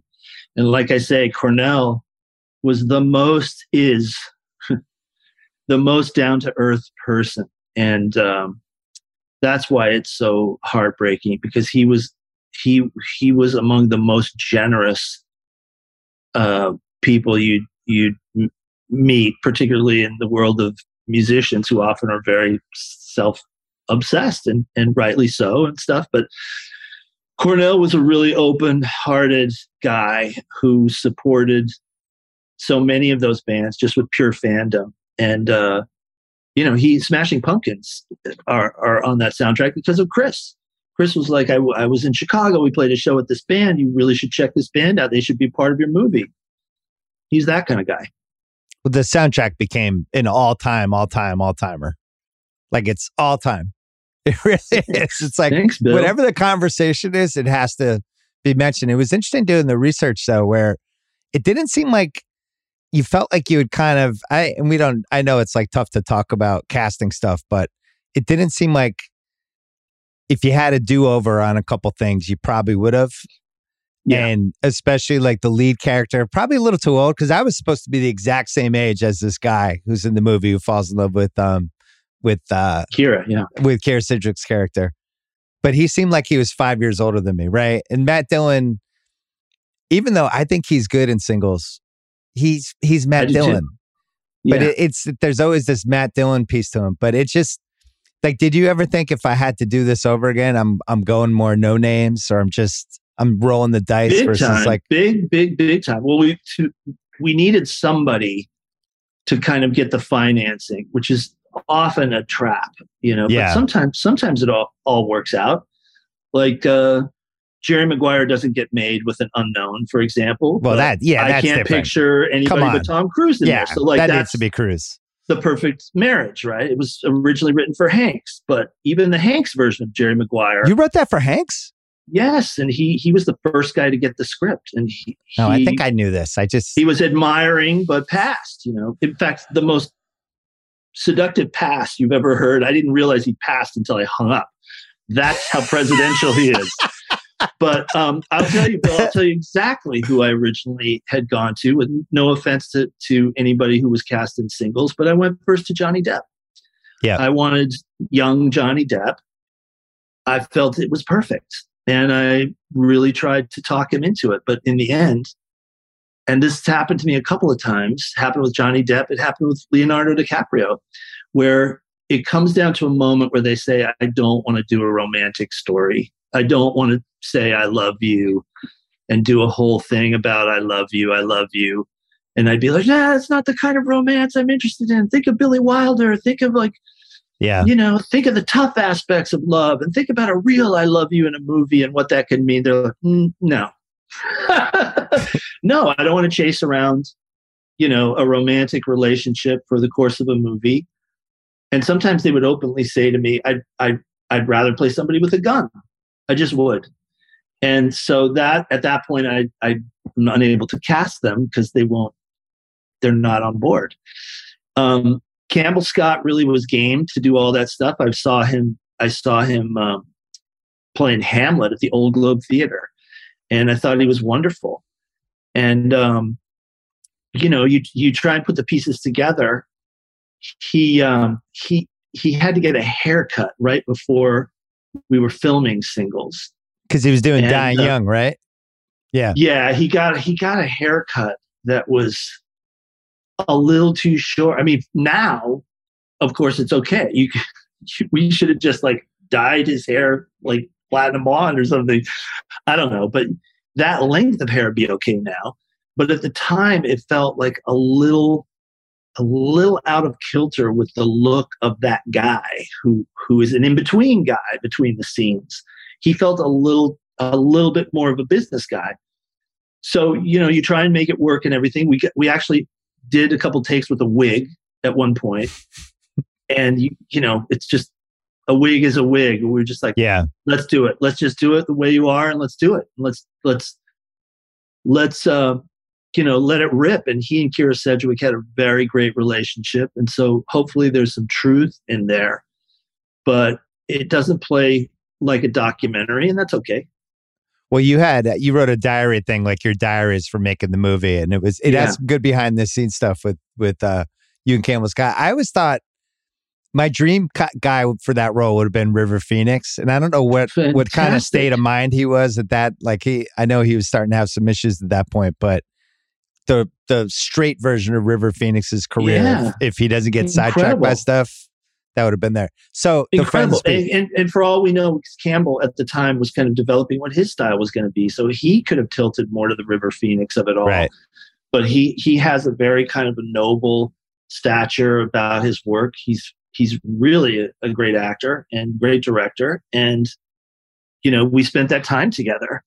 And like I say, Cornell was the most is the most down to earth person, and um, that's why it's so heartbreaking because he was he he was among the most generous uh, people you you'd meet, particularly in the world of musicians who often are very self obsessed and, and rightly so and stuff. But Cornell was a really open hearted guy who supported so many of those bands just with pure fandom. And, uh, you know, he Smashing Pumpkins are, are on that soundtrack because of Chris. Chris was like, I, w- I was in Chicago. We played a show with this band. You really should check this band out. They should be part of your movie. He's that kind of guy. Well, the soundtrack became an all time, all time, all timer. Like it's all time. It really is. It's like Thanks, whatever the conversation is, it has to be mentioned. It was interesting doing the research though, where it didn't seem like you felt like you would kind of I and we don't I know it's like tough to talk about casting stuff, but it didn't seem like if you had a do over on a couple things, you probably would have. Yeah. And especially like the lead character, probably a little too old because I was supposed to be the exact same age as this guy who's in the movie who falls in love with um with uh Kyra, yeah. with Kyra Sedgwick's character. But he seemed like he was five years older than me, right? And Matt Dillon, even though I think he's good in singles, he's he's Matt. Dillon. But Yeah. it, it's there's always this Matt Dillon piece to him. But it's just like, did you ever think if I had to do this over again, I'm I'm going more no names or I'm just I'm rolling the dice big versus time, like big, big, big time. Well, we to, we needed somebody to kind of get the financing, which is often a trap, you know. Yeah. But sometimes, sometimes it all all works out. Like uh, Jerry Maguire doesn't get made with an unknown, for example. well but that yeah I can't different. picture anybody but Tom Cruise in yeah, there. So like that needs to be Cruise. the perfect marriage, right? It was originally written for Hanks, but even the Hanks version of Jerry Maguire, You wrote that for Hanks? yes, and he he was the first guy to get the script, and he, No, I think I knew this. I just he was admiring but passed you know in fact the most seductive pass you've ever heard i didn't realize he passed until i hung up that's how presidential he is but um, i'll tell you bill i'll tell you exactly who i originally had gone to with no offense to, to anybody who was cast in singles but i went first to johnny depp Yeah. i wanted young johnny depp i felt it was perfect and i really tried to talk him into it but in the end and this happened to me a couple of times happened with johnny depp it happened with leonardo dicaprio where it comes down to a moment where they say, I don't want to do a romantic story. I don't want to say, I love you and do a whole thing about, I love you, I love you. And I'd be like, nah, that's not the kind of romance I'm interested in. Think of Billy Wilder. Think of like, Yeah. you know, think of the tough aspects of love and think about a real I love you in a movie and what that could mean. They're like, "Mm, no. no, I don't want to chase around, you know, a romantic relationship for the course of a movie. And sometimes they would openly say to me, I I I'd rather play somebody with a gun. I just would. And so that at that point I I'm unable to cast them because they won't they're not on board. Um, Campbell Scott really was game to do all that stuff. I saw him. I saw him um, playing Hamlet at the Old Globe Theater, and I thought he was wonderful. And um, you know, you you try and put the pieces together. He um, he he had to get a haircut right before we were filming singles. Because he was doing And, Dying uh, Young, right? Yeah. Yeah, he got he got a haircut that was a little too short. I mean, now, of course, it's okay. You, we should have just like dyed his hair like platinum blonde or something. I don't know, but that length of hair would be okay now. But at the time, it felt like a little, a little out of kilter with the look of that guy who who is an in between guy between the scenes. He felt a little a little bit more of a business guy. So you know, you try and make it work and everything. We we actually did a couple takes with a wig at one point, and you you know, it's just a wig is a wig. We are just like, Yeah. let's do it. Let's just do it the way you are, and let's do it. Let's let's let's uh, you know let it rip. And he and Kyra Sedgwick had a very great relationship, and so hopefully there's some truth in there, but it doesn't play like a documentary, and that's okay. Well, you had you wrote a diary thing, like your diaries for making the movie, and it was it Yeah. has good behind the scenes stuff with with uh, you and Campbell Scott. I always thought my dream guy for that role would have been River Phoenix, and I don't know what what kind of state of mind he was at that. Like he, I know he was starting to have some issues at that point, but the the straight version of River Phoenix's career, Yeah. if, if he doesn't get sidetracked by stuff, that would have been there. So the incredible. friends, And, and, and for all we know, Campbell at the time was kind of developing what his style was going to be. So he could have tilted more to the River Phoenix of it all. right? But he he has a very kind of a noble stature about his work. He's he's really a, a great actor and great director. And you know, we spent that time together.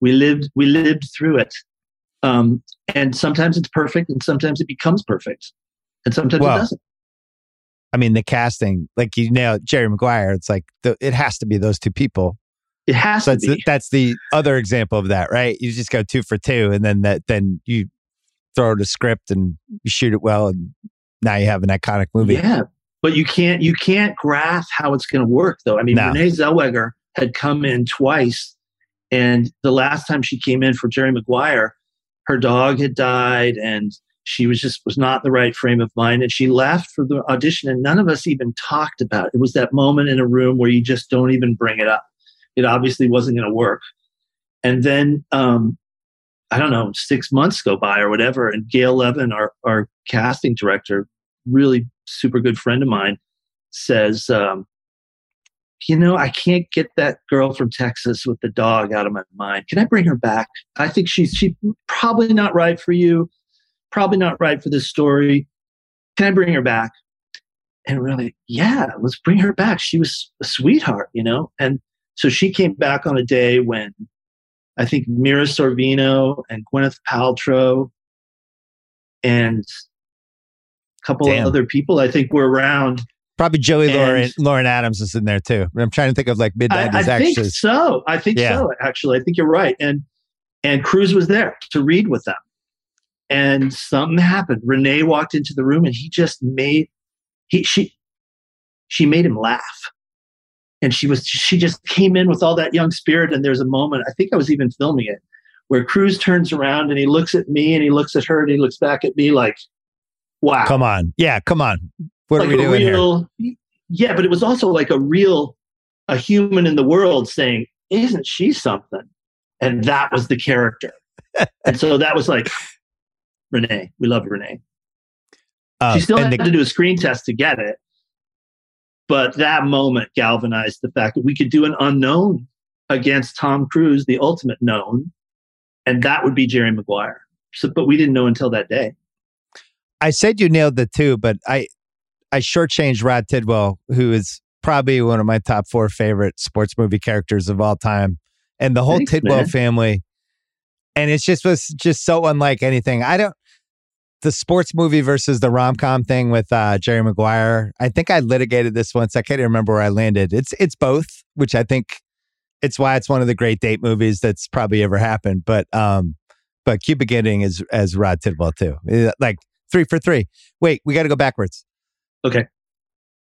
We lived we lived through it. Um, and sometimes it's perfect, and sometimes it becomes perfect, and sometimes Well, it doesn't. I mean, the casting, like you know, Jerry Maguire. It's like the, it has to be those two people. It has So to that's be. the, that's the other example of that, right? You just go two for two, and then that then you throw the script and you shoot it well, and now you have an iconic movie. Yeah, but you can't you can't grasp how it's going to work though. I mean, No. Renee Zellweger had come in twice, and the last time she came in for Jerry Maguire, her dog had died, and she was just was not the right frame of mind, and she left for the audition, and none of us even talked about it. It was that moment in a room where you just don't even bring it up. It obviously wasn't going to work, and then. um I don't know, six months go by or whatever. And Gail Levin, our, our casting director, really super good friend of mine says, um, you know, I can't get that girl from Texas with the dog out of my mind. Can I bring her back? I think she's she probably not right for you, probably not right for this story. Can I bring her back? And we're like, yeah, let's bring her back. She was a sweetheart, you know? And so she came back on a day when I think Mira Sorvino and Gwyneth Paltrow and a couple Damn. of other people I think were around. Probably Joey And- Lauren, Lauren Adams is in there too. I'm trying to think of like mid I, I think so. I think Yeah. so. Actually, I think you're right. And and Cruise was there to read with them. And something happened. Renee walked into the room and he just made he she she made him laugh. And she was she just came in with all that young spirit. And there's a moment, I think I was even filming it, where Cruise turns around and he looks at me and he looks at her and he looks back at me like, wow. Come on, yeah, come on. What like are we a doing here? real, Yeah, but it was also like a real, a human in the world saying, "Isn't she something?" And that was the character. and so that was like, Renee, we love Renee. Um, she still had the- to do a screen test to get it, But that moment galvanized the fact that we could do an unknown against Tom Cruise, the ultimate known, and that would be Jerry Maguire. So, but we didn't know until that day. I said you nailed the two, but I I shortchanged Rod Tidwell, who is probably one of my top four favorite sports movie characters of all time, and the whole Thanks, Tidwell man. family. And it's just was just so unlike anything. I don't the sports movie versus the rom com thing with uh, Jerry Maguire. I think I litigated this once. I can't even remember where I landed. It's it's both, which I think it's why it's one of the great date movies that's probably ever happened. But um, but Cuba Gooding is as Rod Tidwell too. Eh, Like three for three. Wait, we got to go backwards. Okay.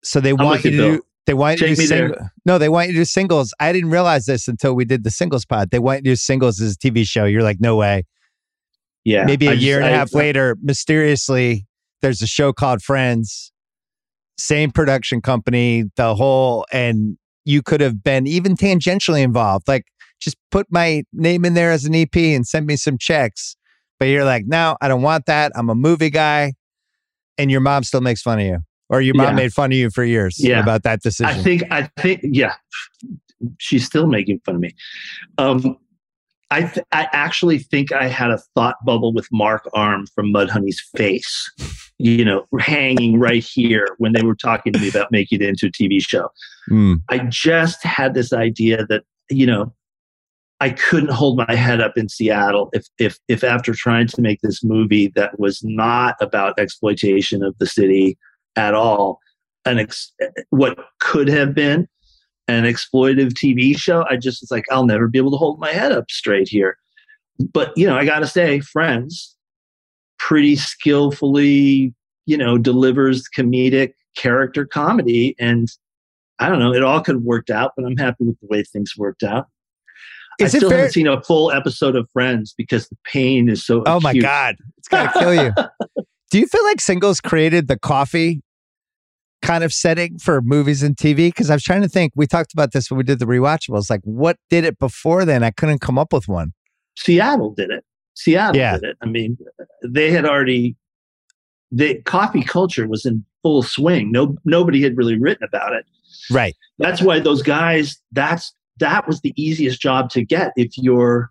So they I'm want you to Bill. do. They want you to Take there. sing- No, they want you to do singles. I didn't realize this until we did the singles pod. They want you to do singles as a TV show. You're like, no way. Yeah. Maybe a I just- year and a half later, mysteriously, there's a show called Friends, same production company, the whole, and you could have been even tangentially involved. Like, just put my name in there as an EP and send me some checks. But you're like, no, I don't want that. I'm a movie guy. And your mom still makes fun of you, or your mom Yeah. made fun of you for years Yeah. about that decision. I think I think yeah, she's still making fun of me. Um, I th- I actually think I had a thought bubble with Mark Arm from Mudhoney's face, you know, hanging right here when they were talking to me about making it into a TV show. Mm. I just had this idea that you know I couldn't hold my head up in Seattle if if if after trying to make this movie that was not about exploitation of the city at all, an ex- what could have been an exploitive TV show, I just was like, I'll never be able to hold my head up straight here. But you know, I got to say, Friends pretty skillfully, you know, delivers comedic character comedy and I don't know. It all could have worked out, but I'm happy with the way things worked out. Is I still fair? haven't seen a full episode of Friends because the pain is so. Oh my acute. God. It's to kill you. Do you feel like singles created the coffee kind of setting for movies and TV? Because I was trying to think, we talked about this when we did the rewatchables. Like, what did it before then? I couldn't come up with one. Seattle did it. Seattle Yeah. did it. I mean, they had already. The coffee culture was in full swing. No, nobody had really written about it. Right. That's why those guys. That's that was the easiest job to get if you're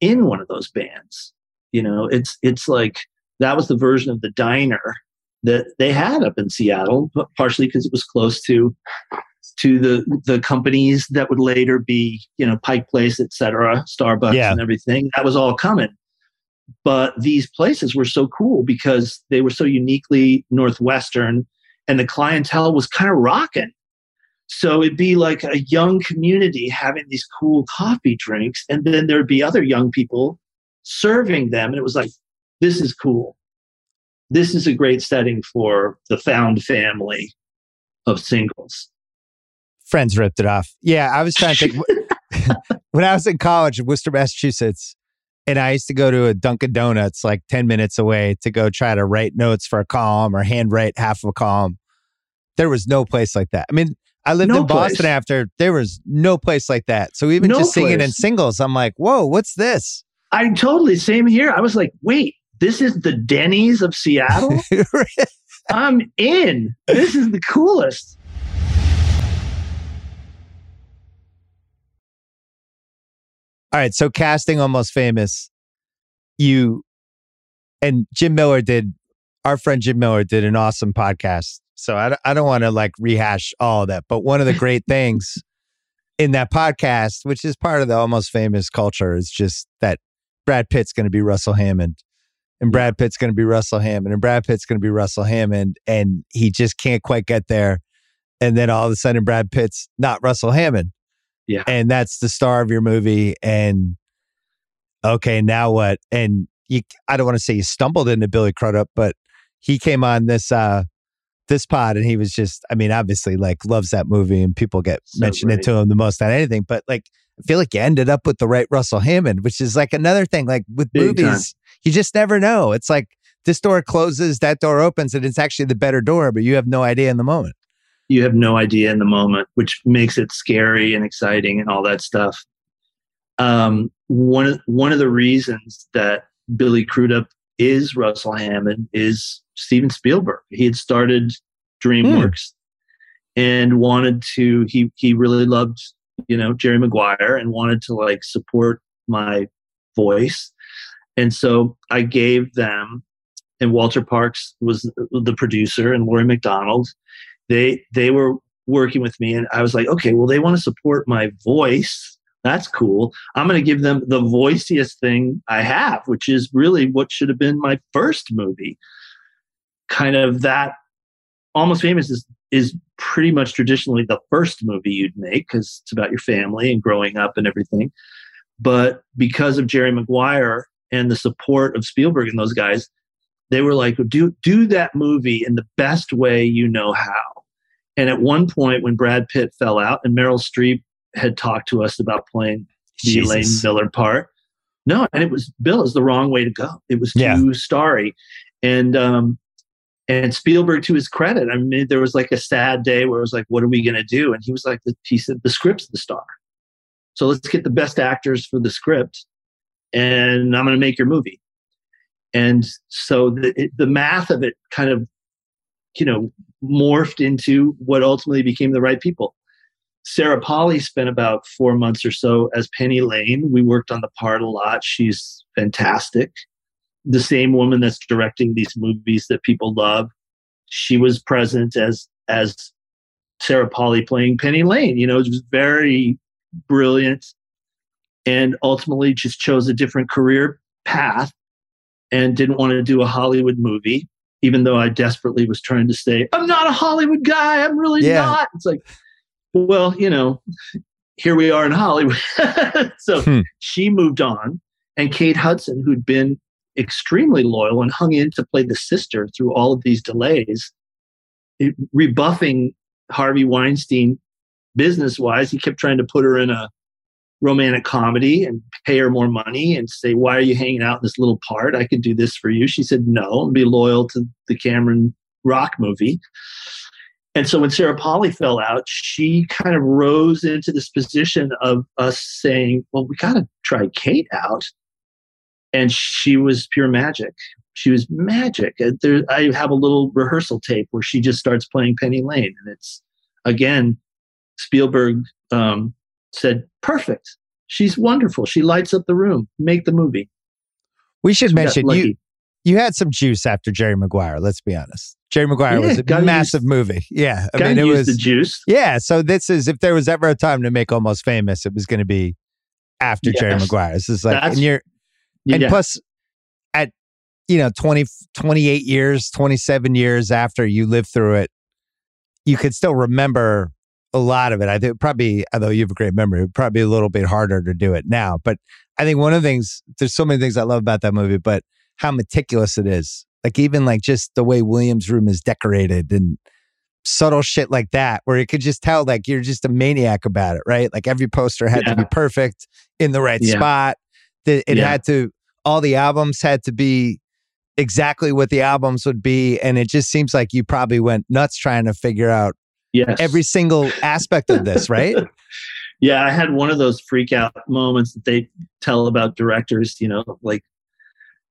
in one of those bands. You know, it's it's like that was the version of the diner that they had up in Seattle, partially because it was close to to the the companies that would later be, you know, Pike Place, et cetera, Starbucks Yeah. and everything. That was all coming. But these places were so cool because they were so uniquely Northwestern and the clientele was kind of rocking. So it'd be like a young community having these cool coffee drinks, and then there'd be other young people serving them. And it was like, this is cool. This is a great setting for the found family of singles. Friends ripped it off. Yeah. I was trying to think. when I was in college in Worcester, Massachusetts, and I used to go to a Dunkin' Donuts like 10 minutes away to go try to write notes for a column or handwrite half of a column. There was no place like that. I mean, I lived No in Boston place. after there was no place like that. So even No just singing in singles, I'm like, whoa, what's this? I totally same here. I was like, wait, this is the Denny's of Seattle? I'm in. This is the coolest. All right, so casting almost famous. You and Jim Miller did our friend Jim Miller did an awesome podcast. So I, don't- I don't want to like rehash all of that, but one of the great things in that podcast, which is part of the almost famous culture, is just that Brad Pitt's going to be Russell Hammond, and Brad Pitt's going to be Russell Hammond, and Brad Pitt's going to be Russell Hammond, and he just can't quite get there. And then all of a sudden, Brad Pitt's not Russell Hammond. Yeah. And that's the star of your movie. And okay, now what? And you, I don't want to say you stumbled into Billy Crudup, but he came on this, uh, this pod and he was just, I mean, obviously like loves that movie and people get So mentioned it to him the most on anything, but like, I feel like you ended up with the right Russell Hammond, which is like another thing. Like with Big time. You just never know. It's like this door closes, that door opens, and it's actually the better door, but you have no idea in the moment. you have no idea in the moment, which makes it scary and exciting and all that stuff. Um, one of one of the reasons that Billy Crudup is Russell Hammond is Steven Spielberg. He had started DreamWorks, and wanted to he he really loved you know Jerry Maguire and wanted to like support my voice and so I gave them and Walter Parkes was the producer and Laurie MacDonald they they were working with me and I was like okay well they want to support my voice. That's cool. I'm going to give them the voiciest thing I have which is really what should have been my first movie. Kind of that almost famous is is pretty much traditionally the first movie you'd make because it's about your family and growing up and everything. But because of Jerry Maguire and the support of Spielberg and those guys, they were like, do do that movie in the best way you know how. And at one point, when Brad Pitt fell out and Meryl Streep had talked to us about playing the Elaine Miller part, no, and it was Bill is the wrong way to go. It was too yeah. starry, and um, and Spielberg, to his credit, I mean, there was like a sad day where it was like, what are we going to do? And he was like, he said, the script's the star. So let's get the best actors for the script and I'm going to make your movie. And so the, the math of it kind of, you know, morphed into what ultimately became the right people. Sarah Polley spent about four months or so as Penny Lane. We worked on the part a lot. She's fantastic the same woman that's directing these movies that people love. She was present as as Sarah Polley playing Penny Lane. You know, it was very brilliant, and ultimately just chose a different career path and didn't want to do a Hollywood movie. Even though I desperately was trying to say, I'm not a Hollywood guy. I'm really yeah. not. It's like, well, you know, here we are in Hollywood. so hmm. she moved on. And Kate Hudson, who'd been extremely loyal and hung in to play the sister through all of these delays, rebuffing Harvey Weinstein business wise. He kept trying to put her in a romantic comedy and pay her more money and say, Why are you hanging out in this little part? I could do this for you. She said, No, and be loyal to the Cameron Rock movie. And so when Sarah Polley fell out, she kind of rose into this position of us saying, Well, we got to try Kate out and she was pure magic. She was magic. Uh, there, I have a little rehearsal tape where she just starts playing Penny Lane, and it's again Spielberg um, said, "Perfect. She's wonderful. She lights up the room. Make the movie." We should so mention you. You had some juice after Jerry Maguire. Let's be honest. Jerry Maguire yeah, was a massive movie. Yeah, I mean it was the juice. Yeah, so this is if there was ever a time to make almost famous, it was going to be after yes. Jerry Maguire. This is like, That's, and you're and yeah. plus, at you know 20, 28 years, twenty seven years after you lived through it, you could still remember a lot of it. I think probably, although you have a great memory, probably a little bit harder to do it now. But I think one of the things, there's so many things I love about that movie, but how meticulous it is. Like even like just the way Williams' room is decorated and subtle shit like that, where you could just tell like you're just a maniac about it, right? Like every poster had yeah. to be perfect in the right yeah. spot. That it yeah. had to all the albums had to be exactly what the albums would be. And it just seems like you probably went nuts trying to figure out yes. every single aspect of this, right? yeah, I had one of those freak out moments that they tell about directors, you know, like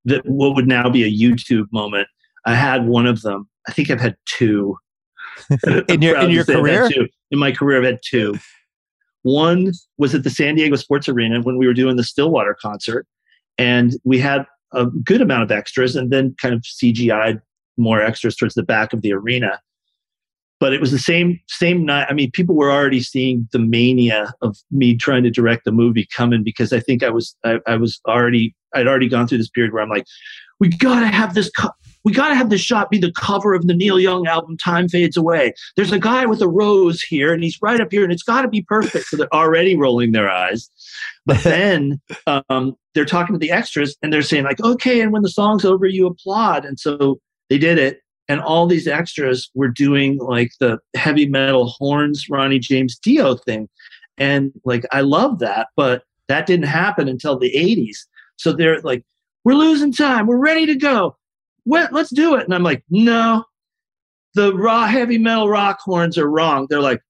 that what would now be a YouTube moment. I had one of them. I think I've had two. in your in your career? In my career, I've had two. One was at the San Diego Sports Arena when we were doing the Stillwater concert, and we had a good amount of extras and then kind of CGI'd more extras towards the back of the arena. But it was the same same night. I mean, people were already seeing the mania of me trying to direct the movie coming because I think I was I, I was already I'd already gone through this period where I'm like, we gotta have this co- we got to have this shot be the cover of the Neil Young album Time Fades Away. There's a guy with a rose here and he's right up here and it's got to be perfect. So they're already rolling their eyes. But then um, they're talking to the extras and they're saying like, okay, and when the song's over, you applaud. And so they did it. And all these extras were doing like the heavy metal horns, Ronnie James Dio thing. And like, I love that, but that didn't happen until the 80s. So they're like, we're losing time. We're ready to go well, let's do it. And I'm like, no, the raw heavy metal rock horns are wrong. They're like,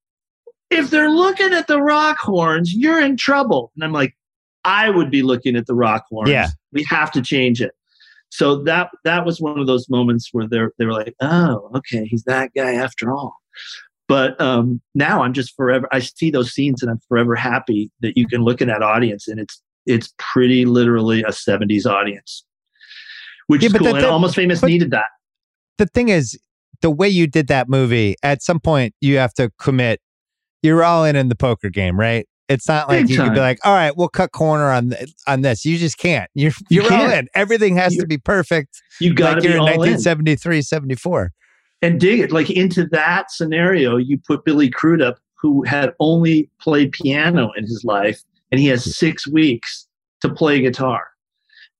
if they're looking at the rock horns, you're in trouble. And I'm like, I would be looking at the rock horns. Yeah. We have to change it. So that that was one of those moments where they're they were like, oh, okay, he's that guy after all. But um, now I'm just forever. I see those scenes and I'm forever happy that you can look at that audience and it's it's pretty literally a 70s audience, which Yeah, is cool. that- and Almost Famous needed that. the thing is, the way you did that movie, at some point you have to commit. You're all in in the poker game, right? It's not like Big you can be like, all right, we'll cut corner on th- on this. You just can't. You're You you're all can't. in. Everything has to You're- be perfect. You got to Like be you're in all in 1973, 74. and dig it. Like into that scenario, you put Billy Crudup, who had only played piano in his life, and he has six weeks to play guitar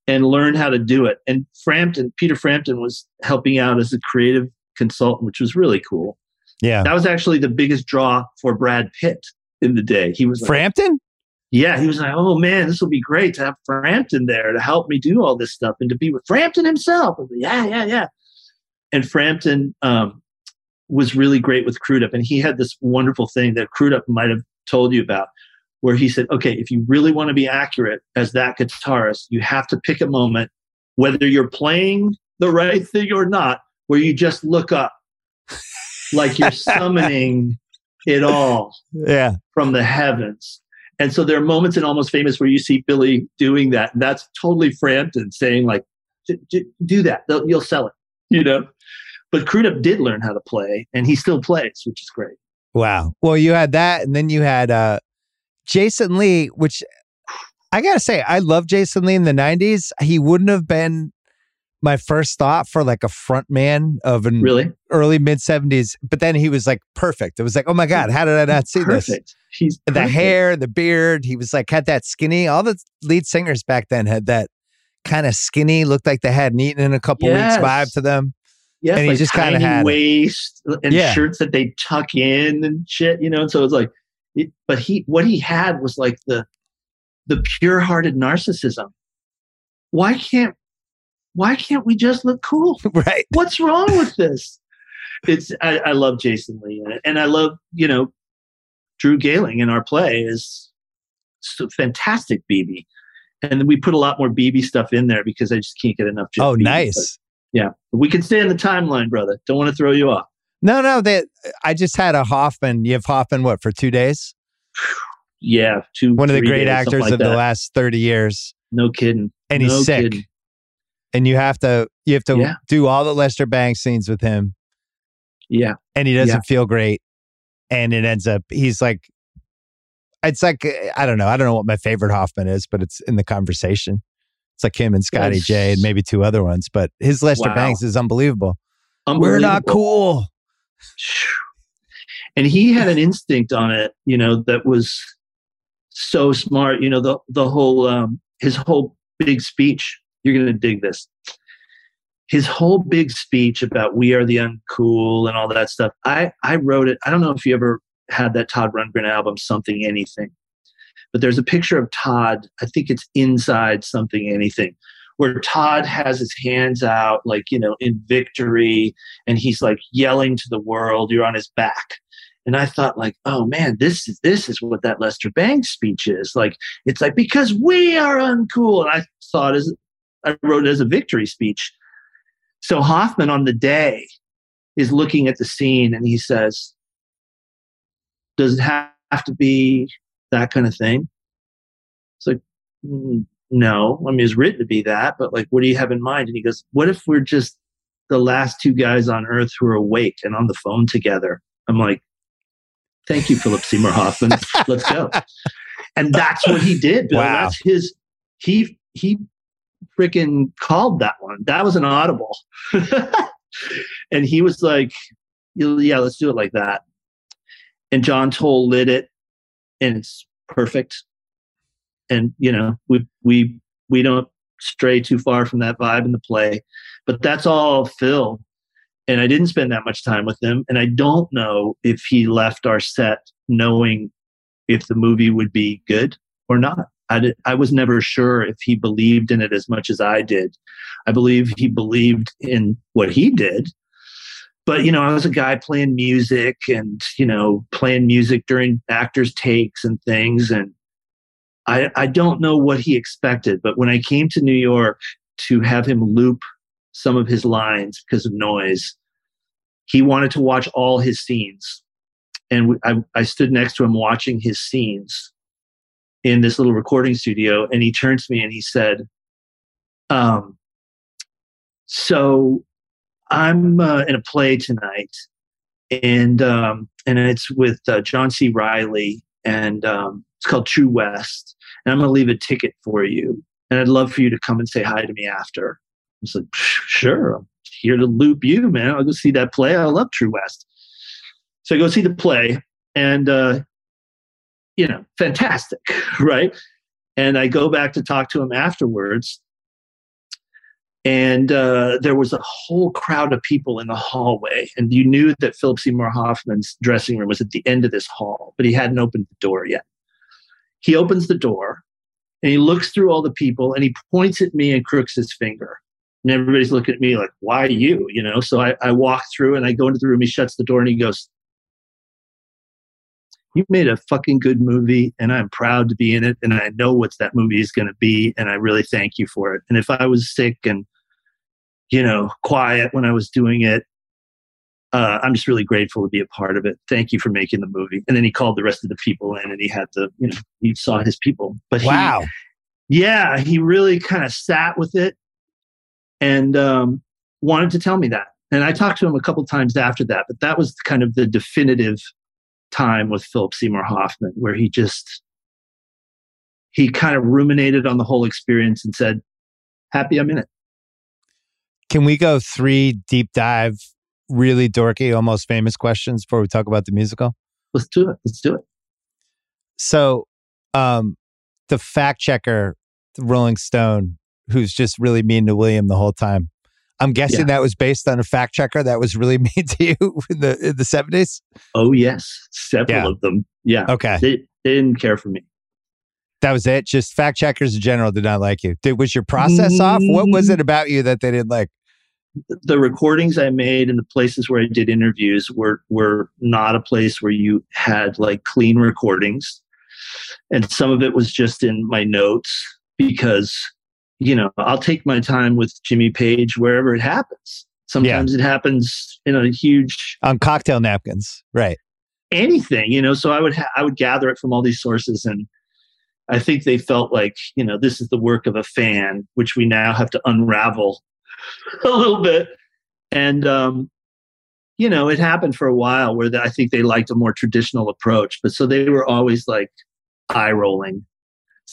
and learn how to do it. And Frampton, Peter Frampton, was helping out as a creative consultant, which was really cool. Yeah. That was actually the biggest draw for Brad Pitt in the day. He was like, Frampton? yeah, he was like, oh man, this will be great to have Frampton there to help me do all this stuff and to be with Frampton himself. Like, yeah, yeah, yeah. And Frampton um, was really great with Crudup. And he had this wonderful thing that Crudup might have told you about, where he said, okay, if you really want to be accurate as that guitarist, you have to pick a moment, whether you're playing the right thing or not, where you just look up like you're summoning it all Yeah. from the heavens. And so there are moments in Almost Famous where you see Billy doing that. And that's totally Frampton saying, like, "D- d- do that. They'll- You'll sell it, you know? But Crudup did learn how to play and he still plays, which is great. Wow. Well, you had that, and then you had uh, Jason Lee, which I gotta say, I love Jason Lee in the '90s. He wouldn't have been my first thought for like a front man of an Really? early mid '70s, but then he was like perfect. It was like, oh my god, how did I not see this? Perfect. The hair, the beard. He was like had that skinny. All the lead singers back then had that kind of skinny, looked like they hadn't eaten in a couple Yes. weeks vibe to them. yeah and he like just kinda tiny had it. waist uh, and Yeah. shirts that they tuck in and shit, you know. And so it's like, it, but he what he had was like the the pure-hearted narcissism. Why can't why can't we just look cool? right. What's wrong with this? It's I, I love Jason Lee and, I love you know Drew Gehling in our play is fantastic Bebe, and we put a lot more Bebe stuff in there because I just can't get enough. just Oh, Bebe, nice. yeah, we can stay in the timeline, brother. Don't want to throw you off. No, no, they I just had a Hoffman. You have Hoffman what for two days? Yeah, two. One of the great days, actors like of the last 30 years. No kidding. And he's No sick. kidding. And you have to you have to Yeah. do all the Lester Bangs scenes with him Yeah, and he doesn't Yeah. feel great. And it ends up he's like it's like I don't know. I don't know what my favorite Hoffman is, but it's in the conversation. It's like him and Scotty Yes. J and maybe two other ones, but his Lester Wow. Bangs is unbelievable. We're not cool. and he had an instinct on it you know that was so smart you know the the whole um his whole big speech you're going to dig this. His whole big speech about we are the uncool and all that stuff i i wrote it i don't know if you ever had that todd rundgren album something anything but there's a picture of todd i think it's inside something anything where todd has his hands out like you know in victory and he's like yelling to the world you're on his back. And i thought like oh man this is this is what that lester bangs speech is. Like it's like because we are uncool. And i thought as i wrote it as a victory speech so hoffman on the day is looking at the scene and he says does it have to be that kind of thing it's like "Mm, no i mean it's written to be that but like what do you have in mind and he goes what if we're just the last two guys on earth who are awake and on the phone together. I'm like, thank you, Philip Seymour Hoffman. Let's go. And that's what he did. Bill. Wow. That's his, he, he freaking called that one. That was an audible. and he was like, yeah, let's do it like that. And John Toll lit it and it's perfect. And, you know, we, we, we don't stray too far from that vibe in the play, but that's all Phil. And I didn't spend that much time with him. And I don't know if he left our set knowing if the movie would be good or not. I, did, I was never sure if he believed in it as much as I did. I believe he believed in what he did. But, you know, I was a guy playing music and, you know, playing music during actors' takes and things. And I, I don't know what he expected. But when I came to New York to have him loop some of his lines because of noise, he wanted to watch all his scenes and I, I stood next to him watching his scenes in this little recording studio, and he turned to me and he said, um, "So I'm uh, in a play tonight, and um, and it's with uh, John C. Reilly, and um, it's called True West, and I'm going to leave a ticket for you, and I'd love for you to come and say hi to me after." I was like, "Sure, I'm here to loop you, man. I'll go see that play. I love True West." So I go see the play, and uh, you know, fantastic, right? And I go back to talk to him afterwards, and uh, there was a whole crowd of people in the hallway, and you knew that Philip Seymour Hoffman's dressing room was at the end of this hall, but he hadn't opened the door yet. He opens the door, and he looks through all the people, and he points at me and crooks his finger. And everybody's looking at me like, "Why you?" You know. So I, I walk through, and I go into the room. He shuts the door, and he goes, you made a fucking good movie and I'm proud to be in it and I know what that movie is going to be and I really thank you for it. And if I was sick and you know quiet when I was doing it, uh, I'm just really grateful to be a part of it. Thank you for making the movie. And then he called the rest of the people in and he had the you know he saw his people. But he, Wow. yeah, he really kind of sat with it and um, wanted to tell me that. And I talked to him a couple times after that, but that was kind of the definitive time with Philip Seymour Hoffman, where he just he kind of ruminated on the whole experience and said, "Happy I'm in it." Can we go three deep dive, really dorky, almost famous questions before we talk about the musical? Let's do it. Let's do it. So, um, the fact checker, the Rolling Stone, who's just really mean to William the whole time. I'm guessing Yeah. that was based on a fact checker that was really mean to you in the in the 70s. Oh yes, several Yeah. of them. Yeah, Okay, they, they didn't care for me. that was it. Just fact checkers in general did not like you. Did was your process off? What was it mm. about you that they didn't like? The recordings I made and the places where I did interviews were were not a place where you had like clean recordings, and some of it was just in my notes because you know I'll take my time with Jimmy Page wherever it happens. Sometimes it happens in a huge On cocktail napkins, right? anything, you know. So I would ha- I would gather it from all these sources, and I think they felt like you know this is the work of a fan, which we now have to unravel a little bit. And um, you know, it happened for a while where the, I think they liked a more traditional approach, but so they were always like eye rolling.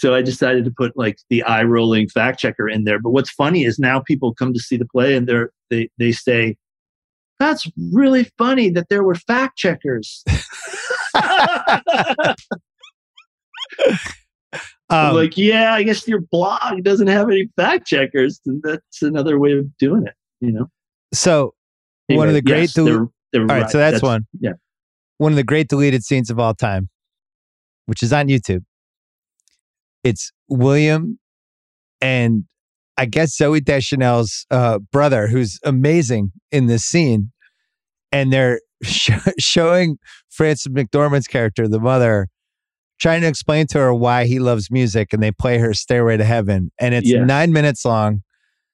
So I decided to put like the eye rolling fact checker in there. But what's funny is now people come to see the play and they're they they say, "That's really funny that there were fact checkers." Um, like, yeah, I guess your blog doesn't have any fact checkers, and that's another way of doing it. You know. so one of the great yes, del- they're- they're all right, right. so that's, one. yeah. One of the great deleted scenes of all time, which is on YouTube. It's William and I guess Zooey Deschanel's uh, brother, who's amazing in this scene, and they're sh- showing Frances McDormand's character, the mother, trying to explain to her why he loves music, and they play her "Stairway to Heaven," and it's Yes. nine minutes long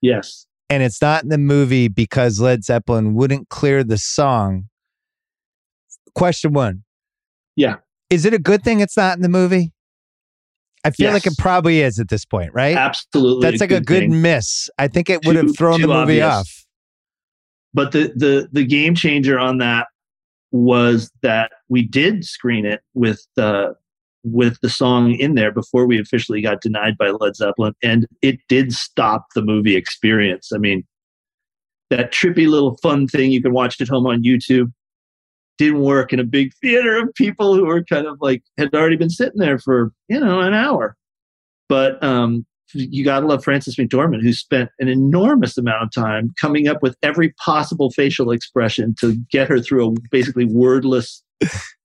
Yes. and it's not in the movie because Led Zeppelin wouldn't clear the song. Question one. Yeah. Is it a good thing it's not in the movie? I feel like it probably is at this point, right? Absolutely. That's like a good thing. miss. I think it would Too- have thrown the movie obvious. off. But the the the game changer on that was that we did screen it with uh, with the song in there before we officially got denied by Led Zeppelin, and it did stop the movie experience. I mean, that trippy little fun thing you can watch at home on YouTube didn't work in a big theater of people who were kind of like had already been sitting there for you know an hour. But um, you got to love Frances McDormand, who spent an enormous amount of time coming up with every possible facial expression to get her through a basically wordless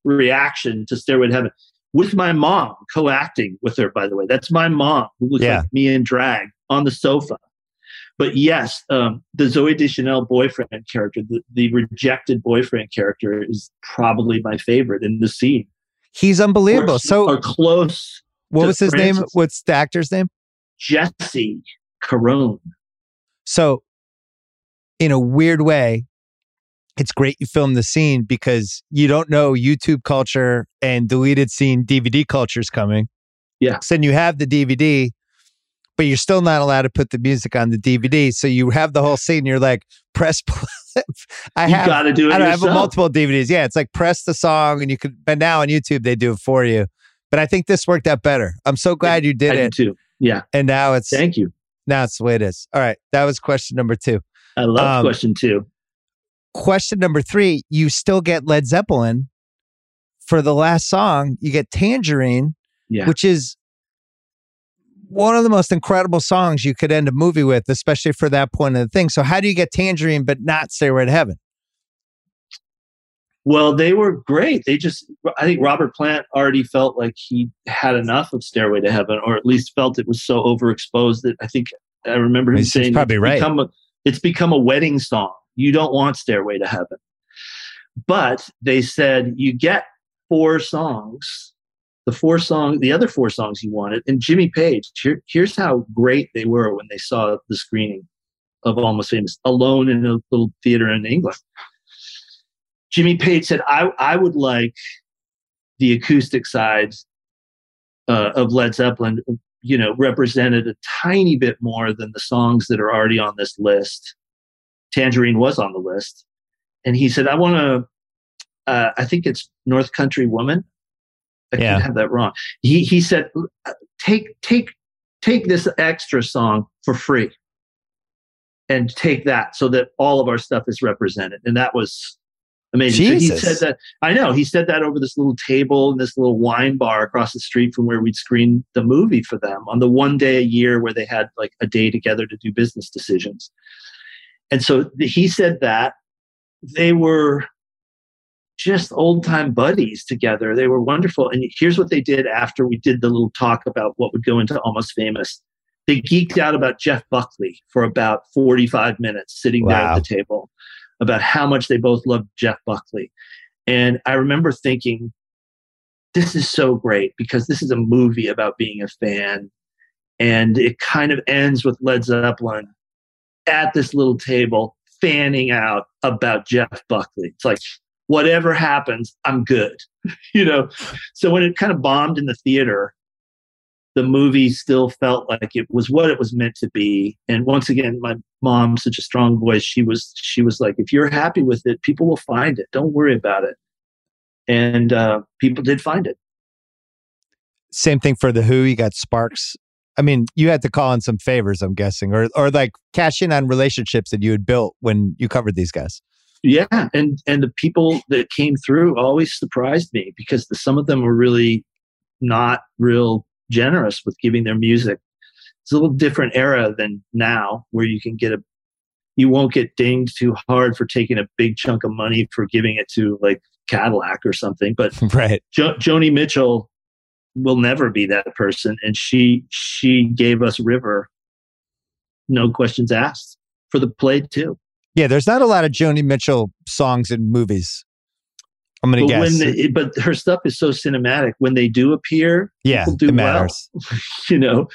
reaction to Stairway to Heaven. With my mom co-acting with her, by the way, that's my mom who looks Yeah. like me in drag on the sofa. But yes, um, the Zooey Deschanel boyfriend character, the, the rejected boyfriend character, is probably my favorite in the scene. He's unbelievable. Or- So, or close what was his name? What's the actor's name? Jesse Carone. So, in a weird way, it's great you filmed the scene because you don't know YouTube culture and deleted scene DVD culture is coming. Yeah. So then you have the DVD, but you're still not allowed to put the music on the DVD. So you have the whole scene. You're like, press. I You have. got to do it I have multiple DVDs. Yeah, it's like press the song, and you could. But now on YouTube they do it for you. But I think this worked out better. I'm so glad you did I it, too. Yeah. and now it's Thank you. now it's the way it is. All right, that was question number two. I love Um, question two. question number three, you still get Led Zeppelin for the last song. You get Tangerine, Yeah. which is one of the most incredible songs you could end a movie with, especially for that point of the thing. So, how do you get Tangerine but not Stairway to Heaven? Well, they were great. They just, I think Robert Plant already felt like he had enough of Stairway to Heaven, or at least felt it was so overexposed that I think I remember him He's- saying probably it's right. Become a, it's become a wedding song. You don't want Stairway to Heaven, but they said you get four songs. The four songs, the other four songs he wanted, and Jimmy Page. Here, here's how great they were when they saw the screening of Almost Famous alone in a little theater in England. Jimmy Page said, I, I would like the acoustic side uh, of Led Zeppelin, you know, represented a tiny bit more than the songs that are already on this list. Tangerine was on the list. And he said, I want to, uh, I think it's North Country Woman. I Yeah. can't have that wrong. He, he said, take, take, take this extra song for free and take that so that all of our stuff is represented. And that was amazing. So he said that I know he said that over this little table in this little wine bar across the street from where we'd screen the movie for them on the one day a year where they had like a day together to do business decisions. And so he said that they were just old time buddies together. They were wonderful. And here's what they did after we did the little talk about what would go into Almost Famous. They geeked out about Jeff Buckley for about 45 minutes sitting there at the table about how much they both loved Jeff Buckley. And I remember thinking, this is so great because this is a movie about being a fan. And it kind of ends with Led Zeppelin at this little table fanning out about Jeff Buckley. It's like, whatever happens, I'm good. you know? So when it kind of bombed in the theater, the movie still felt like it was what it was meant to be. And once again, my mom, such a strong voice, she was she was like, if you're happy with it, people will find it. Don't worry about it. And uh, people did find it. Same thing for the Who. You got Sparks. I mean, you had to call in some favors, I'm guessing, or or like cash in on relationships that you had built when you covered these guys. Yeah, and and the people that came through always surprised me because the, some of them were really not real generous with giving their music. It's a little different era than now, where you can get a you won't get dinged too hard for taking a big chunk of money for giving it to like Cadillac or something. But right. jo- Joni Mitchell will never be that person, and she she gave us River, no questions asked, for the play too. Yeah, there's not a lot of Joni Mitchell songs in movies. I'm gonna But guess. when they, but her stuff is so cinematic. When they do appear, yeah, people do it well. you know,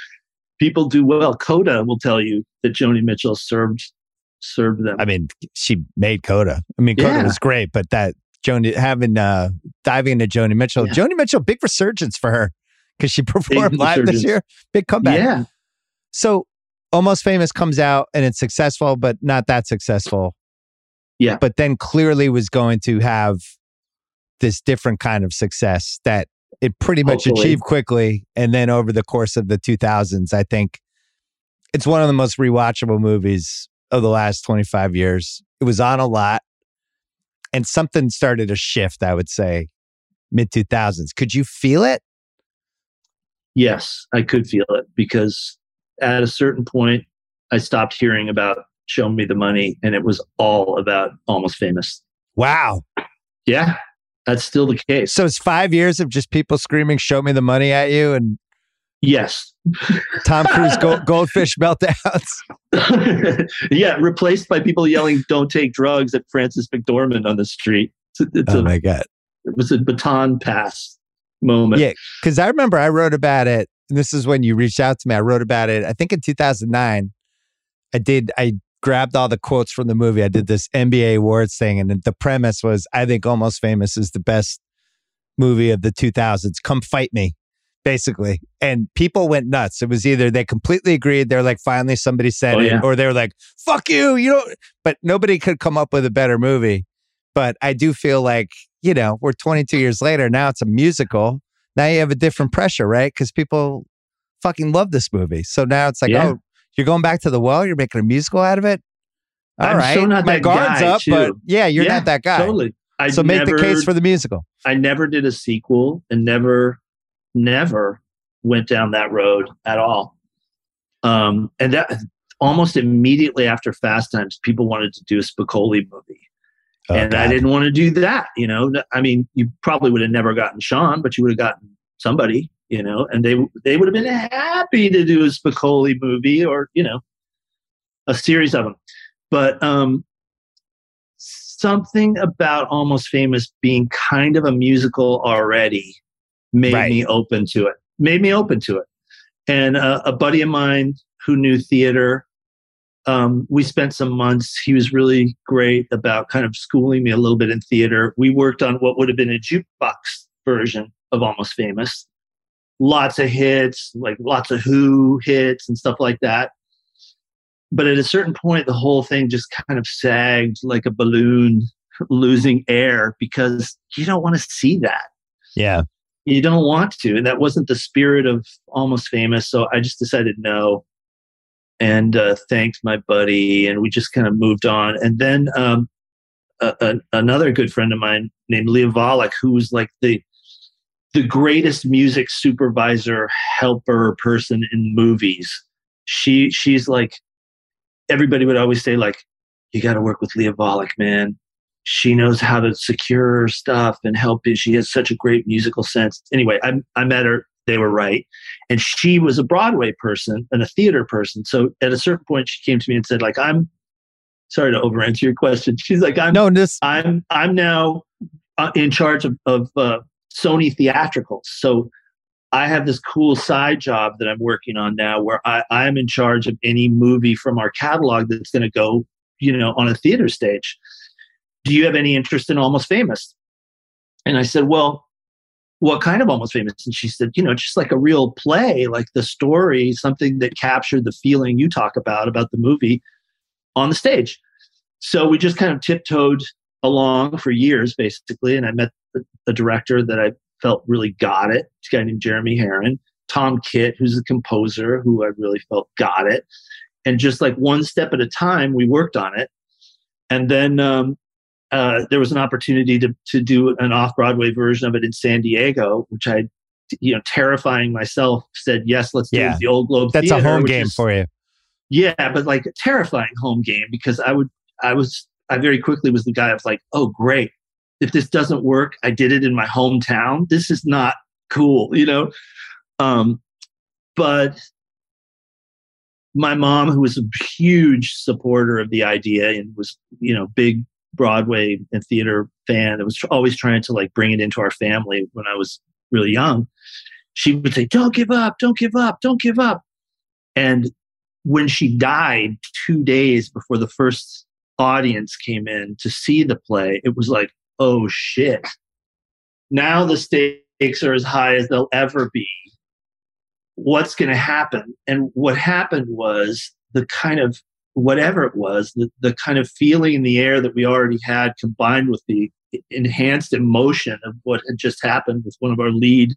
people do well. Coda will tell you that Joni Mitchell served served them. I mean, she made Coda. I mean, Coda Yeah. was great, but that Joni having uh diving into Joni Mitchell, Yeah. Joni Mitchell, big resurgence for her because she performed live this year. Big comeback. yeah, So Almost Famous comes out and it's successful, but not that successful. Yeah. But then clearly was going to have this different kind of success that it pretty much Hopefully. achieved quickly. And then over the course of the 2000s, I think it's one of the most rewatchable movies of the last 25 years. It was on a lot and something started to shift, I would say, mid 2000s. Could you feel it? yes, I could feel it because at a certain point, I stopped hearing about "Show Me the Money," and it was all about Almost Famous. Wow. Yeah, that's still the case. So it's five years of just people screaming, show me the money at you and Yes. Tom Cruise gold, goldfish meltdowns. yeah, replaced by people yelling "Don't take drugs" at Frances McDormand on the street. It's it's Oh a- my God. it was a baton pass moment. Yeah. Cause I remember I wrote about it. And this is when you reached out to me. I wrote about it, I think in 2009. I did, I grabbed all the quotes from the movie. I did this NBA awards thing, and the premise was I think Almost Famous is the best movie of the 2000s. Come fight me, basically. And people went nuts. It was either they completely agreed, they're like, finally somebody said Oh, it, yeah. or they were like, fuck you, you know. But nobody could come up with a better movie. But I do feel like, you know, we're 22 years later. Now it's a musical. Now you have a different pressure, right? Because people fucking love this movie. So now it's like, Yeah. oh, you're going back to the well. You're making a musical out of it. All I'm right, so not my that guard's guy, up, but too. yeah, you're Yeah, not that guy. Totally. I so make never, the case for the musical. I never did a sequel and never, never went down that road at all. Um, and that almost immediately after Fast Times, people wanted to do a Spicoli movie. Oh, and I didn't want to do that. You know, I mean, you probably would have never gotten Sean, but you would have gotten somebody. You know, and they they would have been happy to do a Spicoli movie or you know, a series of them. But um, something about Almost Famous being kind of a musical already made Right. me open to it. Made me open to it. And uh, a buddy of mine who knew theater um, we spent some months. He was really great about kind of schooling me a little bit in theater. We worked on what would have been a jukebox version of Almost Famous. Lots of hits, like lots of Who hits and stuff like that. But at a certain point, the whole thing just kind of sagged like a balloon losing air because you don't want to see that Yeah. you don't want to and that wasn't the spirit of almost famous so i just decided no and uh, thanked my buddy and we just kind of moved on and then um, a, a, another good friend of mine named Lia Vollack, who was like the the greatest music supervisor helper person in movies she she's like everybody would always say like you got to work with Lia Vollack, man she knows how to secure stuff and help you. She has such a great musical sense. Anyway, I, I met her. They were right. And she was a Broadway person and a theater person. So at a certain point, she came to me and said, like, I'm sorry to over answer your question. She's like, I'm, No, this I'm, I'm now uh, in charge of, of uh, Sony theatricals. So I have this cool side job that I'm working on now where I, I'm in charge of any movie from our catalog that's going to go, you know, on a theater stage do you have any interest in Almost Famous? And I said, well, what kind of Almost Famous? And she said, you know, just like a real play, like the story, something that captured the feeling you talk about, about the movie on the stage. So we just kind of tiptoed along for years, basically. And I met the director that I felt really got it. This guy named Jeremy Herrin, Tom Kitt, who's the composer, who I really felt got it. And just like one step at a time, we worked on it. And then um, uh, there was an opportunity to to do an off Broadway version of it in San Diego, which I, you know, terrifying myself, said yes, let's do it Yeah. at the Old Globe. that's a home game is- for you. Yeah, but like a terrifying home game because I would I was I very quickly was the guy. Was like, oh great, if this doesn't work, I did it in my hometown. This is not cool, you know. Um, but my mom, who was a huge supporter of the idea and was, you know, big Broadway and theater fan, that was always trying to like bring it into our family when I was really young. She would say, "Don't give up! Don't give up! Don't give up!" And when she died, two days before the first audience came in to see the play, it was like, "Oh shit!" Now the stakes are as high as they'll ever be what's going to happen. And what happened was the kind of whatever it was, the, the kind of feeling in the air that we already had combined with the enhanced emotion of what had just happened with one of our lead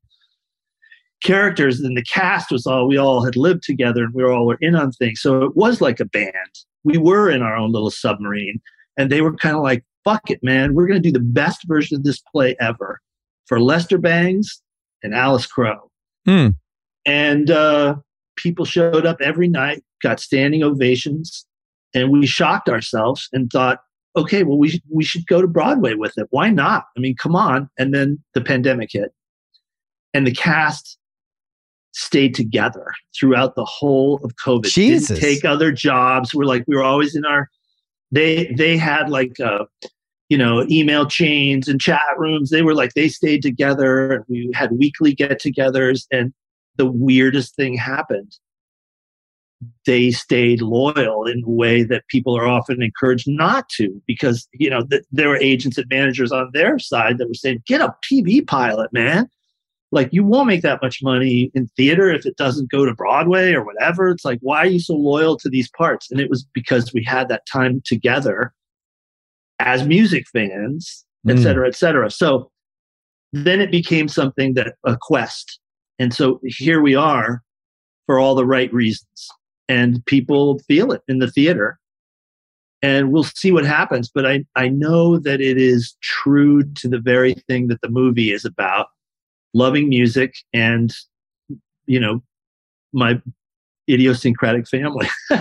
characters. And the cast was all, we all had lived together and we were all were in on things. So it was like a band. We were in our own little submarine and they were kind of like, fuck it, man. We're going to do the best version of this play ever for Lester Bangs and Alice Crowe Hmm. and uh, people showed up every night, got standing ovations, and we shocked ourselves and thought, okay, well, we should, we should go to Broadway with it. Why not? I mean, come on! And then the pandemic hit, and the cast stayed together throughout the whole of COVID. Jesus. Didn't take other jobs. We're like we were always in our. They they had like. Uh, you know, email chains and chat rooms. They were like they stayed together. We had weekly get-togethers, and the weirdest thing happened. They stayed loyal in a way that people are often encouraged not to because you know th- there were agents and managers on their side that were saying get a tv pilot man. Like you won't make that much money in theater if it doesn't go to broadway or whatever. It's like why are you so loyal to these parts? And it was because we had that time together as music fans et Mm. cetera et cetera. So then it became something that a quest. And so here we are for all the right reasons and people feel it in the theater and we'll see what happens but i i know that it is true to the very thing that the movie is about loving music and you know my idiosyncratic family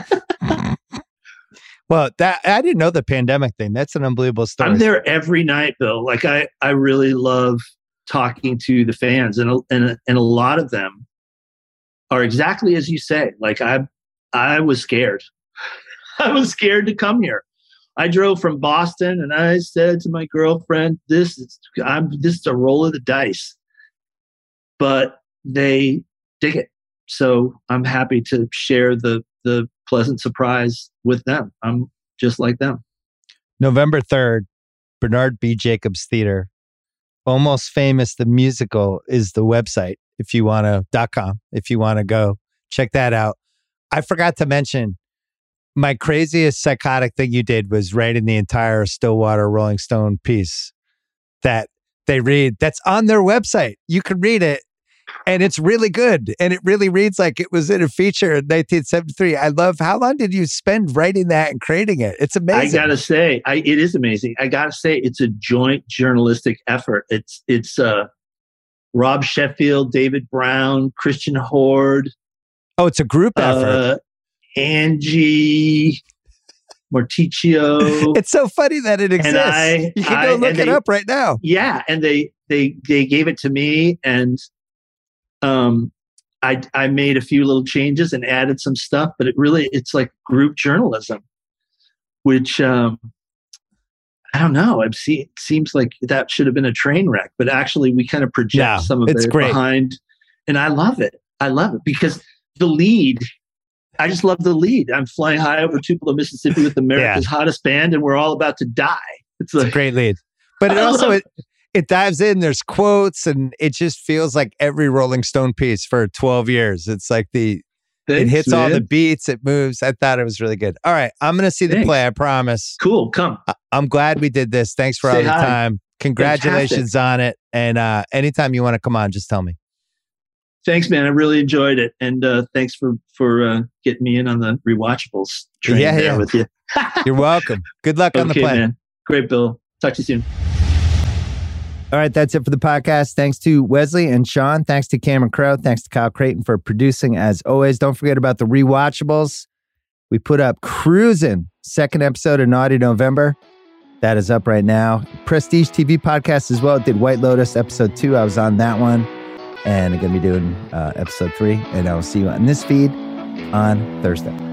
Well, that I didn't know the pandemic thing. That's an unbelievable story. i'm there every night bill like i i really love talking to the fans and a, and a, and a lot of them are exactly as you say like i i was scared i was scared to come here i drove from boston and i said to my girlfriend this is i'm this is a roll of the dice but they dig it so i'm happy to share the the pleasant surprise with them i'm just like them November 3rd, Bernard B. Jacobs Theater. Almost Famous, the musical is the website if you want to, dot com, if you want to go check that out. I forgot to mention my craziest psychotic thing you did was writing the entire Stillwater Rolling Stone piece that they read. That's on their website. You can read it and it's really good. And it really reads like it was in a feature in 1973. I love how long did you spend writing that and creating it? It's amazing. I gotta say, I, it is amazing. I gotta say, it's a joint journalistic effort. It's it's uh, Rob Sheffield, David Browne, Christian Hoard, oh, it's a group effort. uh, Angie Martoccio. It's so funny that it exists. I- you can I- go look and it they- up right now. yeah, and they they they gave it to me, and um, I I made a few little changes and added some stuff, but it really it's like group journalism, which um, I don't know. It seems like that should have been a train wreck, but actually we kind of project Yeah, some of it's it great. behind, and I love it. I love it because the lead. I just love the lead. I'm flying high over Tupelo, Mississippi with America's hottest band, and we're all about to die. It's It's a great lead. But it also it, it dives in, there's quotes, and it just feels like every Rolling Stone piece for 12 years. It's like the it Thanks, hits all the beats, it moves. I thought it was really good. All right, I'm gonna see the Thanks. play, I promise. Cool. Come. I- I'm glad we did this. Thanks for all Say the hi. time. Congratulations on it. And uh anytime you want to come on, just tell me. Thanks, man. I really enjoyed it, and uh, thanks for for uh, getting me in on the rewatchables train Yeah, there yeah. with you. You're welcome. Good luck on the okay, play. man. Great, Bill. Talk to you soon. All right, that's it for the podcast. Thanks to Wesley and Sean. Thanks to Cameron Crowe. Thanks to Kyle Crichton for producing as always. Don't forget about the rewatchables. We put up Cruising, second episode of Naughty November. That is up right now. Prestige TV podcast as well. Did White Lotus episode two. I was on that one. And I'm going to be doing uh, episode three. And I will see you on this feed on Thursday.